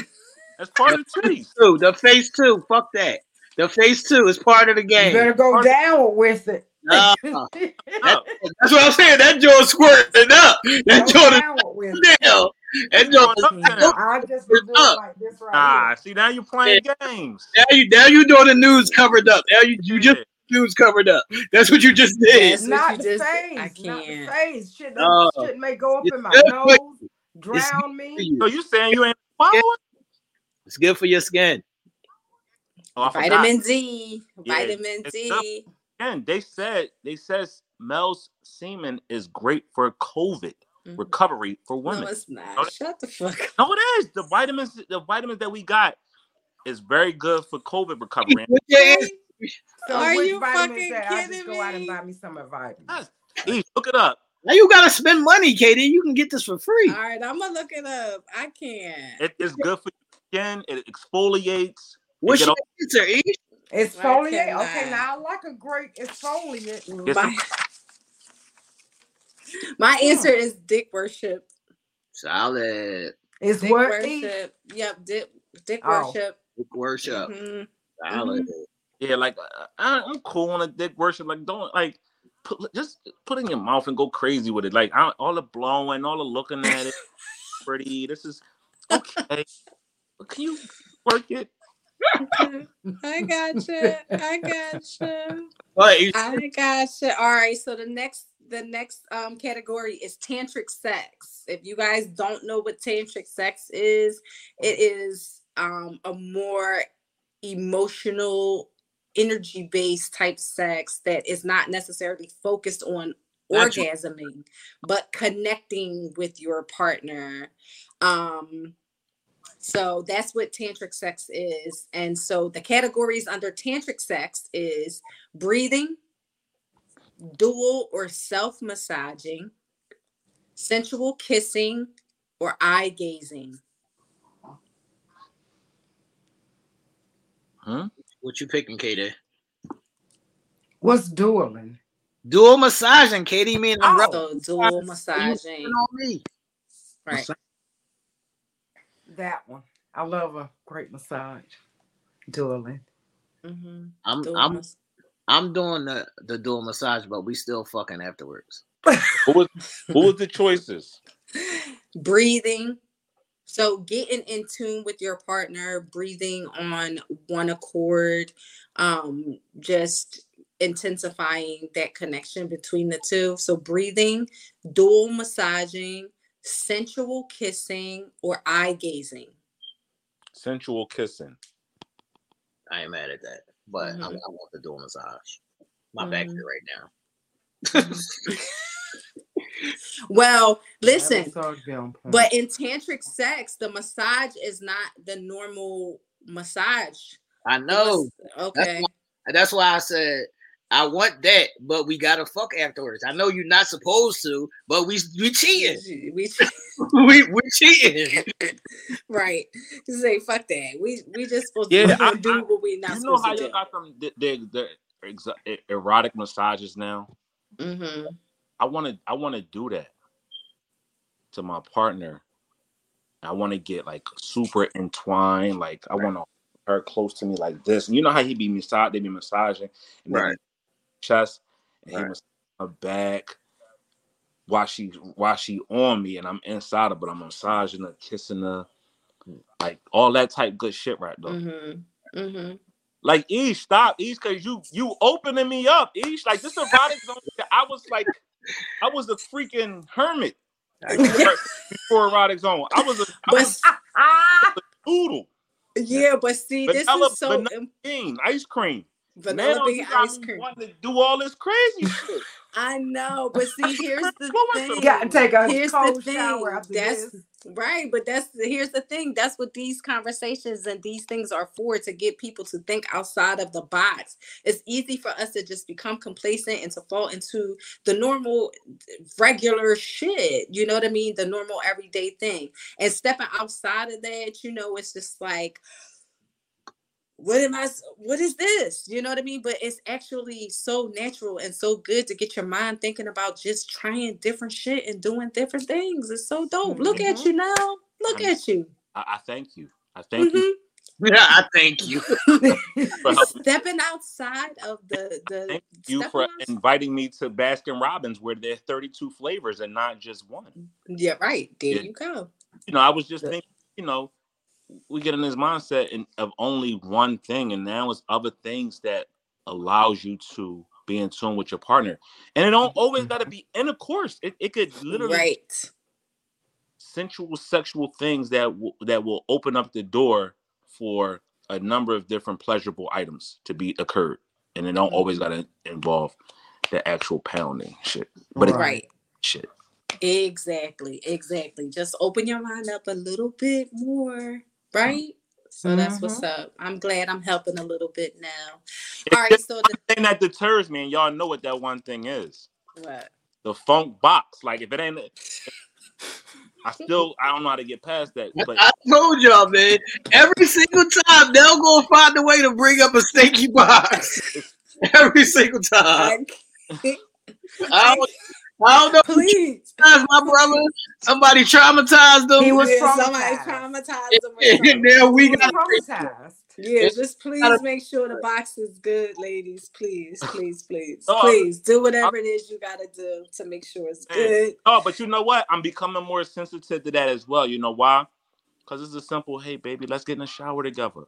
That's part of the titties. too. The face too. Fuck that. The face too is part of the game. You better go down with it. Nah, No. that's what I'm saying. That joint squirting up. That Go joint is down with it. down. That joint. Going up there. I just be doing like this right Nah, here. see now you're playing games. Now you now you doing the news covered up. Now you you just news covered up. That's what you just did. That's what Not you the just- face. I Not the can't. face. Shit, that Oh. Uh, shit may go up in my good for nose, drown me. So you saying you ain't following? It's good for your skin. Oh, I forgot. Vitamin D. Yeah, Vitamin it's D. Again, they said they says Mel's semen is great for COVID Mhm. recovery for women. No, women. it's No, not. Shut the fuck up. No, it is. The vitamins, the vitamins that we got is very good for COVID recovery. What? So Are which you vitamins fucking that I'll just kidding go out and buy me some of vitamins. Yes. Ish, look it up. Now you gotta spend money, Katie. You can get this for free. All right, I'm gonna look it up. I can't. It is good for your skin. It exfoliates. What's get your all- answer, E? Exfoliate. Okay, now I like a great exfoliate. Get some- My, my answer is dick worship. Solid. It's Dick what? Worship. Yep, dick dick Oh. worship. Dick worship. Mhm. Solid. Yeah, like uh, I, I'm cool on a dick worship. Like, don't like put just put in your mouth and go crazy with it. Like, I, all the blowing, all the looking at it, pretty. This is okay. But Can you work it? I got you. I got you. But you- I gotcha. All right. So the next the next um category is tantric sex. If you guys don't know what tantric sex is, it is um a more emotional energy based type sex that is not necessarily focused on orgasming but connecting with your partner um so that's what tantric sex is. And so the categories under tantric sex is breathing, dual or self massaging, sensual kissing, or eye gazing. Hmm? what you picking, Katie? What's dueling? Dual massaging, Katie. You mean I'm Oh. rubbing dual massaging. Right. That one. I love a great massage. Dueling. Mm-hmm. I'm Dual I'm mas- I'm doing the the dual massage, but we still fucking afterwards. What was what was the choices? breathing. So getting in tune with your partner, breathing on one accord, um, just intensifying that connection between the two. So breathing, dual massaging, sensual kissing, or eye gazing. Sensual kissing. I am mad at that, but I, Mhm. I want the dual massage. My back's Mhm. hurt right now. Well, listen, massage be on point. but in tantric sex, the massage is not the normal massage. I know. mas- okay. And that's why I said I want that, but we gotta fuck afterwards. I know you're not supposed to, but we we cheating. We we we cheating. right. You say fuck that. We we just supposed Yeah, to we I- gonna do I- what we not You know how you do. got them the, the, the exa- erotic massages now? Mm-hmm. I want to I want to do that to my partner. I want to get like super entwined. Like I want to her close to me like this. And you know how he be massage, they be massaging, and they be Right. Chest, and he Right. massage her back while she while she on me, and I'm inside her, but I'm massaging her, kissing her, like all that type good shit right though. Mm-hmm. Mm-hmm. Like Ish, stop Ish, cause you you opening me up, Ish. Like this erotic zone. I was like, I was a freaking hermit before erotic zone. I was a, I But was ah, a noodle, yeah, but see, this is so im- ice cream. Vanilla now bean you ice cream. wanting to do all this crazy shit. I know, but see, here's the What was the- thing. you got to take a Here's the cold thing. shower after That's this. right, but that's here's the thing. That's what these conversations and these things are for to get people to think outside of the box. It's easy for us to just become complacent and to fall into the normal, regular shit. You know what I mean? The normal everyday thing. And stepping outside of that, you know, it's just like what am I? What is this? You know what I mean? But it's actually so natural and so good to get your mind thinking about just trying different shit and doing different things. It's so dope. Look at Mhm. you now. Look I'm- at you. I, I thank you. I thank Mhm. you Yeah, I thank you. Stepping outside of the the Thank you for outs- inviting me to Baskin Robbins, where there's 32 flavors and not just one. Yeah, right. There Yeah. you go. You know, I was just thinking, you know, we get in this mindset in, of only one thing, and now it's other things that allows you to be in tune with your partner. And it don't always mm-hmm. got to be in intercourse. It, it could literally Right. sensual sexual things that w- that will open up the door for a number of different pleasurable items to be occurred and it don't always got to involve the actual pounding shit but it Right. shit Exactly. Exactly. Just open your mind up a little bit more. Right. So that's what's mm-hmm. up. I'm glad I'm helping a little bit now. All right. So the thing that deters me and y'all know what that one thing is what? the funk box like if it ain't i still i don't know how to get past that but I told y'all, man. Every single time they'll go find a way to bring up a stinky box. Every single time. I- I don't, I don't know. Please. My brother, somebody traumatized them. He was Yeah, somebody traumatized. traumatized them or and something. we got traumatized. Yeah, just please make sure the box is good, ladies. Please, please, please, Oh, please do whatever it is you gotta do to make sure it's Man. good. oh but you know what i'm becoming more sensitive to that as well you know why because it's a simple hey baby let's get in the shower together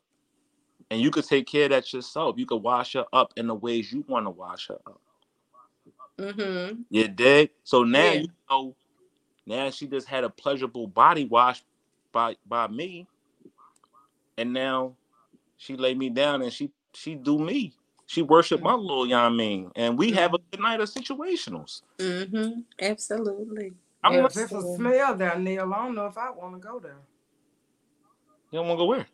and you could take care of that yourself you could wash her up in the ways you want to wash her up Mm-hmm. You dig? So now Yeah. you know. Now she just had a pleasurable body wash by by me, and now she lay me down and she she do me. She worship my little you know what I mean, and we have a good night of situationals. Mm-hmm. Absolutely. I'm If not, it's a smell there, Nell, I don't know if I want to go there. you don't want to go where?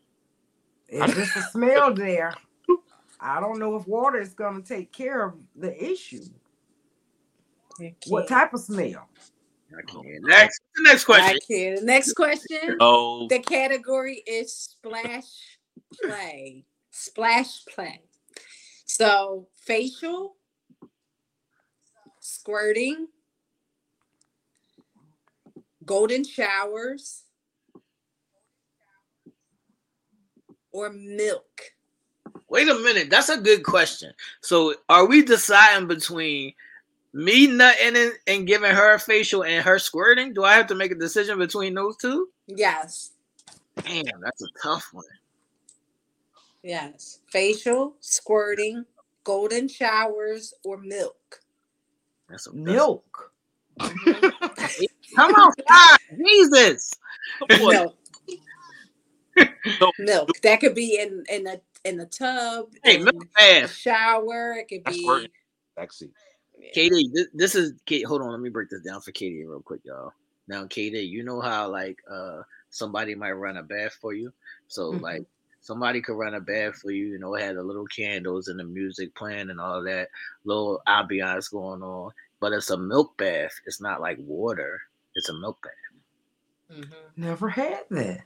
If it's a smell there, I don't know if water is going to take care of the issue. What type of smell? Oh, next. The next question. I can. The next question. Oh, The category is splash play. Splash play. So facial, squirting, golden showers, or milk. Wait a minute. That's a good question. So, are we deciding between me nutting and, and giving her a facial and her squirting? Do I have to make a decision between those two? Yes. Damn, that's a tough one. Yes. Facial, squirting, golden showers, or milk. That's a Milk. Mm-hmm. Come on, God, Jesus. milk. Milk. That could be in in a in a tub. Hey, in milk a bath. shower. It could That's be. squirting. Sexy. Katie, this, this is Kate. Hold on, let me break this down for Katie real quick, y'all. Now, Katie, you know how like uh somebody might run a bath for you. So Mhm. like somebody could run a bath for you, you know, it had the little candles and the music playing and all that little ambiance going on. But it's a milk bath. It's not like water. It's a milk bath. Mhm. Never had that.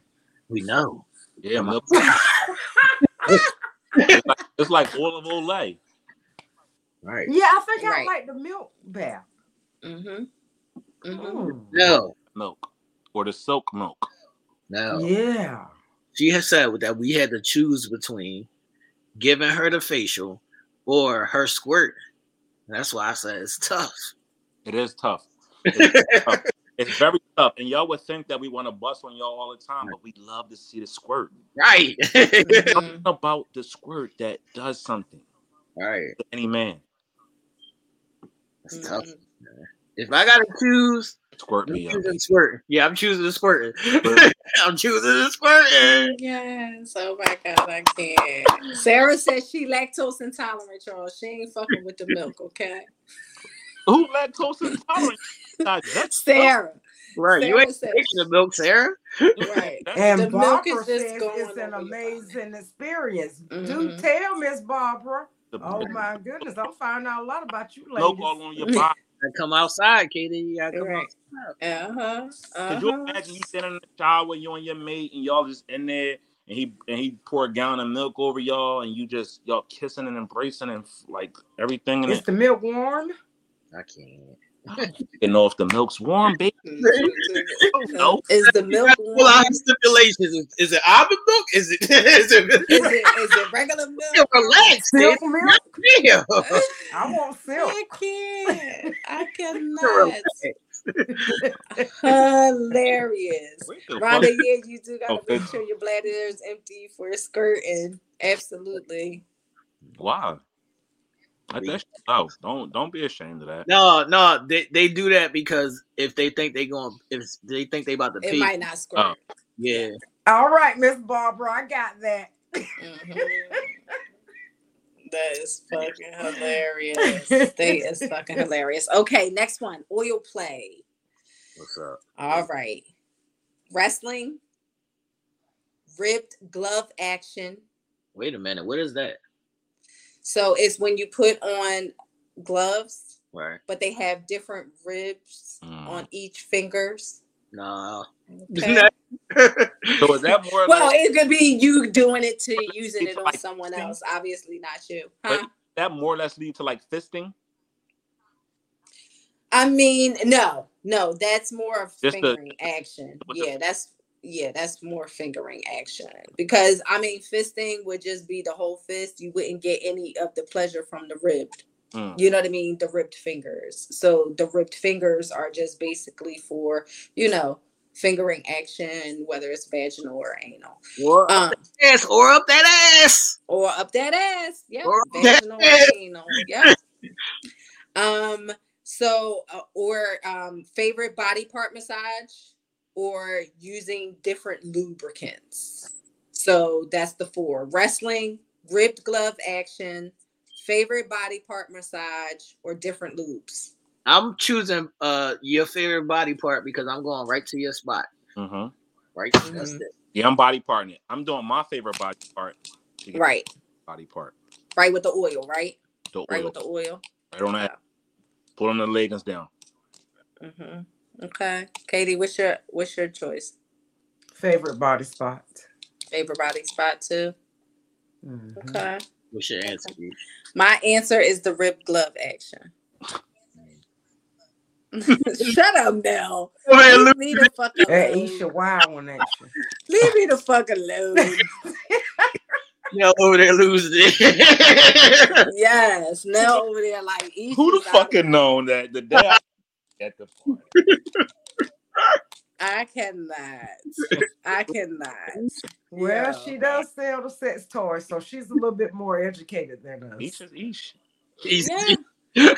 We know. Yeah, milk. it's, like, it's like olive olay. Right. Yeah, I think I like the milk bath. Mhm. Mhm. Mm. No. milk or the silk milk. No. Yeah. She has said that we had to choose between giving her the facial or her squirt. And that's why I said it's tough. It is tough. It's, tough. It's very tough. And y'all would think that we want to bust on y'all all the time, but we love to see the squirt. right. Something about the squirt that does something right. any man. It's tough. Mhm. If I gotta choose, Squirt I'm me up. choosing squirt. Yeah, I'm choosing the squirt. I'm choosing the squirt. Yes. Oh my God, I can't. Sarah says she lactose intolerant, y'all. She ain't fucking with the milk, okay? Who lactose intolerant? God, that's Sarah. Right. You ain't said- taking the milk, Sarah. Right. And The milk Barbara is just says going it's an over your amazing experience. Do Mhm. tell Miss Barbara. The Oh my goodness, I'm finding out a lot about you milk ladies. all on your body. I come outside, Katie. You gotta come Right. outside. Uh-huh. Could you Uh-huh. imagine you standing in the shower, you and your mate, and y'all just in there, and he and he pour a gallon of milk over y'all, and you just y'all kissing and embracing and like everything in Is it. the milk warm? I can't. You know if the milk's warm, baby. no. Is the milk warm? Well, I stipulations. Is, is it almond milk? Is it? Is it? Is it is it regular milk? Relax, Silk milk? Damn. I want silk. I can't. I cannot. Hilarious. Rhonda, yeah, you do gotta Okay. make sure your bladder is empty for a skirting. Absolutely. Wow. Let that shit out. Don't don't be ashamed of that. No, no, they, they do that because if they think they going if they think they about to It might not squirt. Oh. yeah. All right, Miss Barbara, I got that. Mhm. That is fucking hilarious. They is fucking hilarious. Okay, next one. Oil play. What's up? All right. Wrestling. ribbed glove action. Wait a minute. What is that? So it's when you put on gloves, Right. but they have different ribs Mm. on each fingers. No. Okay. So is that more Well, like it could be you doing it to using It's it on like someone fisting? else. Obviously, not you. Huh? that more or less lead to like fisting? I mean, no, no, that's more of Just the- fingering action. with the- Yeah, that's yeah, that's more fingering action. Because I mean, fisting would just be the whole fist. You wouldn't get any of the pleasure from the ribbed. Mm. You know what I mean? The ribbed fingers. So the ribbed fingers are just basically for you know fingering action, whether it's vaginal or anal. Or Um, ass or up that ass. or up that ass. Yeah, Or vaginal ass. or anal. Yeah. um. So, uh, or um, favorite body part massage, or using different lubricants. So that's the four: wrestling, ribbed glove action, favorite body part massage, or different lubes. I'm choosing uh your favorite body part because I'm going right to your spot. hmm Right. That's Mhm. it. Yeah, I'm body parting it. I'm doing my favorite body part. to get Right, Body part. right with the oil. Right, The right with the oil. Right on that. Pull on the leggings down. hmm Okay, Katie, what's your what's your choice? Favorite body spot. Favorite body spot too. Mhm. Okay. What's your answer? B? My answer is the rib glove action. Shut up now. Leave me the fuck That alone. Isha Wild one action. Leave me the fuck alone. Nell over there losing it. yes. Now over there like Who the out- fucking known that the day I at the party? I cannot. I cannot. Well, Yeah. she does sell the sex toys, so she's a little bit more educated than us. Each is each. He's- Yeah.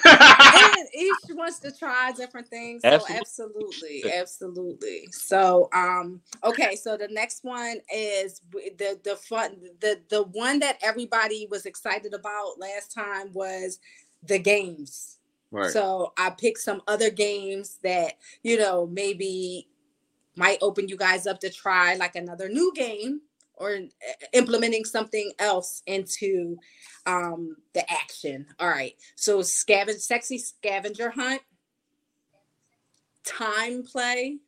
and each wants to try different things. So Absolutely. absolutely, absolutely. So um, okay, so the next one is the the fun the the one that everybody was excited about last time was the games. Right. So I picked some other games that you know maybe might open you guys up to try like another new game or uh, implementing something else into um the action. All right. So scavenge sexy scavenger hunt, time play,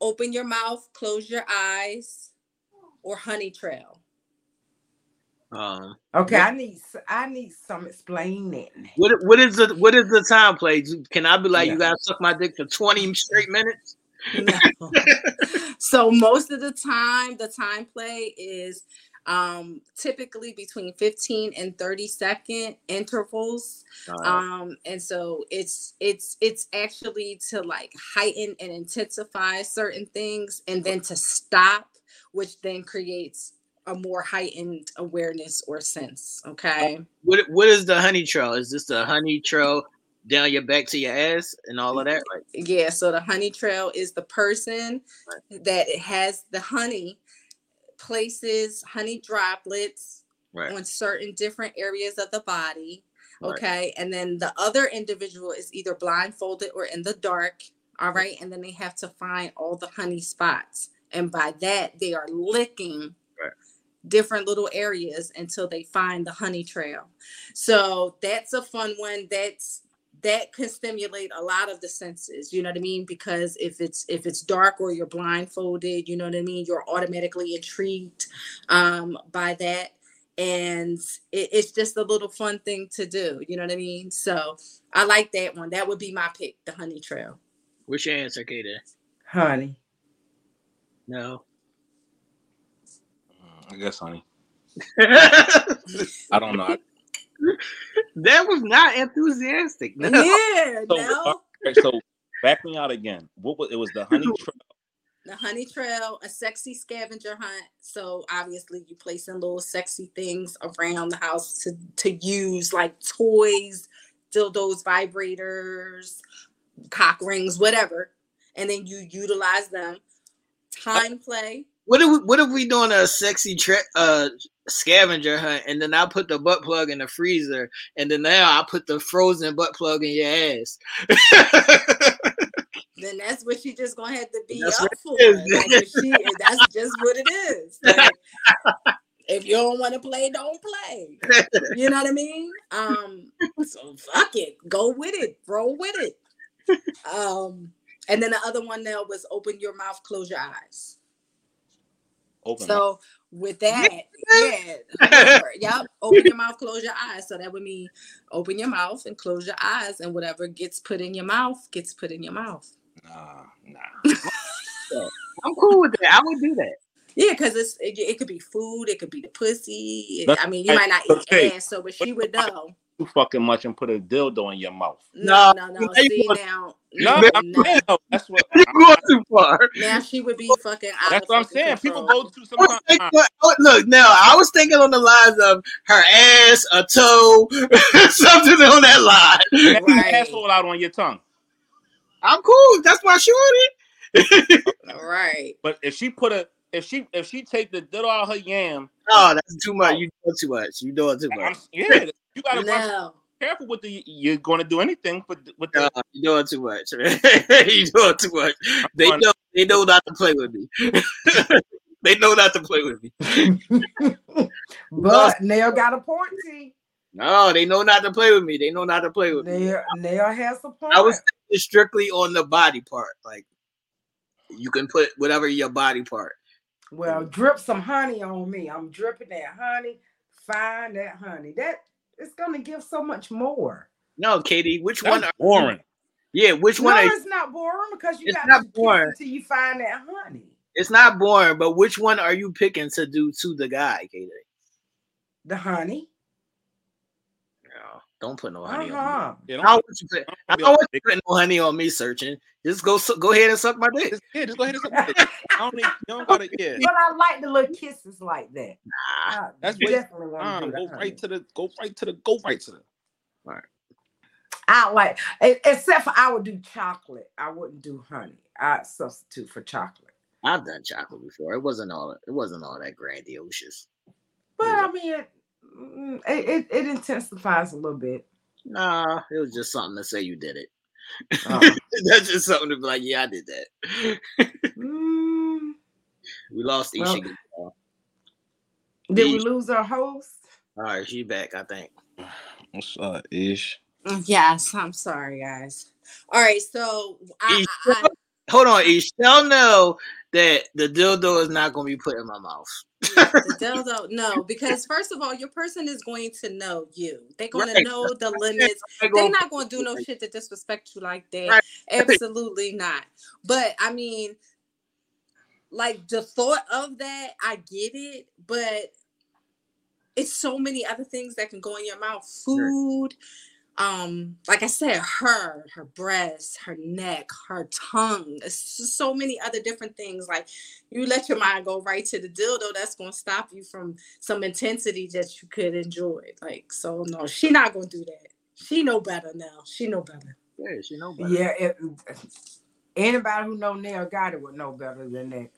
open your mouth, close your eyes, or honey trail. Um, Okay, I need I need some explaining. what what is the what is the time play? Can I be like, you guys suck my dick for 20 straight minutes? No. so most of the time the time play is um typically between 15 and 30 second intervals Uh, um and so it's it's it's actually to like heighten and intensify certain things and then to stop which then creates a more heightened awareness or sense oh, okay what what is the honey trail? Is this the honey trail down your back to your ass and all of that? Like, yeah so the honey trail is the person that has the honey places honey droplets right, on certain different areas of the body Right. okay and then the other individual is either blindfolded or in the dark all right and then they have to find all the honey spots and by that they are licking Right. Different little areas until they find the honey trail. So that's a fun one. That's that can stimulate a lot of the senses you know what i mean? Because if it's if it's dark or you're blindfolded you know what i mean? You're automatically intrigued um by that. And it, it's just a little fun thing to do you know what i mean? So i like that one. That would be my pick the honey trail. What's your answer, Katie? Honey. No. I guess, honey. I don't know. That was not enthusiastic. No. yeah So, no okay, so back me out again. What was it? Was the honey trail? the honey trail a sexy scavenger hunt so obviously you placing little sexy things around the house to to use like toys dildos vibrators cock rings whatever and then you utilize them time play What if we, what if we doing a sexy tra- uh scavenger hunt and then I put the butt plug in the freezer and then now I put the frozen butt plug in your ass. then that's what she just gonna have to be That's up for. Like she, that's just what it is. Like, if you don't want to play, don't play. You know what I mean? Um, so fuck it, go with it, roll with it. Um, and then the other one now was open your mouth, close your eyes. Open. So with that, yeah, yep, open your mouth, close your eyes. So that would mean open your mouth and close your eyes, and whatever gets put in your mouth gets put in your mouth. Nah, nah. I'm cool with that. I would do that. Yeah, because it's it, it could be food, it could be the pussy. That's I mean, you might not eat okay. ass, so but she would know. Too fucking much and put a dildo in your mouth. No, No, no, no. See now, No, no, I'm no. that's what. You're going too far. now she would be fucking. Out That's of what I'm fucking saying. People go to I was sometimes. thinking- oh, Look, now I was thinking on the lines of her ass, a toe, something on that line. Have Right. asshole out on your tongue. I'm cool. That's my shorty. right. But if she put a, if she, if she take the dildo out of her yam, Oh, that's too much. Oh. You doing too much. You doing too I'm, much. yeah, you gotta be No. Careful with the. You're going to do anything, but with the. No, you doing too much. Man. you doing too much. They know. They know not to play with me. they know not to play with me. But Nail got a point, T. No, they know not to play with me. They know not to play with me. Nail, Nail has a point. I was strictly on the body part. Like you can put whatever your body part. well, drip some honey on me. I'm dripping that honey. Find that honey. That it's gonna give so much more. No, Katie, which one? That's Are, boring. yeah, which No, one? Are, it's not boring because you It's got not to boring. until you find that honey. it's not boring, but which one are you picking to do to the guy, Katie? The honey. No, don't put no honey on me. Uh-huh. Yeah, I don't don't want you put, I don't want you putting no honey on me searching. Just go su- go ahead and suck my dick. Just, yeah, just go ahead and suck it. I don't need, you don't gotta, yeah. But I like the little kisses like that. Nah. I That's what- definitely want Um, to go that. right to the, go right to the, go right to the. All right. I like, except for I would do chocolate. I wouldn't do honey. I substitute for chocolate. I've done chocolate before. It wasn't all it wasn't all that grandiose. But I mean, it, mm, it, it, it intensifies a little bit. Nah, it was just something to say you did it. Uh, That's just something to be like, yeah, I did that. mm, We lost Well- Isha. All did we lose our host? All right, she back, I think. What's up, Ish? Yes, I'm sorry, guys. All right, so I, I, I Hold on, Ish. Y'all know that the dildo is not gonna be put in my mouth. the dildo no because first of all your person is going to know you. They're going Right. to know the limits. they're not going to do no shit to disrespect you like that. Right. absolutely not. But i mean like the thought of that i get it but it's so many other things that can go in your mouth. Food um like i said her her breasts her neck her tongue so many other different things like you let your mind go right to the dildo that's going to stop you from some intensity that you could enjoy like so no she not going to do that she know better now she know better Yeah, she know better. Yeah, it, anybody who know Nail got it would know better than that.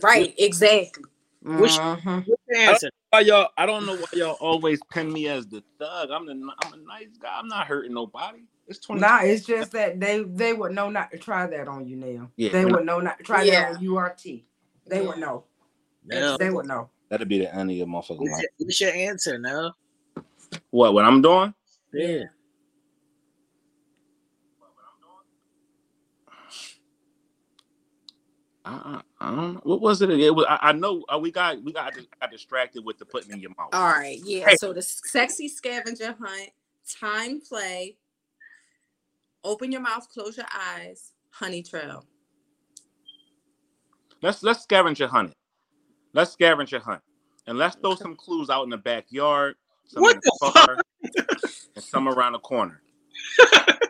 right exactly Which-. What's the answer? Why y'all? I don't know why y'all always pin me as the thug. I'm the, I'm a nice guy. I'm not hurting nobody. It's twenty. Nah, it's just that they they would know not to try that on you, Nail. Yeah. They would know not to try Yeah. that on URT. They would know. No. They would know. That'd be the end of your motherfucking life. what's your answer now? What? What I'm doing? Yeah. I, I, I don't know. What was it? It was. I, I know uh, we got we got got distracted with the putting in your mouth. All right, yeah. Hey. So the sexy scavenger hunt, time play, open your mouth, close your eyes, honey trail. Let's let's scavenger hunt it. Let's scavenger hunt, and let's throw some clues out in the backyard, some What in the car, and some around the corner.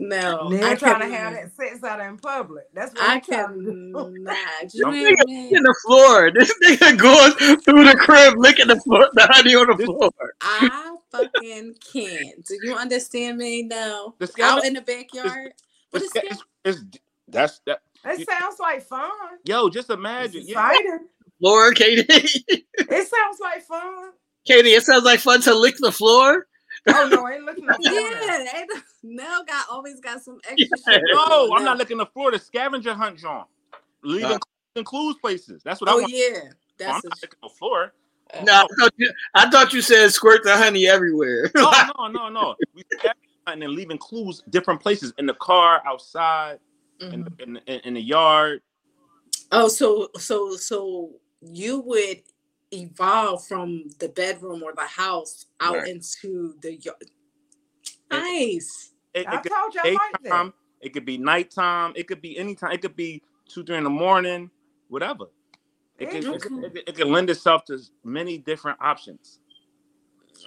No, They're I trying to have that sex out in public. That's what I I'm trying to do. cannot. Some- Man, in the floor. This nigga going through the crib, licking the floor, the honey on the floor. I fucking can't. Do you understand me? No. The Out scavenger, in the backyard. But it's, it's it's, it's, that's that. It sounds like fun. Yo, just It's imagine. Yeah, exciting. Floor, Katie. It sounds like fun. Katie, it sounds like fun to lick the floor. Oh no, I ain't looking at yeah, they, Mel got always got some extra Yeah. shit. no, I'm on. not looking the floor. The scavenger hunt, John. Leaving Uh. clues places. That's what I Oh want. yeah, I'm that's not a, looking the floor. No, I thought you, I thought you said squirt the honey everywhere. No, no, no, no. We scavenger hunting and leaving clues different places in the car, outside, in, Mhm. the, in, the, in the yard. Oh, so so so you would evolve from the bedroom or the house out Right. into the yard. Nice. It, I it could told you I be like that. It could be nighttime. It could be anytime. It could be two, three in the morning. Whatever. It could, it, could, mm-hmm. it, it could lend itself to many different options.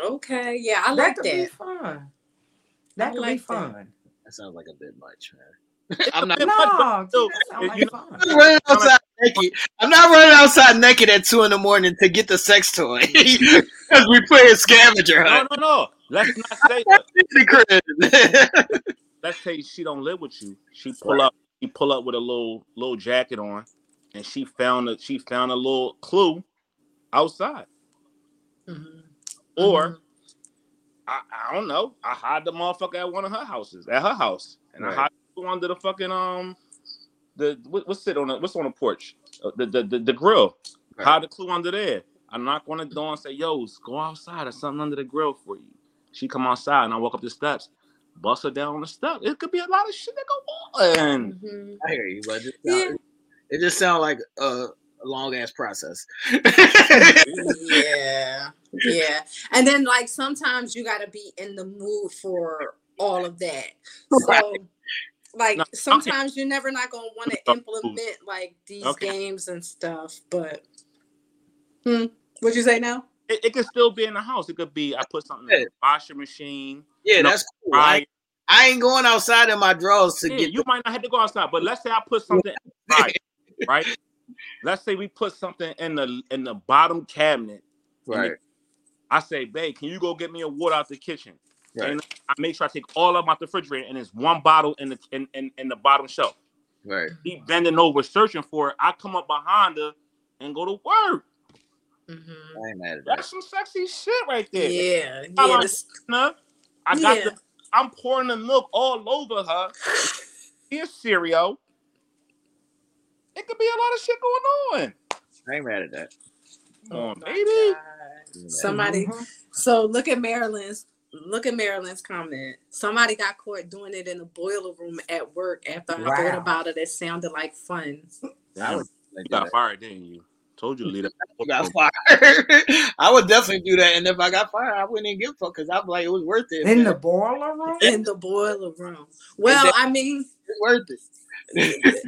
Okay, yeah, I that like could be that. fun. That I could be like that. fun. That sounds like a bit much, man. I'm not It No, might, but still, that sound you like know- fun. I'm naked. I'm not running outside naked at two in the morning to get the sex toy because we play a scavenger No, hunt. no, no. no. Let's not say that. in the crib. Let's say she don't live with you. She pull up. She pull up with a little little jacket on, and she found a she found a little clue outside. Mhm. Or Mhm. I, I don't know. I hide the motherfucker at one of her houses, at her house, and Right. I hide the under the fucking um the what, what's sit on the what's on the porch, Uh, the the the, the grill. Right. Hide the clue under there. I knock on the door and say, "Yo, go outside. There's something under the grill for you." She come outside, and I walk up the steps, bust her down on the step. It could be a lot of shit that go on. Mhm. I hear you, but it just, Yeah. it just sounds like a, a long ass process. yeah yeah and then like sometimes you got to be in the mood for all of that so like No, okay. sometimes you're never not gonna want to implement like these Okay. games and stuff but hmm what'd you say now It, it could still be in the house. It could be I put something in the washing machine. yeah, that's cool. I, Right? ain't- I ain't going outside in my drawers to Yeah, get you might not have to go outside, but let's say I put something inside, right? Let's say we put something in the in the bottom cabinet. right. I say, babe, can you go get me a water out the kitchen? Right. And I make sure I take all of them out the refrigerator, and it's one bottle in the in, in, in the bottom shelf. Right. He bending over searching for it. I come up behind her and go to work. Mhm. I ain't mad at that. That's some sexy shit right there. yeah I'm yeah like- this- I got Yeah. the I'm pouring the milk all over her. Here's cereal. It could be a lot of shit going on. I ain't mad at that. Come on, baby. God. I ain't mad. somebody Mhm. so look at marilyn's look at marilyn's comment somebody got caught doing it in a boiler room at work after i thought Wow. about it it sounded like fun I Damn, would you got fired, didn't you? Told you to leave that. Got fired. I would definitely do that, and if I got fired, I wouldn't even give a fuck because I'm like, it was worth it. In man. the boiler room? in the boiler room. Well, I mean, It's worth it.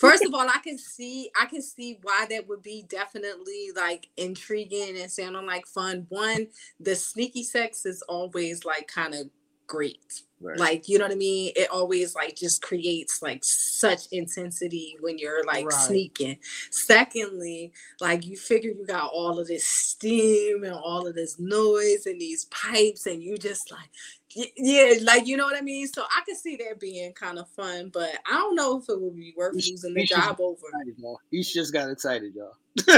First of all, I can see I can see why that would be definitely like intriguing and sounding like fun. One, the sneaky sex is always like kind of great. Right. Like, you know what I mean? It always like just creates like such intensity when you're like Right. sneaking. Secondly, like you figure you got all of this steam and all of this noise and these pipes, and you just like, yeah, like you know what I mean? So I can see that being kind of fun, but I don't know if it would be worth We should- losing we the should- job over. excited, y'all. Ish just got excited, y'all.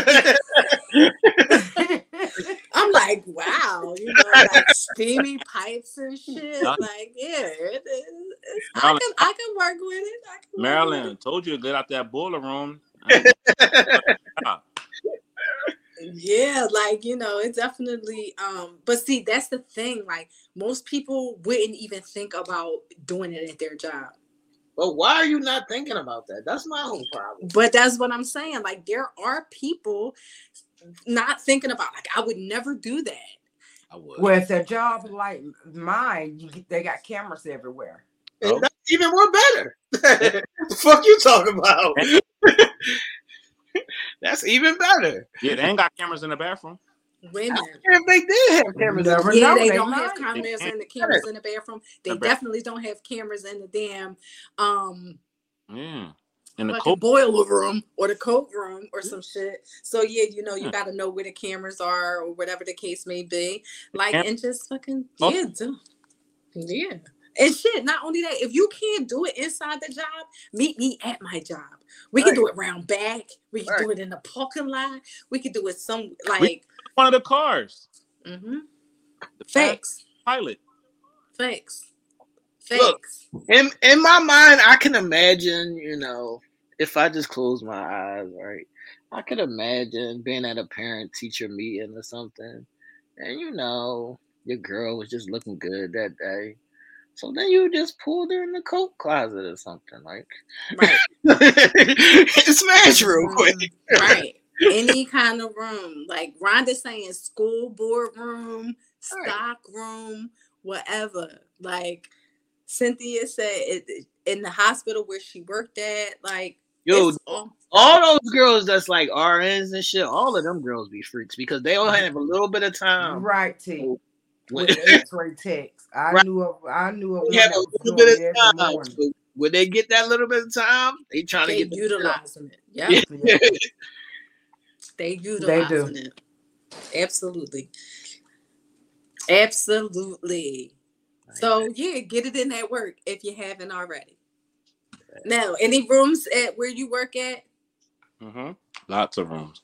I'm like, wow, you know, like steamy pipes and shit. Like, yeah, it, it, it's, I can I can work with it. I can work with Marilyn told you to get out that boiler room. Yeah, like you know, it definitely um but see that's the thing, like most people wouldn't even think about doing it at their job. But why are you not thinking about that? That's my whole problem. But that's what I'm saying. Like there are people not thinking about like I would never do that. I would. Well, if a job like mine, you, they got cameras everywhere. And Oh. that's even more better. the fuck you talking about? that's even better. Yeah, they ain't got cameras in the bathroom. Women. If they did have cameras, in Never Yeah, they they don't have cameras in the cameras in the bathroom. They The ba- definitely don't have cameras in the damn um Yeah. In the fucking cold. boiler room or the coat room or some shit. So yeah, you know, you got to know where the cameras are or whatever the case may be. Like cam- and just fucking Oh. yeah, do. yeah. And shit, not only that, if you can't do it inside the job, meet me at my job. We can do it round back. We can do it in the parking lot. We can do it some like One of the cars. Mm-hmm. The facts, Pilot. facts, Look. facts. in in my mind, I can imagine, you know, if I just close my eyes, right? I could imagine being at a parent teacher meeting or something, and you know, your girl was just looking good that day. So then you just pulled her in the coat closet or something, like Right. smash real quick. Mhm. Right. Any kind of room. Like Rhonda saying school board room, Right. stock room, whatever. Like Cynthia said it, in the hospital where she worked at, like Yo, all, all those girls that's like RNs and shit, all of them girls be freaks because they all have a little bit of time. right, T. When, With X-ray techs, I Right. knew of, I knew of one they have a little bit of time. morning. So when they get that little bit of time, they trying to they get the utilizing it. Yeah, Yeah. Yeah. they utilizing it. Absolutely. Absolutely. So yeah, get it in that work if you haven't already. Now, any rooms at where you work at? Mm-hmm. Lots of rooms.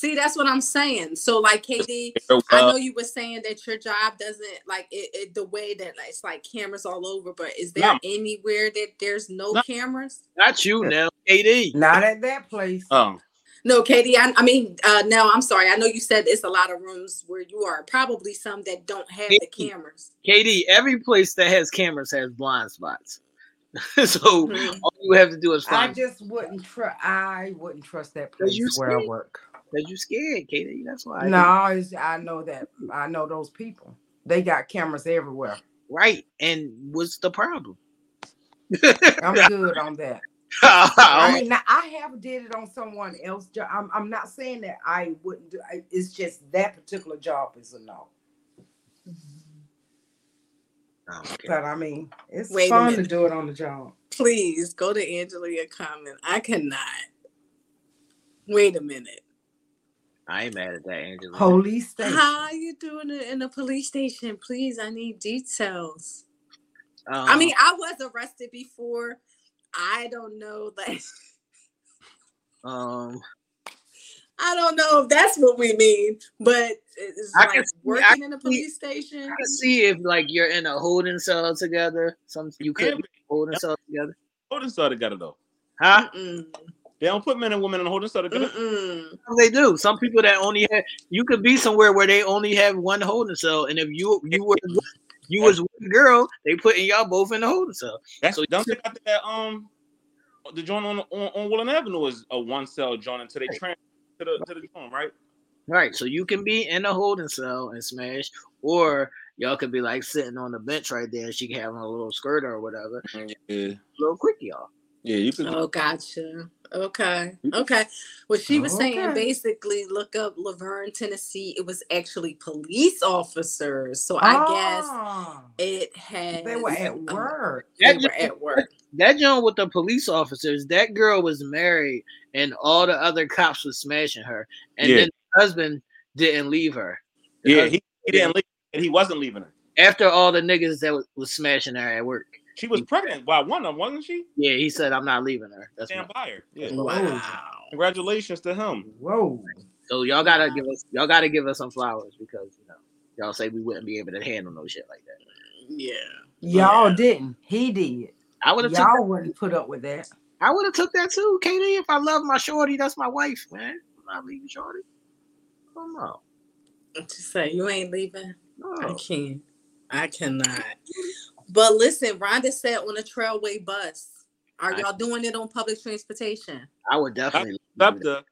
See, that's what I'm saying. So, like, KD, I know you were saying that your job doesn't like it, it the way that like, it's like cameras all over, but is there No. anywhere that there's no, No. cameras? Not you now, KD. Not at that place. oh, No, Katie. I, I mean, uh, no, I'm sorry. I know you said it's a lot of rooms where you are. Probably some that don't have the cameras. KD, every place that has cameras has blind spots. so Mhm. all you have to do is I just wouldn't trust. I wouldn't trust that place where I work. Because you scared, KD. That's why. No, it's, I know that. I know those people. They got cameras everywhere. Right. And what's the problem? I'm good on that. I I mean, now, I have did it on someone else. job. I'm, I'm not saying that I wouldn't do. I- It's just that particular job is a no. But I mean, it's Wait fun to do it on the job. Please go to Angela Angelia comment. I cannot. Wait a minute. I ain't mad at that, Angela. Police station. How are you doing it in a police station? Please, I need details. Um, I mean, I was arrested before. I don't know that. um, I don't know if that's what we mean, but it's I like can see- I working can in a see- police station. I can see if like you're in a holding cell together. Some you could Yeah. be holding cell together. holding cell together though. Huh? Mm-mm, They don't put men and women in a holding cell together. mm-mm. They do. Some people that only have you could be somewhere where they only have one holding cell, and if you you were you was one girl, they putting y'all both in the holding cell. That's So- don't they got that um the joint on on, on Willen Avenue is a one cell joint until they transfer to the to the joint, right? Right. So you can be in a holding cell and smash, or y'all could be like sitting on the bench right there, and she can have on a little skirt or whatever. Yeah, little quick, y'all. Yeah, you can. Oh, gotcha. Okay. Okay. Well, she was saying basically look up La Vergne, Tennessee. It was actually police officers. So I guess Ah, it had they were at work. They That were at work. That joint with the police officers, that girl was married, and all the other cops were smashing her, and Yeah. then the husband didn't leave her. The yeah, he, he didn't leave. And he wasn't leaving her. after all the niggas that was, was smashing her at work. She was pregnant by one of them, wasn't she? Yeah, he said, "I'm not leaving her." That's Stand my, by her. Yeah. Wow. Congratulations to him. Whoa. so y'all gotta give us y'all gotta give us some flowers because you know y'all say we wouldn't be able to handle no shit like that. Yeah. Y'all didn't. He did. I would have took Y'all wouldn't put up with that. I would have took that too, Katie. If I love my shorty, that's my wife, man. I'm not leaving shorty. Oh no, To say you ain't leaving. I can't. I cannot. But listen, Rhonda said on a trailway bus. Are y'all doing it on public transportation? I would definitely. SEPTA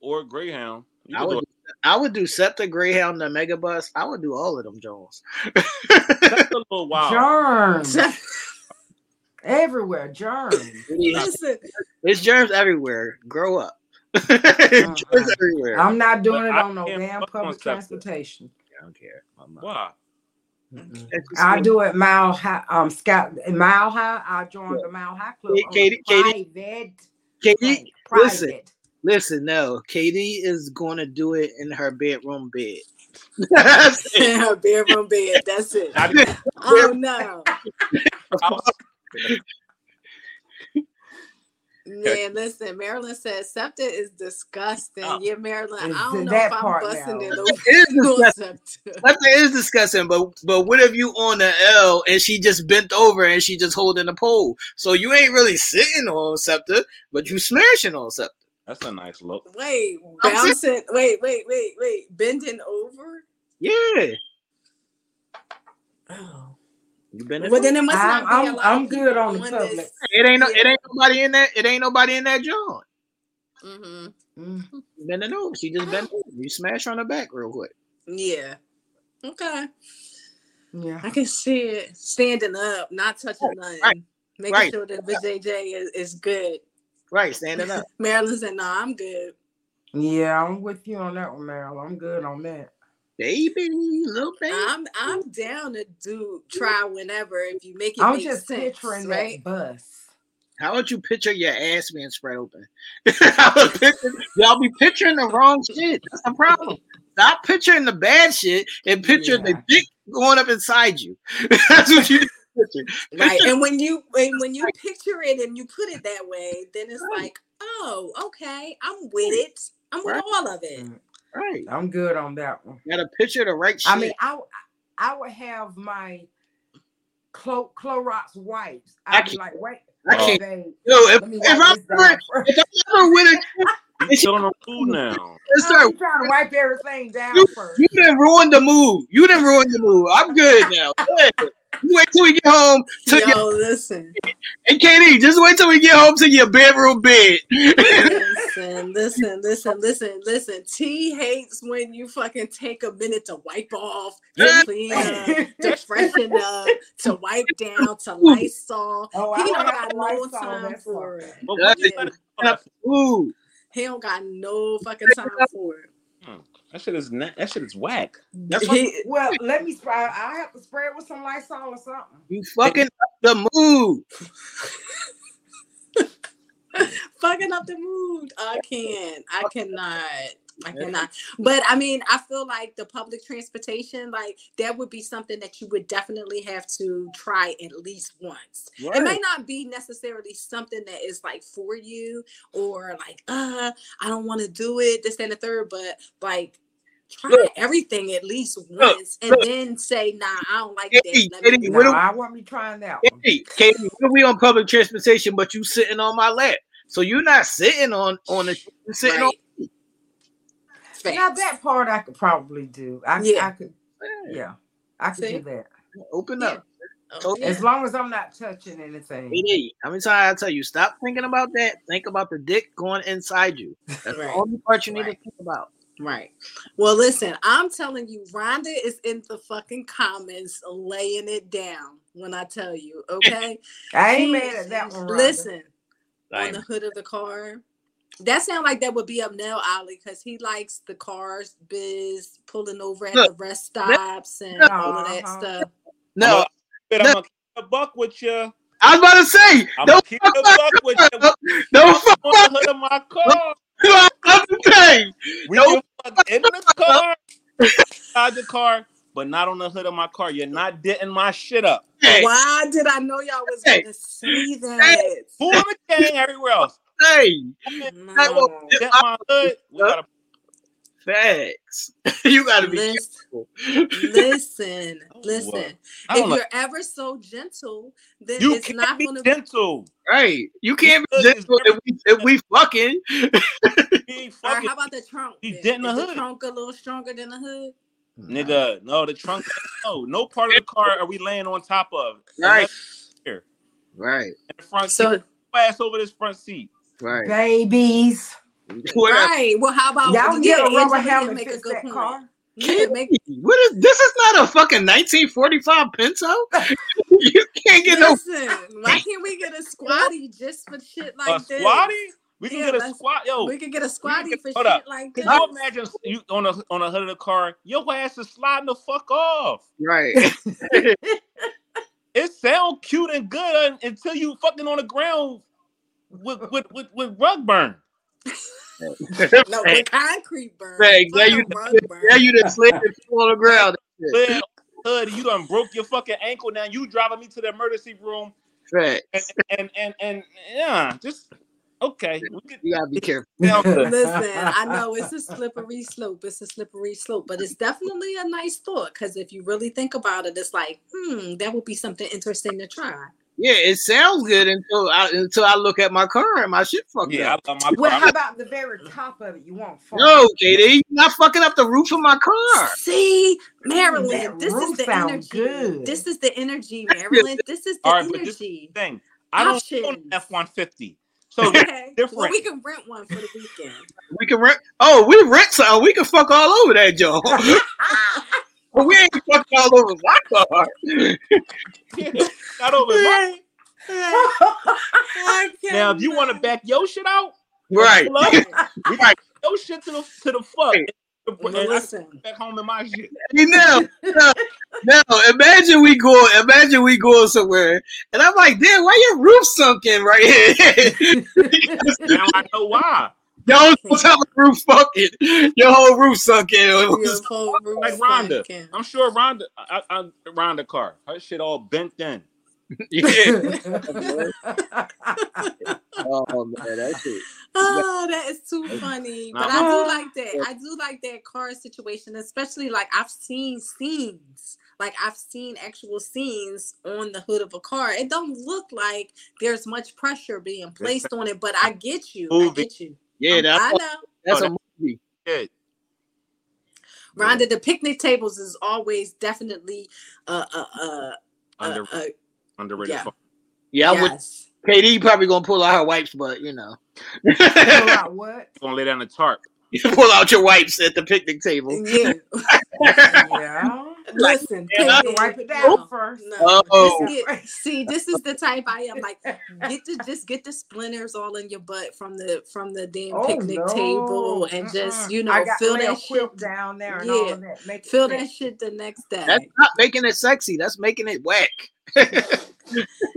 or Greyhound. You I can do would. I would do SEPTA, Greyhound, the Megabus. I would do all of them Jones. That's a little wild. Germs everywhere. Germs. Listen, It's germs everywhere. Grow up. germs everywhere. I'm not doing But it I on no damn fuck on public transportation. I don't care. I'm not. Why? I do it mile high. Um, Scout Mile High. I joined the Mile High Club. Katie- Katie- Katie- private. Katie, plane, listen. private. listen. No, Katie is going to do it in her bedroom bed. in her bedroom bed. That's it. Oh no. I was- Man, listen, Marilyn says SEPTA is disgusting. Oh. Yeah, Marilyn, Is I don't know if I'm part busting now? it It is over on disgusting. SEPTA. That is disgusting, but but what if you on the L and she just bent over and she just holding the pole? So you ain't really sitting on SEPTA, but you smashing on SEPTA. That's a nice look. Wait, I'm bouncing. Wait, wait, wait, wait. Bending over? Yeah, Oh. You been. Well, then it must I'm- not be a I'm- I'm good on the doing public. this. it ain't no, it ain't nobody in that. It ain't nobody in that joint. Mhm. Mm. Bending over, she just bent over. You smash her on the back real quick. Yeah. Okay. Yeah. I can see it. Standing up, not touching nothing. right, Making right. sure that VJJ is, is good. Right, standing up. Marilyn said, no, I'm good. Yeah, I'm with you on that one, Meryl. I'm good on that. Baby, little baby. I'm I'm down to do try whenever if you make it I'm make just sense, picturing right? that bus. How would you picture your ass being spread open? I would picture- Y'all be picturing the wrong shit. That's the problem. Stop picturing the bad shit and picture the Yeah. dick going up inside you. That's what you need to picture. Right. And when you when, when you picture it and you put it that way, then it's Right. like, oh, okay, I'm with it. I'm with Right. all of it. Mm. Right. I'm good on that one. Gotta picture the right shit. I mean, I I would have my Clo- Clorox wipes. I I'd be can't- like, wait, I wait, can't. babe, Yo, if, let me if, I'm ever, down if I'm ever with a You killing the food now. let's start, I'm trying to wipe everything down you, first. you didn't ruin the mood. You didn't ruin the mood. I'm good now. Good. You wait till we get home to your listen, Hey, KD, just wait till we get home to your bedroom bed. listen, listen, listen, listen, listen. T hates when you fucking take a minute to wipe off, to clean up, to freshen up, to wipe down, to Lysol. Oh, He I don't don't got no time for it. But Yeah. what is that? Ooh, He don't got no fucking time for it. That shit is na- that shit is whack. That's what He- Well, let me spray. I have to spray it with some Lysol or something. you fucking up the mood. fucking up the mood. I can't. I cannot. I cannot. But I mean, I feel like the public transportation, like that would be something that you would definitely have to try at least once. It may not be necessarily something that is like for you or like, uh, I don't want to do it, this and the third, but like try Look. everything at least Look, once and look. then say, nah, I don't like Hey, this. Let hey, me No, What I want me trying that one. Hey, Katie, what we on public transportation, but you sitting on my lap? So you're not sitting on on the you're sitting Right. Now that part I could probably do. I, Yeah. I could. Yeah, I could See? do that Open Yeah. up. Oh, Okay. yeah. as long as I'm not touching anything. Hey, how many times I tell you, stop thinking about that. Think about the dick going inside you. That's all the Right. only part you need Right. to think about. Right. Well, listen, I'm telling you, Rhonda is in the fucking comments laying it down when I tell you, okay? I ain't She- mad at that one. Rhonda. Listen, on the hood of the car. That sound like that would be up now, Ollie, because he likes the cars biz pulling over at Look, the rest stops and look. all of that Uh-huh. stuff. no, But I'm gonna keep a buck with you. I was about to say, I'm gonna don't keep a buck with you. don't fuck On the hood of my car. up the thing. We No. can fuck in the car, inside the car, but not on the hood of my car. You're not denting my shit up. Hey, Why did I know y'all was Hey. gonna say that? Fool in the gang everywhere else. Hey, No. Dent my hood. We gotta facts. you gotta be Listen, careful. listen, Oh, listen. well, If don't you're ever so gentle, then You it's can't not be gonna gentle. Right. You can't be This gentle if we, if we fucking. You ain't Or how about the trunk? You then? dent in the Is the hood. trunk a little stronger than the hood? nigga. No, the trunk. No, no part of the car are we laying on top of. Right. Here Right. in the front. So ass over this front seat. Right. Babies. What, Right. Well, how about Y'all can yeah, get a rubber helmet make a good that point. car. Yeah, make, what is this? Is not a fucking 1945 Pinto. you can't get no. listen, why can't we get a squatty just for shit like a this? squatty? We can Yeah, get a let's- squat. Yo, We could get a squatty get- for hold shit up. like Can this. you imagine you on a on a hood of the car? Your ass is sliding the fuck off. Right. It sounds cute and good until you fucking on the ground with with with, with rug burn. No, Right. with concrete burn. Right, Fuck yeah, you- rug burn. Yeah, you just slid it on the ground. Hood, hood, you done broke your fucking ankle. Now you driving me to the emergency room Right. and and and, and yeah, just okay. We could You gotta be careful. Listen, I know it's a slippery slope. It's a slippery slope, but it's definitely a nice thought because if you really think about it, it's like, hmm, that would be something interesting to try. Yeah, it sounds good until I until I look at my car and my shit fucked Yeah, up. I love my Well, car. how about the very top of it? You want foam? No, Katie, you're not fucking up the roof of my car. See, that Marilyn, this is the energy. good. This is the energy, Marilyn. This is the All right, but this- energy. thing. I don't own Options. F one fifty. So Okay, well, different. we can rent one for the weekend. We can rent. Oh, we rent something. We can fuck all over that joint. but we ain't fucking all over my car. not over my- Now, if you want to back your shit out, Right. pull up, we got your shit to the to the fuck. Right. Well, listen, back home in my shit. You know, now, now imagine we go, imagine we go somewhere, and I'm like, damn, why your roof sunk in right here? Now I know why. Y'all don't tell the roof fucking, your whole roof sunk in. It your was- phone roof Like Rhonda. sunken. I'm sure Rhonda, I, I, Rhonda car, her shit all bent in. yeah. Oh man, that shit. Oh, that is too funny. But Nah. I do like that. I do like that car situation, especially like I've seen scenes. Like I've seen actual scenes on the hood of a car. It don't look like there's much pressure being placed on it, but I get you. I get you. Yeah, I that's, know. that's Oh, a movie. Yeah. Rhonda, the picnic tables is always definitely uh uh uh, Under, uh, uh underrated. yeah. fuck. Yeah, I would. KD probably gonna pull out her wipes, but you know, Pull out what? Gonna lay down the tarp. You pull out your wipes at the picnic table. Yeah. Yeah. Listen, Yeah, take it. wipe it down first. No, Oh. get, see, this is the type I am. Like, get the just get the splinters all in your butt from the from the damn Oh, picnic no. table, and just Mm-mm. you know I got feel that shit. down there and Yeah. all of that. Make it Feel that shit the next day. That's not making it sexy. That's making it whack.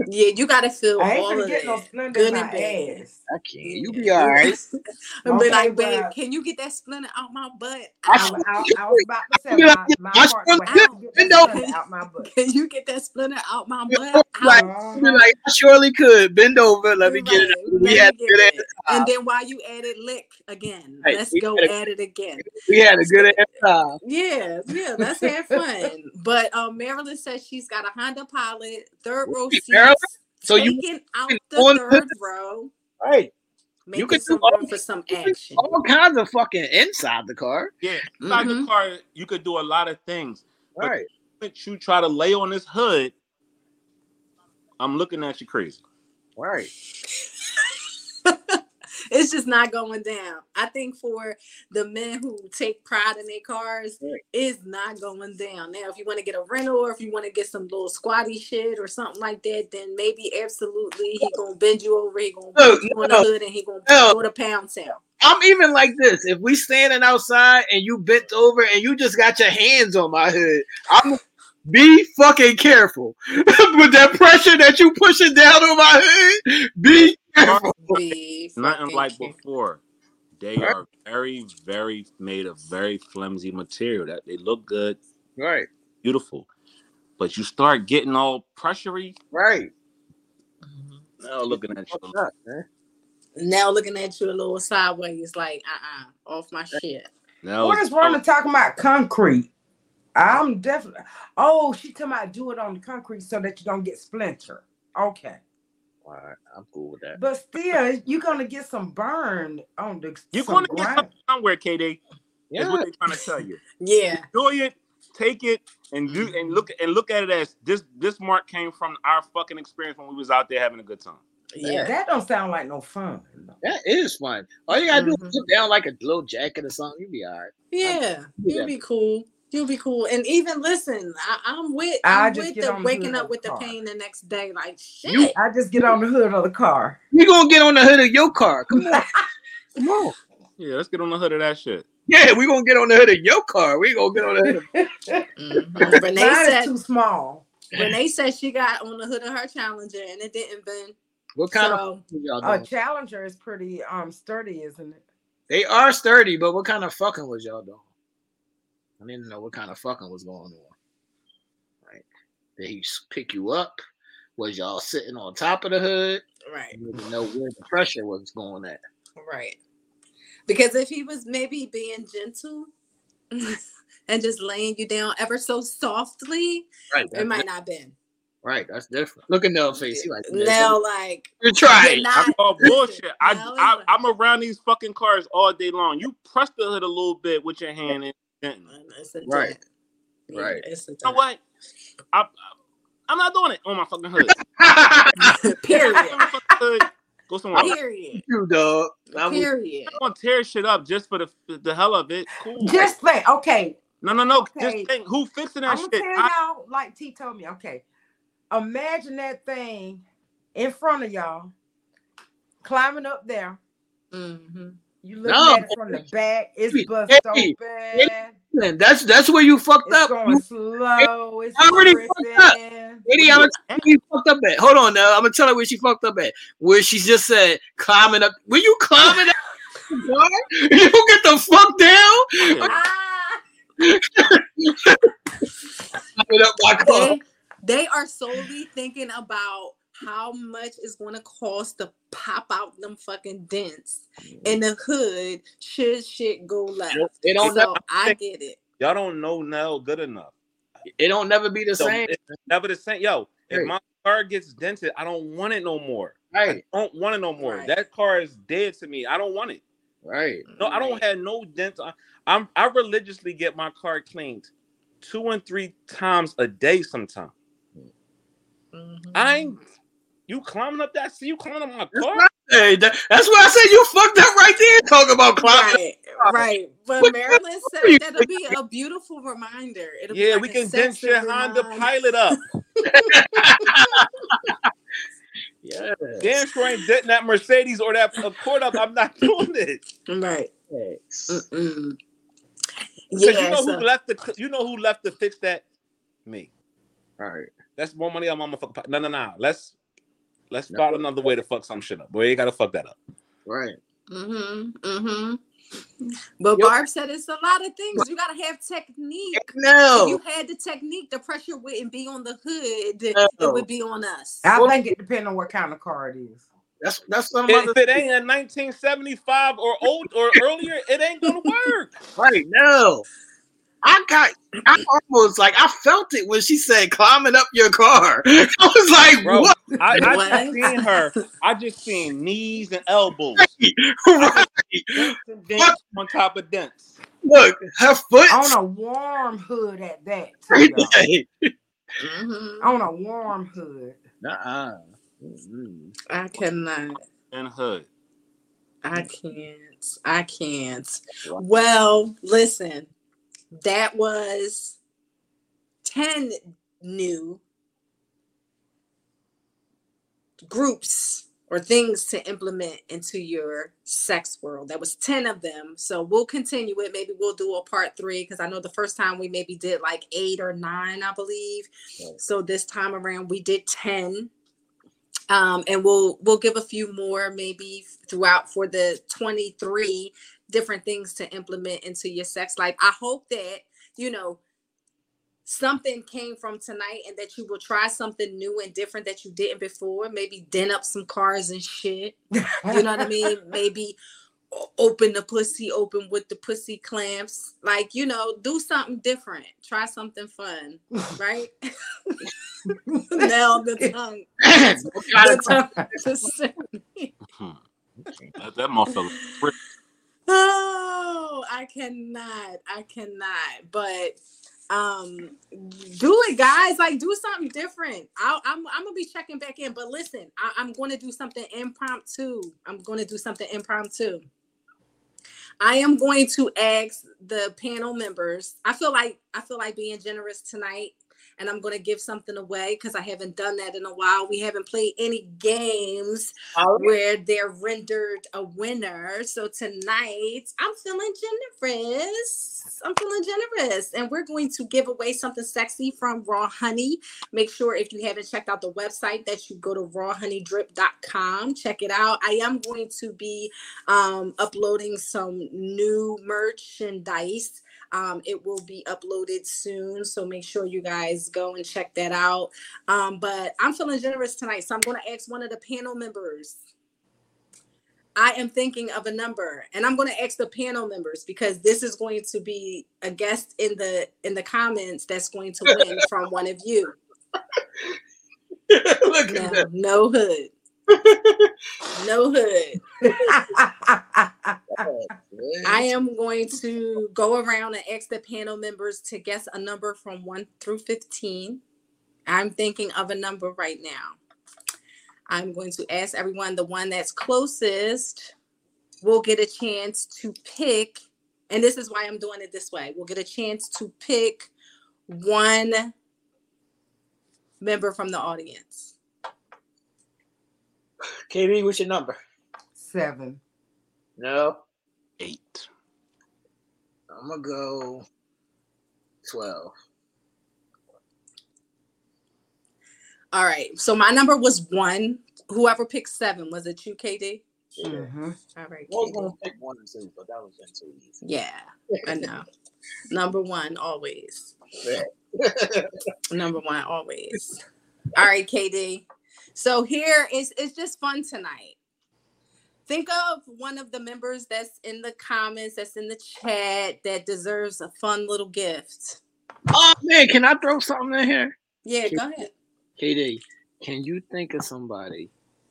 Yeah, you gotta feel I ain't all of get no that. splinter Good in my and bad. ass. I can't. You be all right. and be Okay, like, babe, but- can you get that splinter out my butt? I I, was- I, I was about to say my, my I heart still went do. out, get that splinter out my butt. Can you get that splinter out my Yeah, butt? like- Out. Be like, I surely could. Bend over. Let me get it. Right, We let had a good get it. And then while you at it, lick again. Right, Let's we go had a- at it again. We had a good ass time. Yeah, yeah, let's have fun. But um, Marilyn says she's got a Honda Pilot, third row seats, Marilyn? So you- taking out you the on- third row, Right. making could do all- for some action. All kinds of fucking inside the car. Yeah, inside Mhm. the car, you could do a lot of things. Right. But you try to lay on this hood, I'm looking at you crazy. Right. It's just not going down. I think for the men who take pride in their cars, Right. it's not going down. Now, if you want to get a rental or if you want to get some little squatty shit or something like that, then maybe absolutely he gonna bend you over, he gonna No, put you on no, the hood and he gonna no. go to pound town. I'm even like this. If we standing outside and you bent over and you just got your hands on my hood, I'm be fucking careful with that pressure that you pushing down on my hood. Be careful. Nothing like careful. before. They are very, very made of very flimsy material. That they look good, Right. beautiful. But you start getting all pressury. Right. Now looking at you. Up. Now looking at you a little sideways, like uh uh off my shit. Now What it's- is wrong with talking about concrete? I'm definitely. Oh, she talking about do it on the concrete so that you don't get splinter. Okay, All right. I'm cool with that. but still, you're gonna get some burn on the. You're going to get ground. something somewhere, KD. That's Yeah. what they're trying to tell you. Yeah. Enjoy it, take it, and do and look and look at it as this. This mark came from our fucking experience when we was out there having a good time. Yeah. That don't sound like no fun. That is fun. All you gotta do Mhm. is put down like a little jacket or something. You'll be all right. Yeah, Yeah. you'll be cool. You'll be cool. And even listen, I, I'm with I I'm just with get the on the waking up with the the pain the next day. Like shit. You- I just get on the hood of the car. We gonna get on the hood of your car. Come on. Come on. Yeah, let's get on the hood of that shit. Yeah, we gonna get on the hood of your car. We gonna get on the hood of Mhm. Renee said too small. Renee said she got on the hood of her Challenger and it didn't bend. what kind So of y'all A? Challenger is pretty um sturdy, isn't it? They are sturdy, but what kind of fucking was y'all doing? I didn't know what kind of fucking was going on. Right? Did he pick you up? Was y'all sitting on top of the hood? right, You didn't know where the pressure was going at. right. Because if he was maybe being gentle and just laying you down ever so softly, Right. it might di- not bend. right. That's different. Look at Nell's face. He like Now, like you try you're it. not- I call bullshit. I, I I'm around these fucking cars all day long. You press the hood a little bit with your hand and then you Right. Yeah, Right. It's a know dent. what? I, I I'm not doing it on my fucking hood. Period. Fucking hood, Go somewhere. Period. you dog. I'm Period. I'm gonna tear shit up just for the the hell of it. Cool. Just think, okay. no, no, no. Okay. Just think, who fixing I'm that gonna shit? tell I- y'all, like T told me, okay. Imagine that thing in front of y'all, climbing up there. hmm You looking No. at it from the back. It's bust hey, open. That's that's where you fucked It's up. going You, slow. It's already fucked up. Lady, I'm gonna you fucked up at. Hold on now. I'm gonna tell her where she fucked up at. Where she just said climbing up. Were you climbing up? You get the fuck down. Ah, up my car. They, they are solely thinking about how much it's going to cost to pop out them fucking dents in the hood should shit go left. It don't. so never, I get it. Y'all don't know Nell good enough. it don't never be the So same. it's never the same. Yo, if my car gets dented, I don't want it no more. Right. I don't want it no more. Right. That car is dead to me. I don't want it. Right. No, I don't have no dents. I, I'm I religiously get my car cleaned two and three times a day. Sometimes Mhm. I ain't. You climbing up that? See you climbing up my car? Hey, that- that's why I said you fucked up right there. Talking about climbing. Right, right. But What- Marilyn said you that'll be a beautiful reminder. It'll be Yeah, like we can dent sexy your Honda. Pilot up. Yeah. Damn sure ain't denting that Mercedes or that uh, Accord up. I'm not doing it. Right. Thanks. Mm-mm. Because you know so- who left the you know who left to fix that? Me. All right. That's more money on my motherfucker. No, no, no. Let's let's No. find another way to fuck some shit up. Boy, you gotta fuck that up. Right. Mm-hmm. Mm-hmm. But Yo- Barb said it's a lot of things. You gotta have technique. No, If you had the technique, the pressure wouldn't be on the hood. No. It would be on us. I Well- think it depends on what kind of car it is. That's that's some If other it ain't a 1975 or old or earlier, it ain't gonna work. right. No. I got. I almost like I felt it when she said climbing up your car. I was like, Bro, what? I, I What? just seen her. I just seen knees and elbows. right. Dents and on top of dents. Look, her foot. On a warm hood at that. Too, mm-hmm. On a warm hood. Nuh-uh. Mm-mm. I cannot. And hood. I can't. I can't. Well, listen, that was 10 new groups or things to implement into your sex world. That was 10 of them. So we'll continue it. Maybe we'll do a part three because I know the first time we maybe did like eight or nine, I believe. Right. So this time around we did 10 um, and we'll we'll give a few more maybe throughout for the 23 different things to implement into your sex life. I hope that you know something came from tonight and that you will try something new and different that you didn't before. Maybe dent up some cars and shit. You know what i mean? Maybe open the pussy open with the pussy clamps. Like you know do something different. Try something fun right? Now the tongue. The tongue just said- hmm. That, that motherfucker. Oh i cannot i cannot but um do it guys like do something different. I am I'm gonna be checking back in but listen I, i'm to do something impromptu. I'm to do something impromptu. I am going to ask the panel members i feel like i feel like being generous tonight and I'm going to give something away because I haven't done that in a while. We haven't played any games right. where they're rendered a winner. So tonight, I'm feeling generous. I'm feeling generous, and we're going to give away something sexy from Raw Honey. Make sure if you haven't checked out the website that you go to rawhoneydrip.com. Check it out. I am going to be um, uploading some new merchandise um, it will be uploaded soon, so make sure you guys go and check that out. Um, but I'm feeling generous tonight, so I'm going to ask one of the panel members. I am thinking of a number, and I'm going to ask the panel members because this is going to be a guest in the in the comments that's going to win from one of you. Look at No, that. no hood, no hood. I am going to go around and ask the panel members to guess a number from 1 through 15. I'm thinking of a number right now. I'm going to ask everyone the one that's closest will get a chance to pick, and this is why I'm doing it this way. We'll get a chance to pick one member from the audience. KB, what's your number? Seven. No, Eight. I'm gonna go twelve. All right. So my number was one. Whoever picked seven, was it you, KD? Yeah. Mhm. All right. I was KD. gonna pick one and two, but that was in too easy. Yeah, I know. Number one, always. Number one, always. All right, KD. So here is it's just fun tonight. Think of one of the members that's in the comments, that's in the chat, that deserves a fun little gift. oh man, can I throw something in here? Yeah, go ahead. KD, can you think of somebody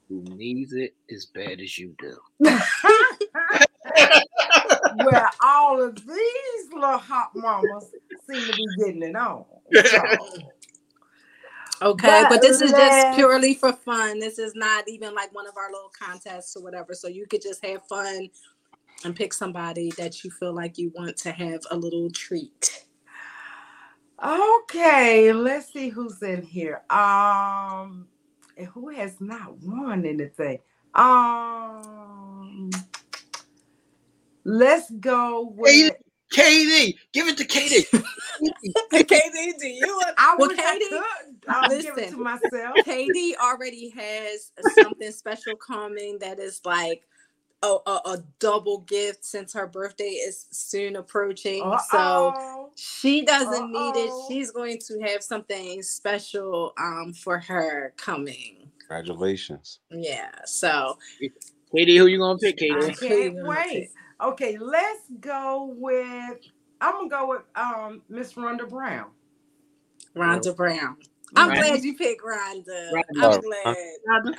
who needs it as bad as you do? Where all of these little hot mamas seem to be getting it on. So, Okay, But but this is just purely for fun. This is not even like one of our little contests or whatever. So you could just have fun and pick somebody that you feel like you want to have a little treat. okay, let's see who's in here. Um, who has not won anything? Um, let's go Hey, with. KD, give it to KD. KD, do you? I Well, wish I Katie, could uh, give it to listen. myself. Katie already has something special coming that is like a, a, a double gift since her birthday is soon approaching. So Uh-oh. she doesn't need it. She's going to have something special um for her coming. Congratulations. Yeah. So Katie, who you gonna pick, I KD? can't wait. Okay, let's go with. I'm gonna go with um Miss Rhonda Brown. Rhonda Brown. I'm Rhonda. glad you picked Rhonda. Rhonda. I'm glad. Rhonda.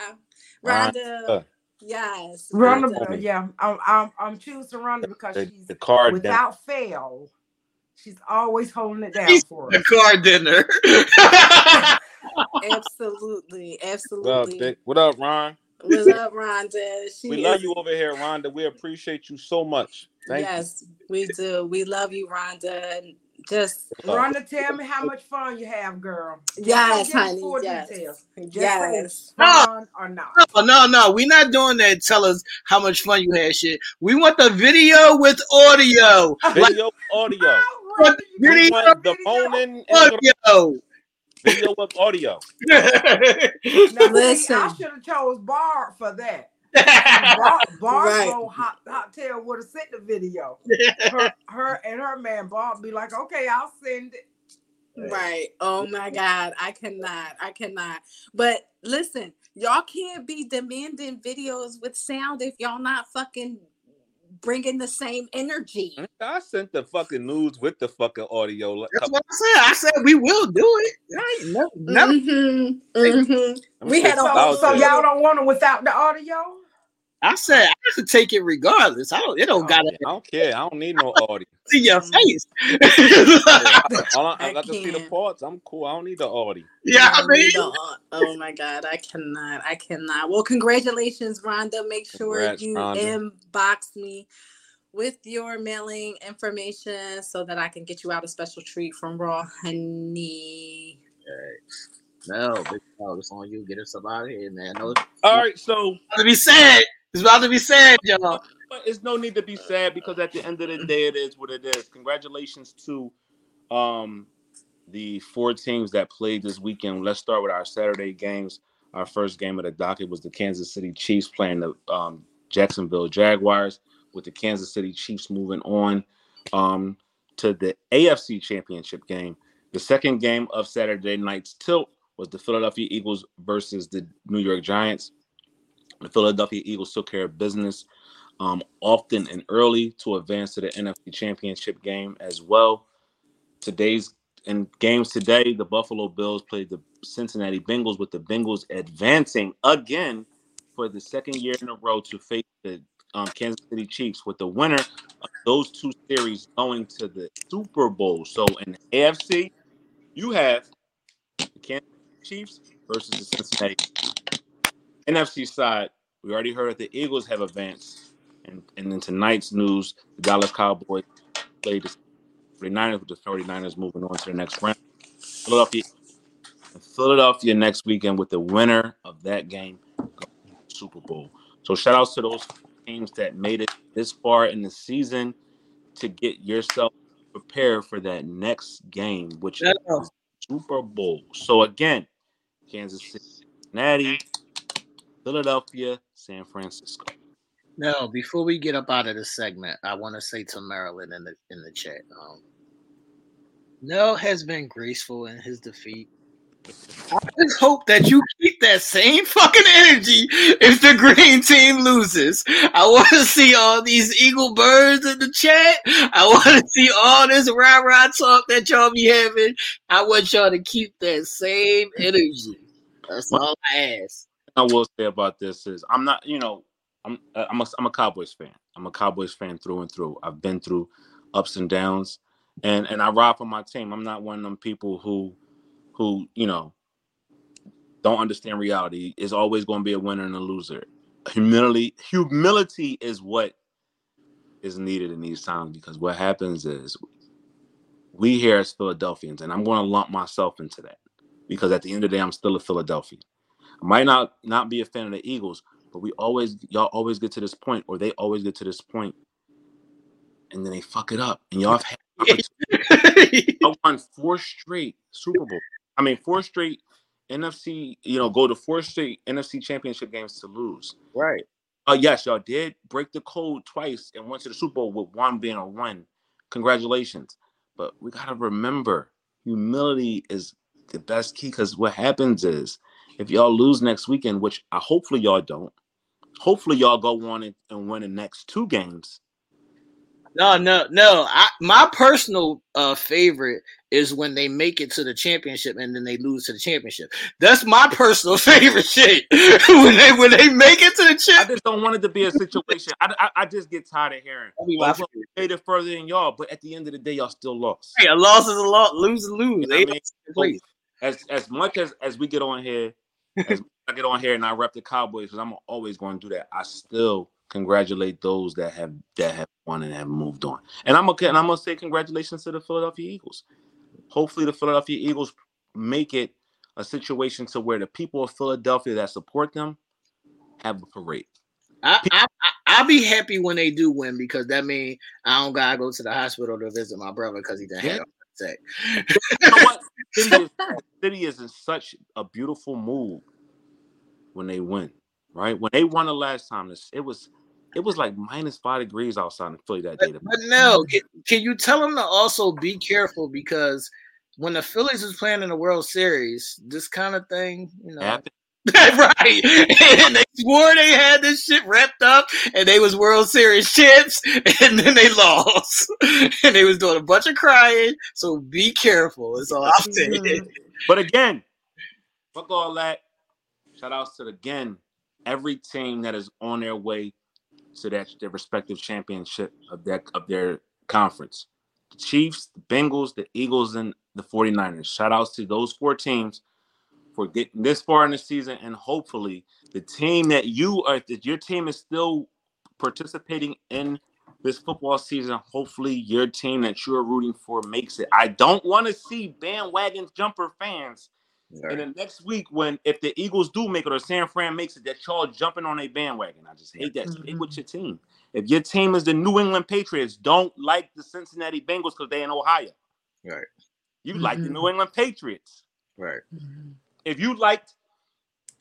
Rhonda. Rhonda. Yes. Rhonda, Rhonda. Yeah, I'm, I'm I'm choosing Rhonda because The, she's the card that without fail, she's always holding it down She's for us. The car dinner. Absolutely. what up, Absolutely. Dick? What up, Ron? What's up, Rhonda? She We love is- you over here, Rhonda. We appreciate you so much. Thank yes, we do. We love you, Rhonda. And Just you. Rhonda, tell me how much fun you have, girl. Yes, don't give us honey. Yes. details. Just Yes. say fun or not. no, no, no. We're not doing that. Tell us how much fun you had. Shit. We want the video with audio. video, audio. Oh, Rhonda, Video, want the video. moaning and the Audio. Video with audio. Now, see, I should have chose Barb for that. Barb, Barb Right. old hot, hot tail would have sent the video. Her, her and her man Barb be like, okay, I'll send it. Right. Oh my God. I cannot. I cannot. But listen, y'all can't be demanding videos with sound if y'all not fucking bringing the same energy. I sent the fucking news with the fucking audio. That's what I said. I said we will do it. I ain't never, never. Mhm, mhm. We had just a So, whole so y'all don't want it without the audio? I said I have to take it regardless. I don't. It don't gotta I don't care. I don't need no Audi. see your Mm. face. I, all I, I, I got to see the parts. I'm cool. I don't need the Audi. yeah, I No, mean, you don't. Oh my God, I cannot. I cannot. Well, congratulations, Rhonda. Make sure Congrats, you Rhonda. inbox me with your mailing information so that I can get you out a special treat from Raw Honey. no, big dog, it's on you. Get us up out of here, man. No, All right, so to be sad. It's about to be sad, y'all. but it's no need to be sad because at the end of the day, it is what it is. Congratulations to um the four teams that played this weekend. Let's start with our Saturday games. Our first game of the docket was the Kansas City Chiefs playing the um, Jacksonville Jaguars, with the Kansas City Chiefs moving on um, to the AFC Championship game. The second game of Saturday night's tilt was the Philadelphia Eagles versus the New York Giants. The Philadelphia Eagles took care of business um, often and early to advance to the NFC Championship game as well. Today's in games today, the Buffalo Bills played the Cincinnati Bengals, with the Bengals advancing again for the second year in a row to face the um, Kansas City Chiefs, with the winner of those two series going to the Super Bowl. So in AFC, you have the Kansas City Chiefs versus the Cincinnati. NFC side, we already heard that the Eagles have advanced. And, and in tonight's news, the Dallas Cowboys played the 49ers with the 49ers moving on to the next round. Philadelphia, Philadelphia next weekend with the winner of that game going to the Super Bowl. So shout outs to those teams that made it this far in the season to get yourself prepared for that next game, which is Super Bowl. So again, Kansas City, Cincinnati, Philadelphia, San Francisco. No, before we get up out of this segment, I want to say to Marilyn in the in the chat. Um, Nell has been graceful in his defeat. I just hope that you keep that same fucking energy if the green team loses. I want to see all these eagle birds in the chat. I want to see all this rah rah talk that y'all be having. I want y'all to keep that same energy. That's all I ask. I will say about this is I'm not, you know, I'm uh, I'm a, I'm a Cowboys fan. I'm a Cowboys fan through and through. I've been through ups and downs, and and I ride for my team. I'm not one of them people who who you know don't understand reality. It's always going to be a winner and a loser. Humility humility is what is needed in these times because what happens is we here as Philadelphians, and I'm going to lump myself into that because at the end of the day, I'm still a Philadelphian. I might not not be a fan of the Eagles, but we always y'all always get to this point, or they always get to this point, and then they fuck it up. And y'all have had y'all won four straight Super Bowl. I mean, four straight NFC. You know, go to four straight NFC Championship games to lose. right. Uh, yes, y'all did break the code twice and went to the Super Bowl with one being a one. Congratulations. But we gotta remember, humility is the best key because what happens is if y'all lose next weekend, which I hopefully y'all don't, hopefully y'all go on and, and win the next two games. No, no, no. I, my personal uh, favorite is when they make it to the championship and then they lose to the championship. That's my personal favorite shit. when they when they make it to the championship, I just don't want it to be a situation. I, I, I just get tired of hearing. "Oh, well, made it further than y'all, but at the end of the day, y'all still lost. Hey, a loss is a loss. Lose is lose. You know I mean? place. as as much as as we get on here, as I get on here and I rep the Cowboys because I'm always going to do that. I still congratulate those that have that have won and have moved on. And I'm okay. And I'm gonna say congratulations to the Philadelphia Eagles. Hopefully, the Philadelphia Eagles make it a situation to where the people of Philadelphia that support them have a parade. I, I, I'll be happy when they do win because that means I don't gotta go to the hospital to visit my brother because he done had You know what? City is, city is in such a beautiful mood when they win, right? When they won the last time, this- it was it was like minus five degrees outside in Philly that day. But, but no, can, can you tell them to also be careful because when the Phillies was playing in the World Series, this kind of thing, you know, happened. right? And they swore they had this shit wrapped up, and they was World Series champs, and then they lost, and they was doing a bunch of crying. So be careful. It's all I'm saying. Mhm. But again, fuck all that. Shout outs to again every team that is on their way to that their respective championship of their of their conference. The Chiefs, the Bengals, the Eagles, and the 49ers. Shout outs to those four teams for getting this far in the season. And hopefully the team that you are that your team is still participating in this football season. Hopefully your team that you're rooting for makes it. I don't want to see bandwagon jumper fans and the next week, when if the Eagles do make it or San Fran makes it, that y'all jumping on a bandwagon. I just hate that. Mm-hmm. Stay with your team. If your team is the New England Patriots, don't like the Cincinnati Bengals because they in Ohio. Right. You mm-hmm. like the New England Patriots. Right. Mm-hmm. If you liked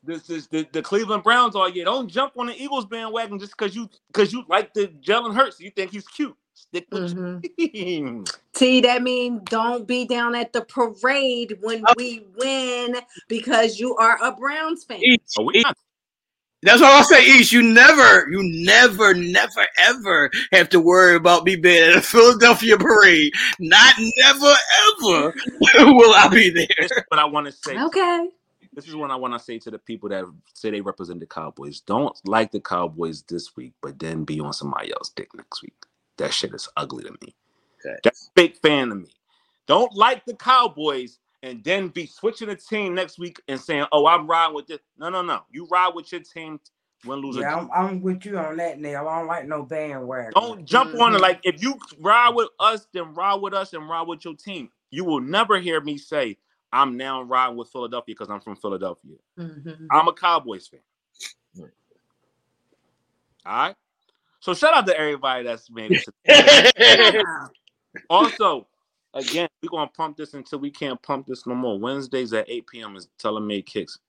this is the, the Cleveland Browns all year, don't jump on the Eagles bandwagon just because you because you like the Jalen Hurts. You think he's cute. Stick with mm-hmm. T, that means don't be down at the parade when oh. we win because you are a Browns fan. East, oh, East. That's what I'll say, East. You never, you never, never, ever have to worry about me being at a Philadelphia parade. Not never, ever will I be there. But I want to say. Okay. This is what I want to say to the people that say they represent the Cowboys. Don't like the Cowboys this week, but then be on somebody else's dick next week. That shit is ugly to me. Okay. That's a big fan of me. Don't like the Cowboys and then be switching the team next week and saying, "Oh, I'm riding with this." No, no, no. You ride with your team. Win, lose, yeah, I'm, I'm, with you on that, Nell. I don't like no bandwagon. Don't jump mm-hmm. on it. Like if you ride with us, then ride with us and ride with your team. You will never hear me say, "I'm now riding with Philadelphia" because I'm from Philadelphia. Mm-hmm. I'm a Cowboys fan. All right. So shout out to everybody that's made it. also, again, we're gonna pump this until we can't pump this no more. Wednesdays at 8 p.m. is TaylorMade Kicks.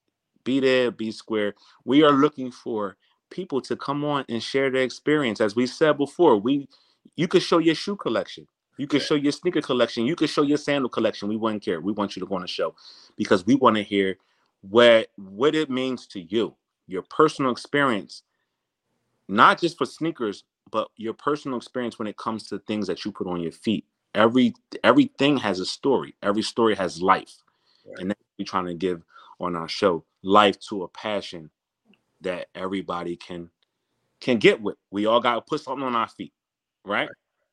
Be there, be square. We are looking for people to come on and share their experience. As we said before, we you could show your shoe collection. You could show your sneaker collection. You could show your sandal collection. We wouldn't care. We want you to go on the show because we want to hear what what it means to you, your personal experience not just for sneakers, but your personal experience when it comes to things that you put on your feet. Every everything has a story. Every story has life, right. and that's what we're trying to give on our show life to a passion that everybody can can get with. We all got to put something on our feet, right? right?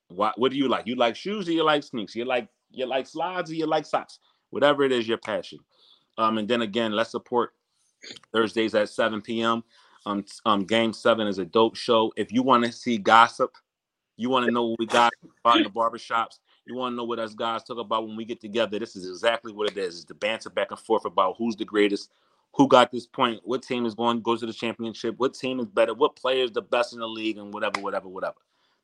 What What do you like? You like shoes or you like sneaks? You like you like slides or you like socks? Whatever it is, your passion. Um, and then again, let's support Thursdays at 7 p.m. Um, um, Game Seven is a dope show. If you want to see gossip, you want to know what we got about in the barbershops. You want to know what us guys talk about when we get together. This is exactly what it is. It's the banter back and forth about who's the greatest, who got this point, what team is going goes to the championship, what team is better, what player is the best in the league, and whatever, whatever, whatever.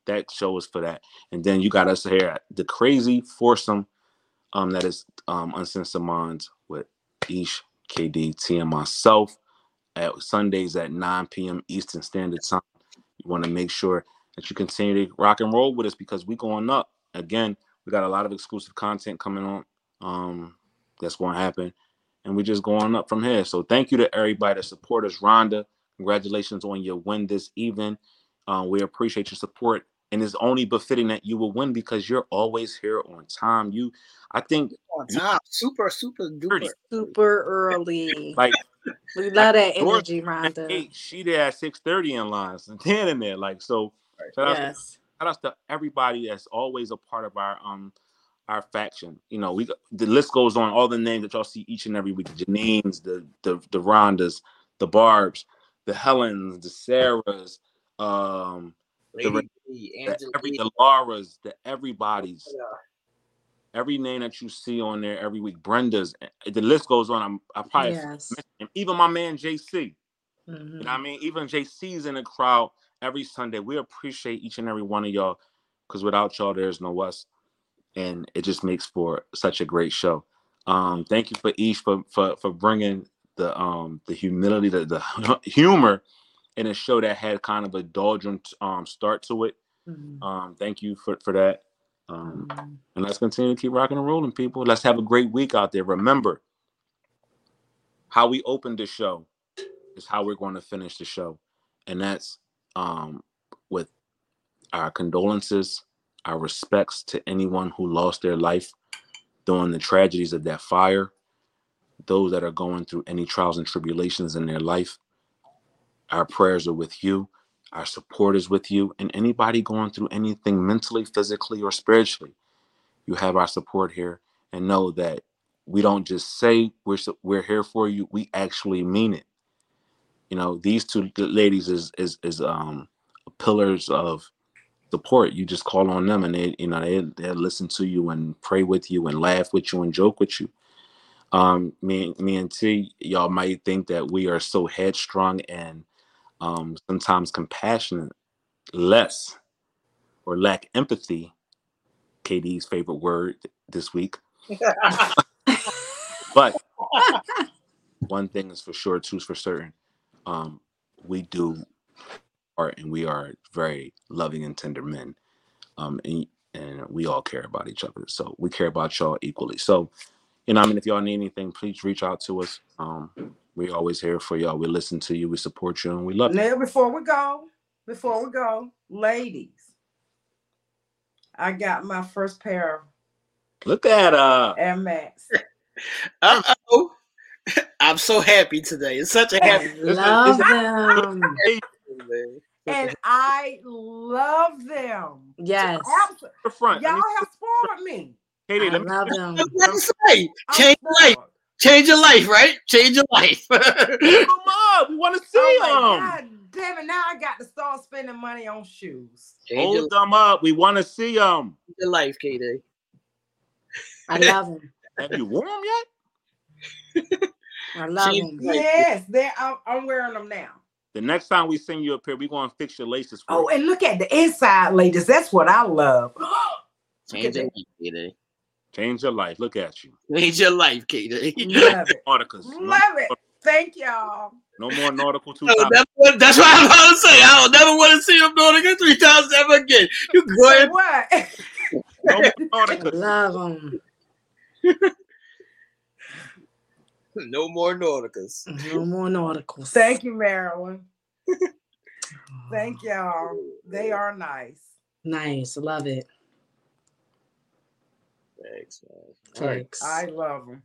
That show is for that. And then you got us here, the crazy foursome um, that is um, Uncensored Minds with Ish, KD, T, and myself at Sundays at 9 p.m. Eastern Standard Time. You want to make sure that you continue to rock and roll with us because we going up. Again, we got a lot of exclusive content coming on. Um, that's going to happen, and we're just going up from here. So thank you to everybody that support us. Rhonda, congratulations on your win this evening. Uh, we appreciate your support, and it's only befitting that you will win because you're always here on time. You, I think, on time, super, super duper, super early. Like we love that energy, Rhonda. Eight, she there at six thirty in lines and ten in there. Like so. Shout, yes. Out to, shout out to everybody that's always a part of our um our faction. You know, we the list goes on. All the names that y'all see each and every week: Janine's, the the the Rhondas, the Barbs, the Helens, the Sarahs, um, the, the, every, the Laura's, the everybody's. Yeah every name that you see on there every week. Brenda's, eh, the list goes on. I'm, I probably yes. even my man JC. Mm-hmm. You know I mean? Even JC's in the crowd every Sunday. We appreciate each and every one of y'all because without y'all, there's no us. And it just makes for such a great show. Um, thank you for each for, for, for bringing the um the humility, the, the humor in a show that had kind of a doldrum um start to it. Mm-hmm. Um, thank you for, for that. Um, and let's continue to keep rocking and rolling, people. Let's have a great week out there. Remember, how we opened the show is how we're going to finish the show. And that's um, with our condolences, our respects to anyone who lost their life during the tragedies of that fire, those that are going through any trials and tribulations in their life. Our prayers are with you. Our support is with you. And anybody going through anything mentally, physically, or spiritually, you have our support here. And know that we don't just say we're we're here for you. We actually mean it. You know, these two ladies is is is um pillars of support. You just call on them, and they you know they they listen to you and pray with you and laugh with you and joke with you. Um, me me and T, y'all might think that we are so headstrong and um sometimes compassionate, less or lack empathy. KD's favorite word this week. But one thing is for sure, two's for certain. Um, we do art and we are very loving and tender men. Um, and, and we all care about each other. So we care about y'all equally. So, you know, I mean, if y'all need anything, please reach out to us. Um, we always here for y'all. We listen to you, we support you, and we love you. Now, before we go, before we go, ladies, I got my first pair Look at uh of Air Max. Uh oh. I'm so happy today. It's such a happy Love them. day. and I love them. Yes. Abs- the front. Y'all have spoiled me. Katie, I let me love them. That's what I'm Change your life. Change your life, right? Change your life. Come up. We want to see Oh them. God, damn it! Now I got to start spending money on shoes. Change your, Hold them up. We want to see them. your life, KD. I love them. Have you worn them yet? I love She- them. Yes, they I'm, I'm wearing them now. The next time we send you up here, we're going to fix your laces for Oh, you. and look at the inside, ladies. That's what I love. Change at your life, KD. Change your life. Look at you. Change your life, KD. Love it. Nauticus. No, Love it. Thank y'all. no more nautical two No, that's, what, that's what I'm about to say. I don't never want to see him doing it again three times ever again. You go So ahead. what? No more I nauticus. love them. No more Nauticus. No more nauticals. Thank you, Marilyn. Thank y'all. They are nice. Nice. Love it. Thanks, man. All right. Thanks. I love them.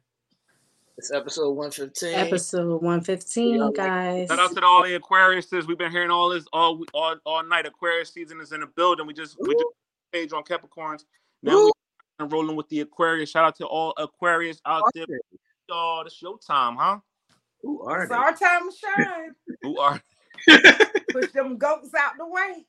It's episode 115. Episode 115, Yeah, guys. Shout out to all the Aquariuses. We've been hearing all this all all, all night. Aquarius season is in the building. We just we just page on Capricorns. Now Woo. we're rolling with the Aquarius. Shout out to all Aquarius out there. Y'all, it's your time, huh? Who are It's they? our time to shine. Who are Push them goats out the way.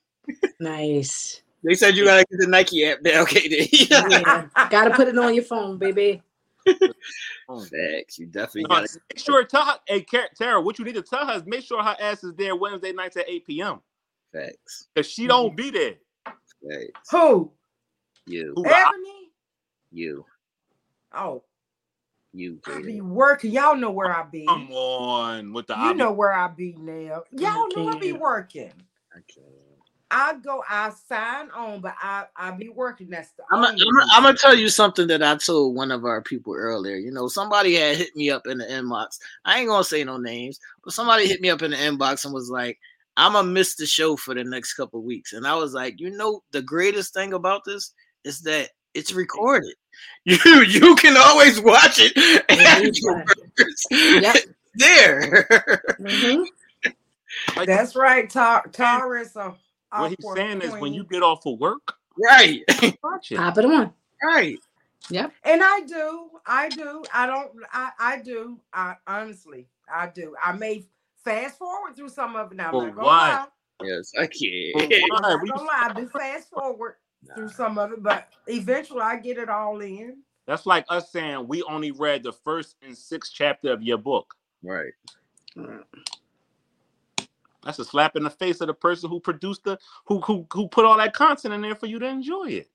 Nice. They said you gotta get the Nike app now, KD. Yeah. Gotta put it on your phone, baby. Facts. You definitely Uh, gotta. make sure tell her, hey Car- Tara, what you need to tell her is make sure her ass is there Wednesday nights at 8 p.m. Facts. If she don't be there, Facts. Who? You. Who? I- You. Oh, You, I KD. be working. Y'all know where I be. come on with the You know where I be now. Y'all know I be Okay. working. I can't. I go, I sign on, but I I be working. That's the I'm gonna tell you something that I told one of our people earlier. You know, somebody had hit me up in the inbox. I ain't gonna say no names, but somebody hit me up in the inbox and was like, "I'm gonna miss the show for the next couple of weeks." And I was like, "You know, the greatest thing about this is that it's recorded. You you can always watch it. And Yep. it's there. Mhm. Like, That's right. Tar- Taurus. Are what he's awkward saying is when you get off of work, right, watch it. Pop it on. right. Yep. And I do. I do. I don't. I I do. I honestly, I do. I may fast forward through some of it. Now I'm For not gonna what? lie. Yes, I can't. For I'm what? not gonna lie. I do fast forward through some of it, but eventually I get it all in. That's like us saying we only read the first and sixth chapter of your book. Right. That's a slap in the face of the person who produced the who who who put all that content in there for you to enjoy it.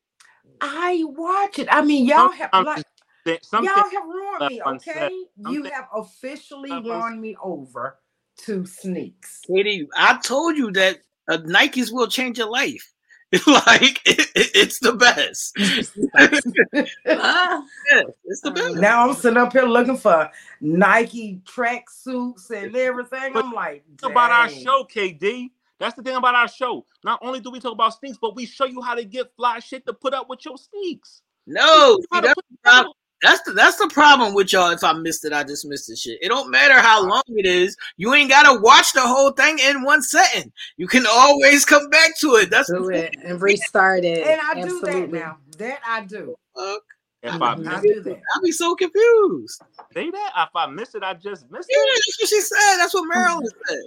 I watch it. I mean, y'all have Sometimes like Th- Something y'all have ruined me. Okay, you have officially won me over to sneaks. Katie, I told you that uh, Nikes will change your life. like it, it- it's the best. Ah, Yeah, it's the best. Now I'm sitting up here looking for Nike track suits and everything. I'm like, about our show, KD. That's the thing about our show. Not only do we talk about sneaks, but we show you how to get fly shit to put up with your sneaks. No, How see, that's put the problem. That's the that's the problem with y'all. If I missed it, I just missed the shit. It don't matter how long it is. You ain't gotta watch the whole thing in one setting. You can always come back to it. That's Do it and restart it. And I do that now. That I do. fuck. If. I I miss do that. I'll be so confused. say that, if I miss it, I just missed Yeah, it. Yeah, that's what she said. That's what Marilyn said.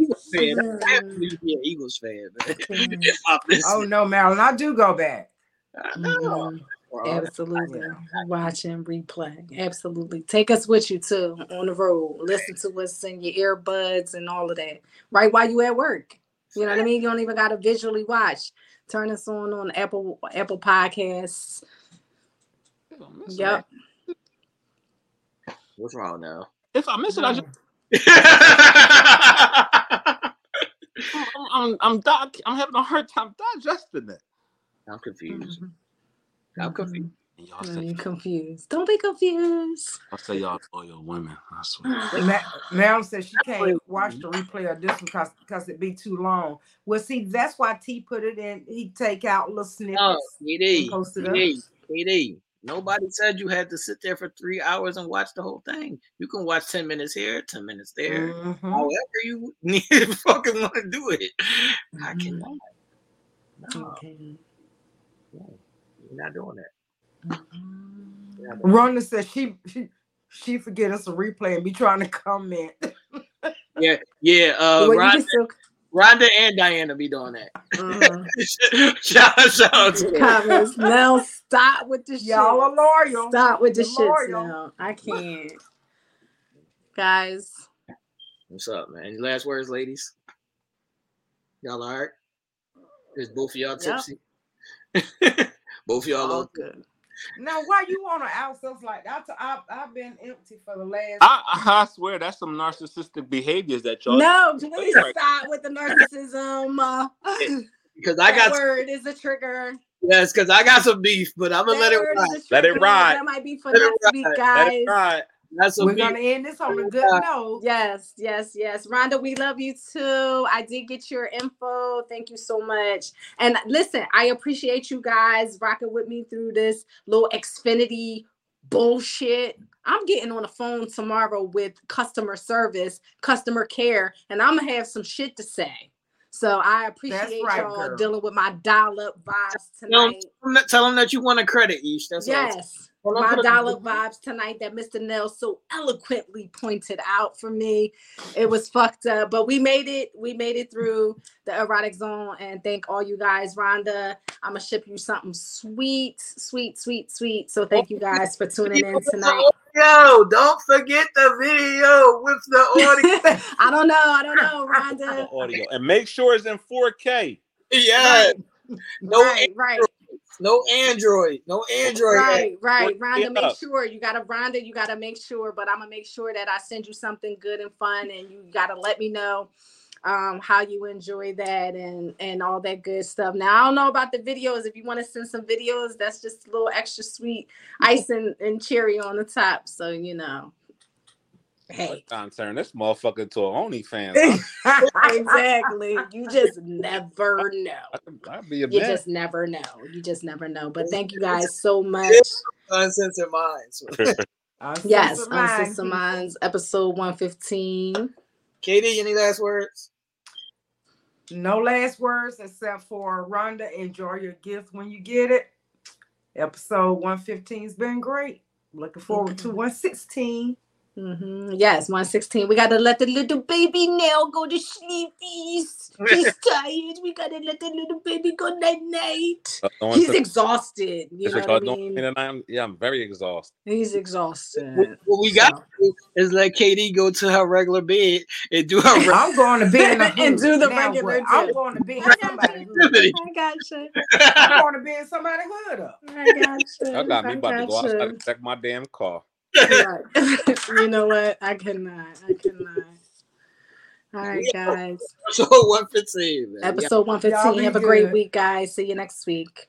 Eagles fan. That's Yeah. definitely be an Eagles fan. If I miss Oh it. no, Marilyn, I do go back. I know. Mhm. Bro. Absolutely. Watch and replay. Absolutely. Take us with you too on the road. Listen to us in your earbuds and all of that. Right while you at work. You know what I mean? You don't even gotta visually watch. Turn us on on Apple Apple Podcasts. If it, Yep. What's wrong now? If I miss it, I just I'm I'm I'm, doc, I'm having a hard time digesting it. I'm confused. Mhm. I'm confused. And y'all say You confused. Don't be confused. I say y'all loyal women. I swear. Ma- Marilyn said she can't watch the replay of this one because because it'd be too long. Well, see, that's why T put it in. He take out little snippets. No, KD, and post it up. KD, KD. Nobody said you had to sit there for three hours and watch the whole thing. You can watch 10 minutes here, 10 minutes there. Mhm. However you need to fucking want to do it. I Mhm. cannot. No, Okay. No, you're not doing that. Mhm. Not doing Rhonda said she she she forget us a replay and be trying to comment. Yeah, yeah. Uh, Well, Rhonda, still Rhonda and Diana be doing that. uh, shout, shout out to them. comments. Now stop with the shit. Y'all are loyal. Stop with the You're shits now. I can't. Guys, What's up, man? Any last words, ladies? Y'all all right? Is both of y'all Yep. tipsy? both of y'all all low? good. Now, why you want to out us like that? I, I've been empty for the last. I, I swear that's some narcissistic behaviors that y'all. No, please Right. stop with the narcissism. Uh, Because I got word is a trigger. yes, because I got some beef, but I'm gonna That let it word ride. Let it ride. That might be for Let next week, guys. Let it ride. That's some We're beef. gonna end this on a good Yeah. note. Yes, yes, yes. Rhonda, we love you too. I did get your info. Thank you so much. And listen, I appreciate you guys rocking with me through this little Xfinity bullshit. I'm getting on the phone tomorrow with customer service, customer care, and I'm gonna have some shit to say. So I appreciate right, y'all girl. dealing with my dial-up vibes Tell tonight. them, tell them that you want a credit, Ish. That's all. Yes. Hold My dollar vibes tonight that Mr. Nell so eloquently pointed out for me. It was fucked up, but we made it. We made it through the erotic zone. And thank all you guys, Rhonda. I'm gonna ship you something sweet, sweet, sweet, sweet. So thank you guys for tuning in tonight. Yo, don't forget the video with the audio. I don't know. I don't know, Rhonda. Audio and make sure it's in 4K. yeah. No, Right, right. No Android. No Android. Right, right. Look Rhonda, make up. sure you gotta Rhonda, you gotta make sure, but I'm gonna make sure that I send you something good and fun, and you gotta let me know um how you enjoy that and and all that good stuff. Now I don't know about the videos. If you want to send some videos, that's just a little extra sweet icing and cherry on the top. So you know. Hey, I'm turn this motherfucker to an OnlyFans. exactly. You just never know. I'd be a You man. just never know. You just never know. But thank you guys so much. Uncensored minds. Yes, Uncensored Uncensored Minds, episode 115. Katie, any last words? No last words except for Rhonda. Enjoy your gift when you get it. Episode 115 has been great. Looking forward to 116. Hmm Yes, 116. We gotta let the little baby now go to sleep. He's, he's tired. We gotta let the little baby go night night. Uh, He's to- exhausted. You know what I mean? OnlyFans? I'm- yeah, I'm very exhausted. He's exhausted. what we got So- to do is let Katie go to her regular bed and do her regular I'm going to bed in the And do the Now regular what? I'm going to bed in somebody's hood. I gotcha. I'm going to bed in somebody's hood up. I gotcha. Y'all got me I about to go outside and check my damn car. Right. you know what? I cannot. I cannot. All right, guys. So 115, man. Episode 115. Have a great week, guys. See you next week.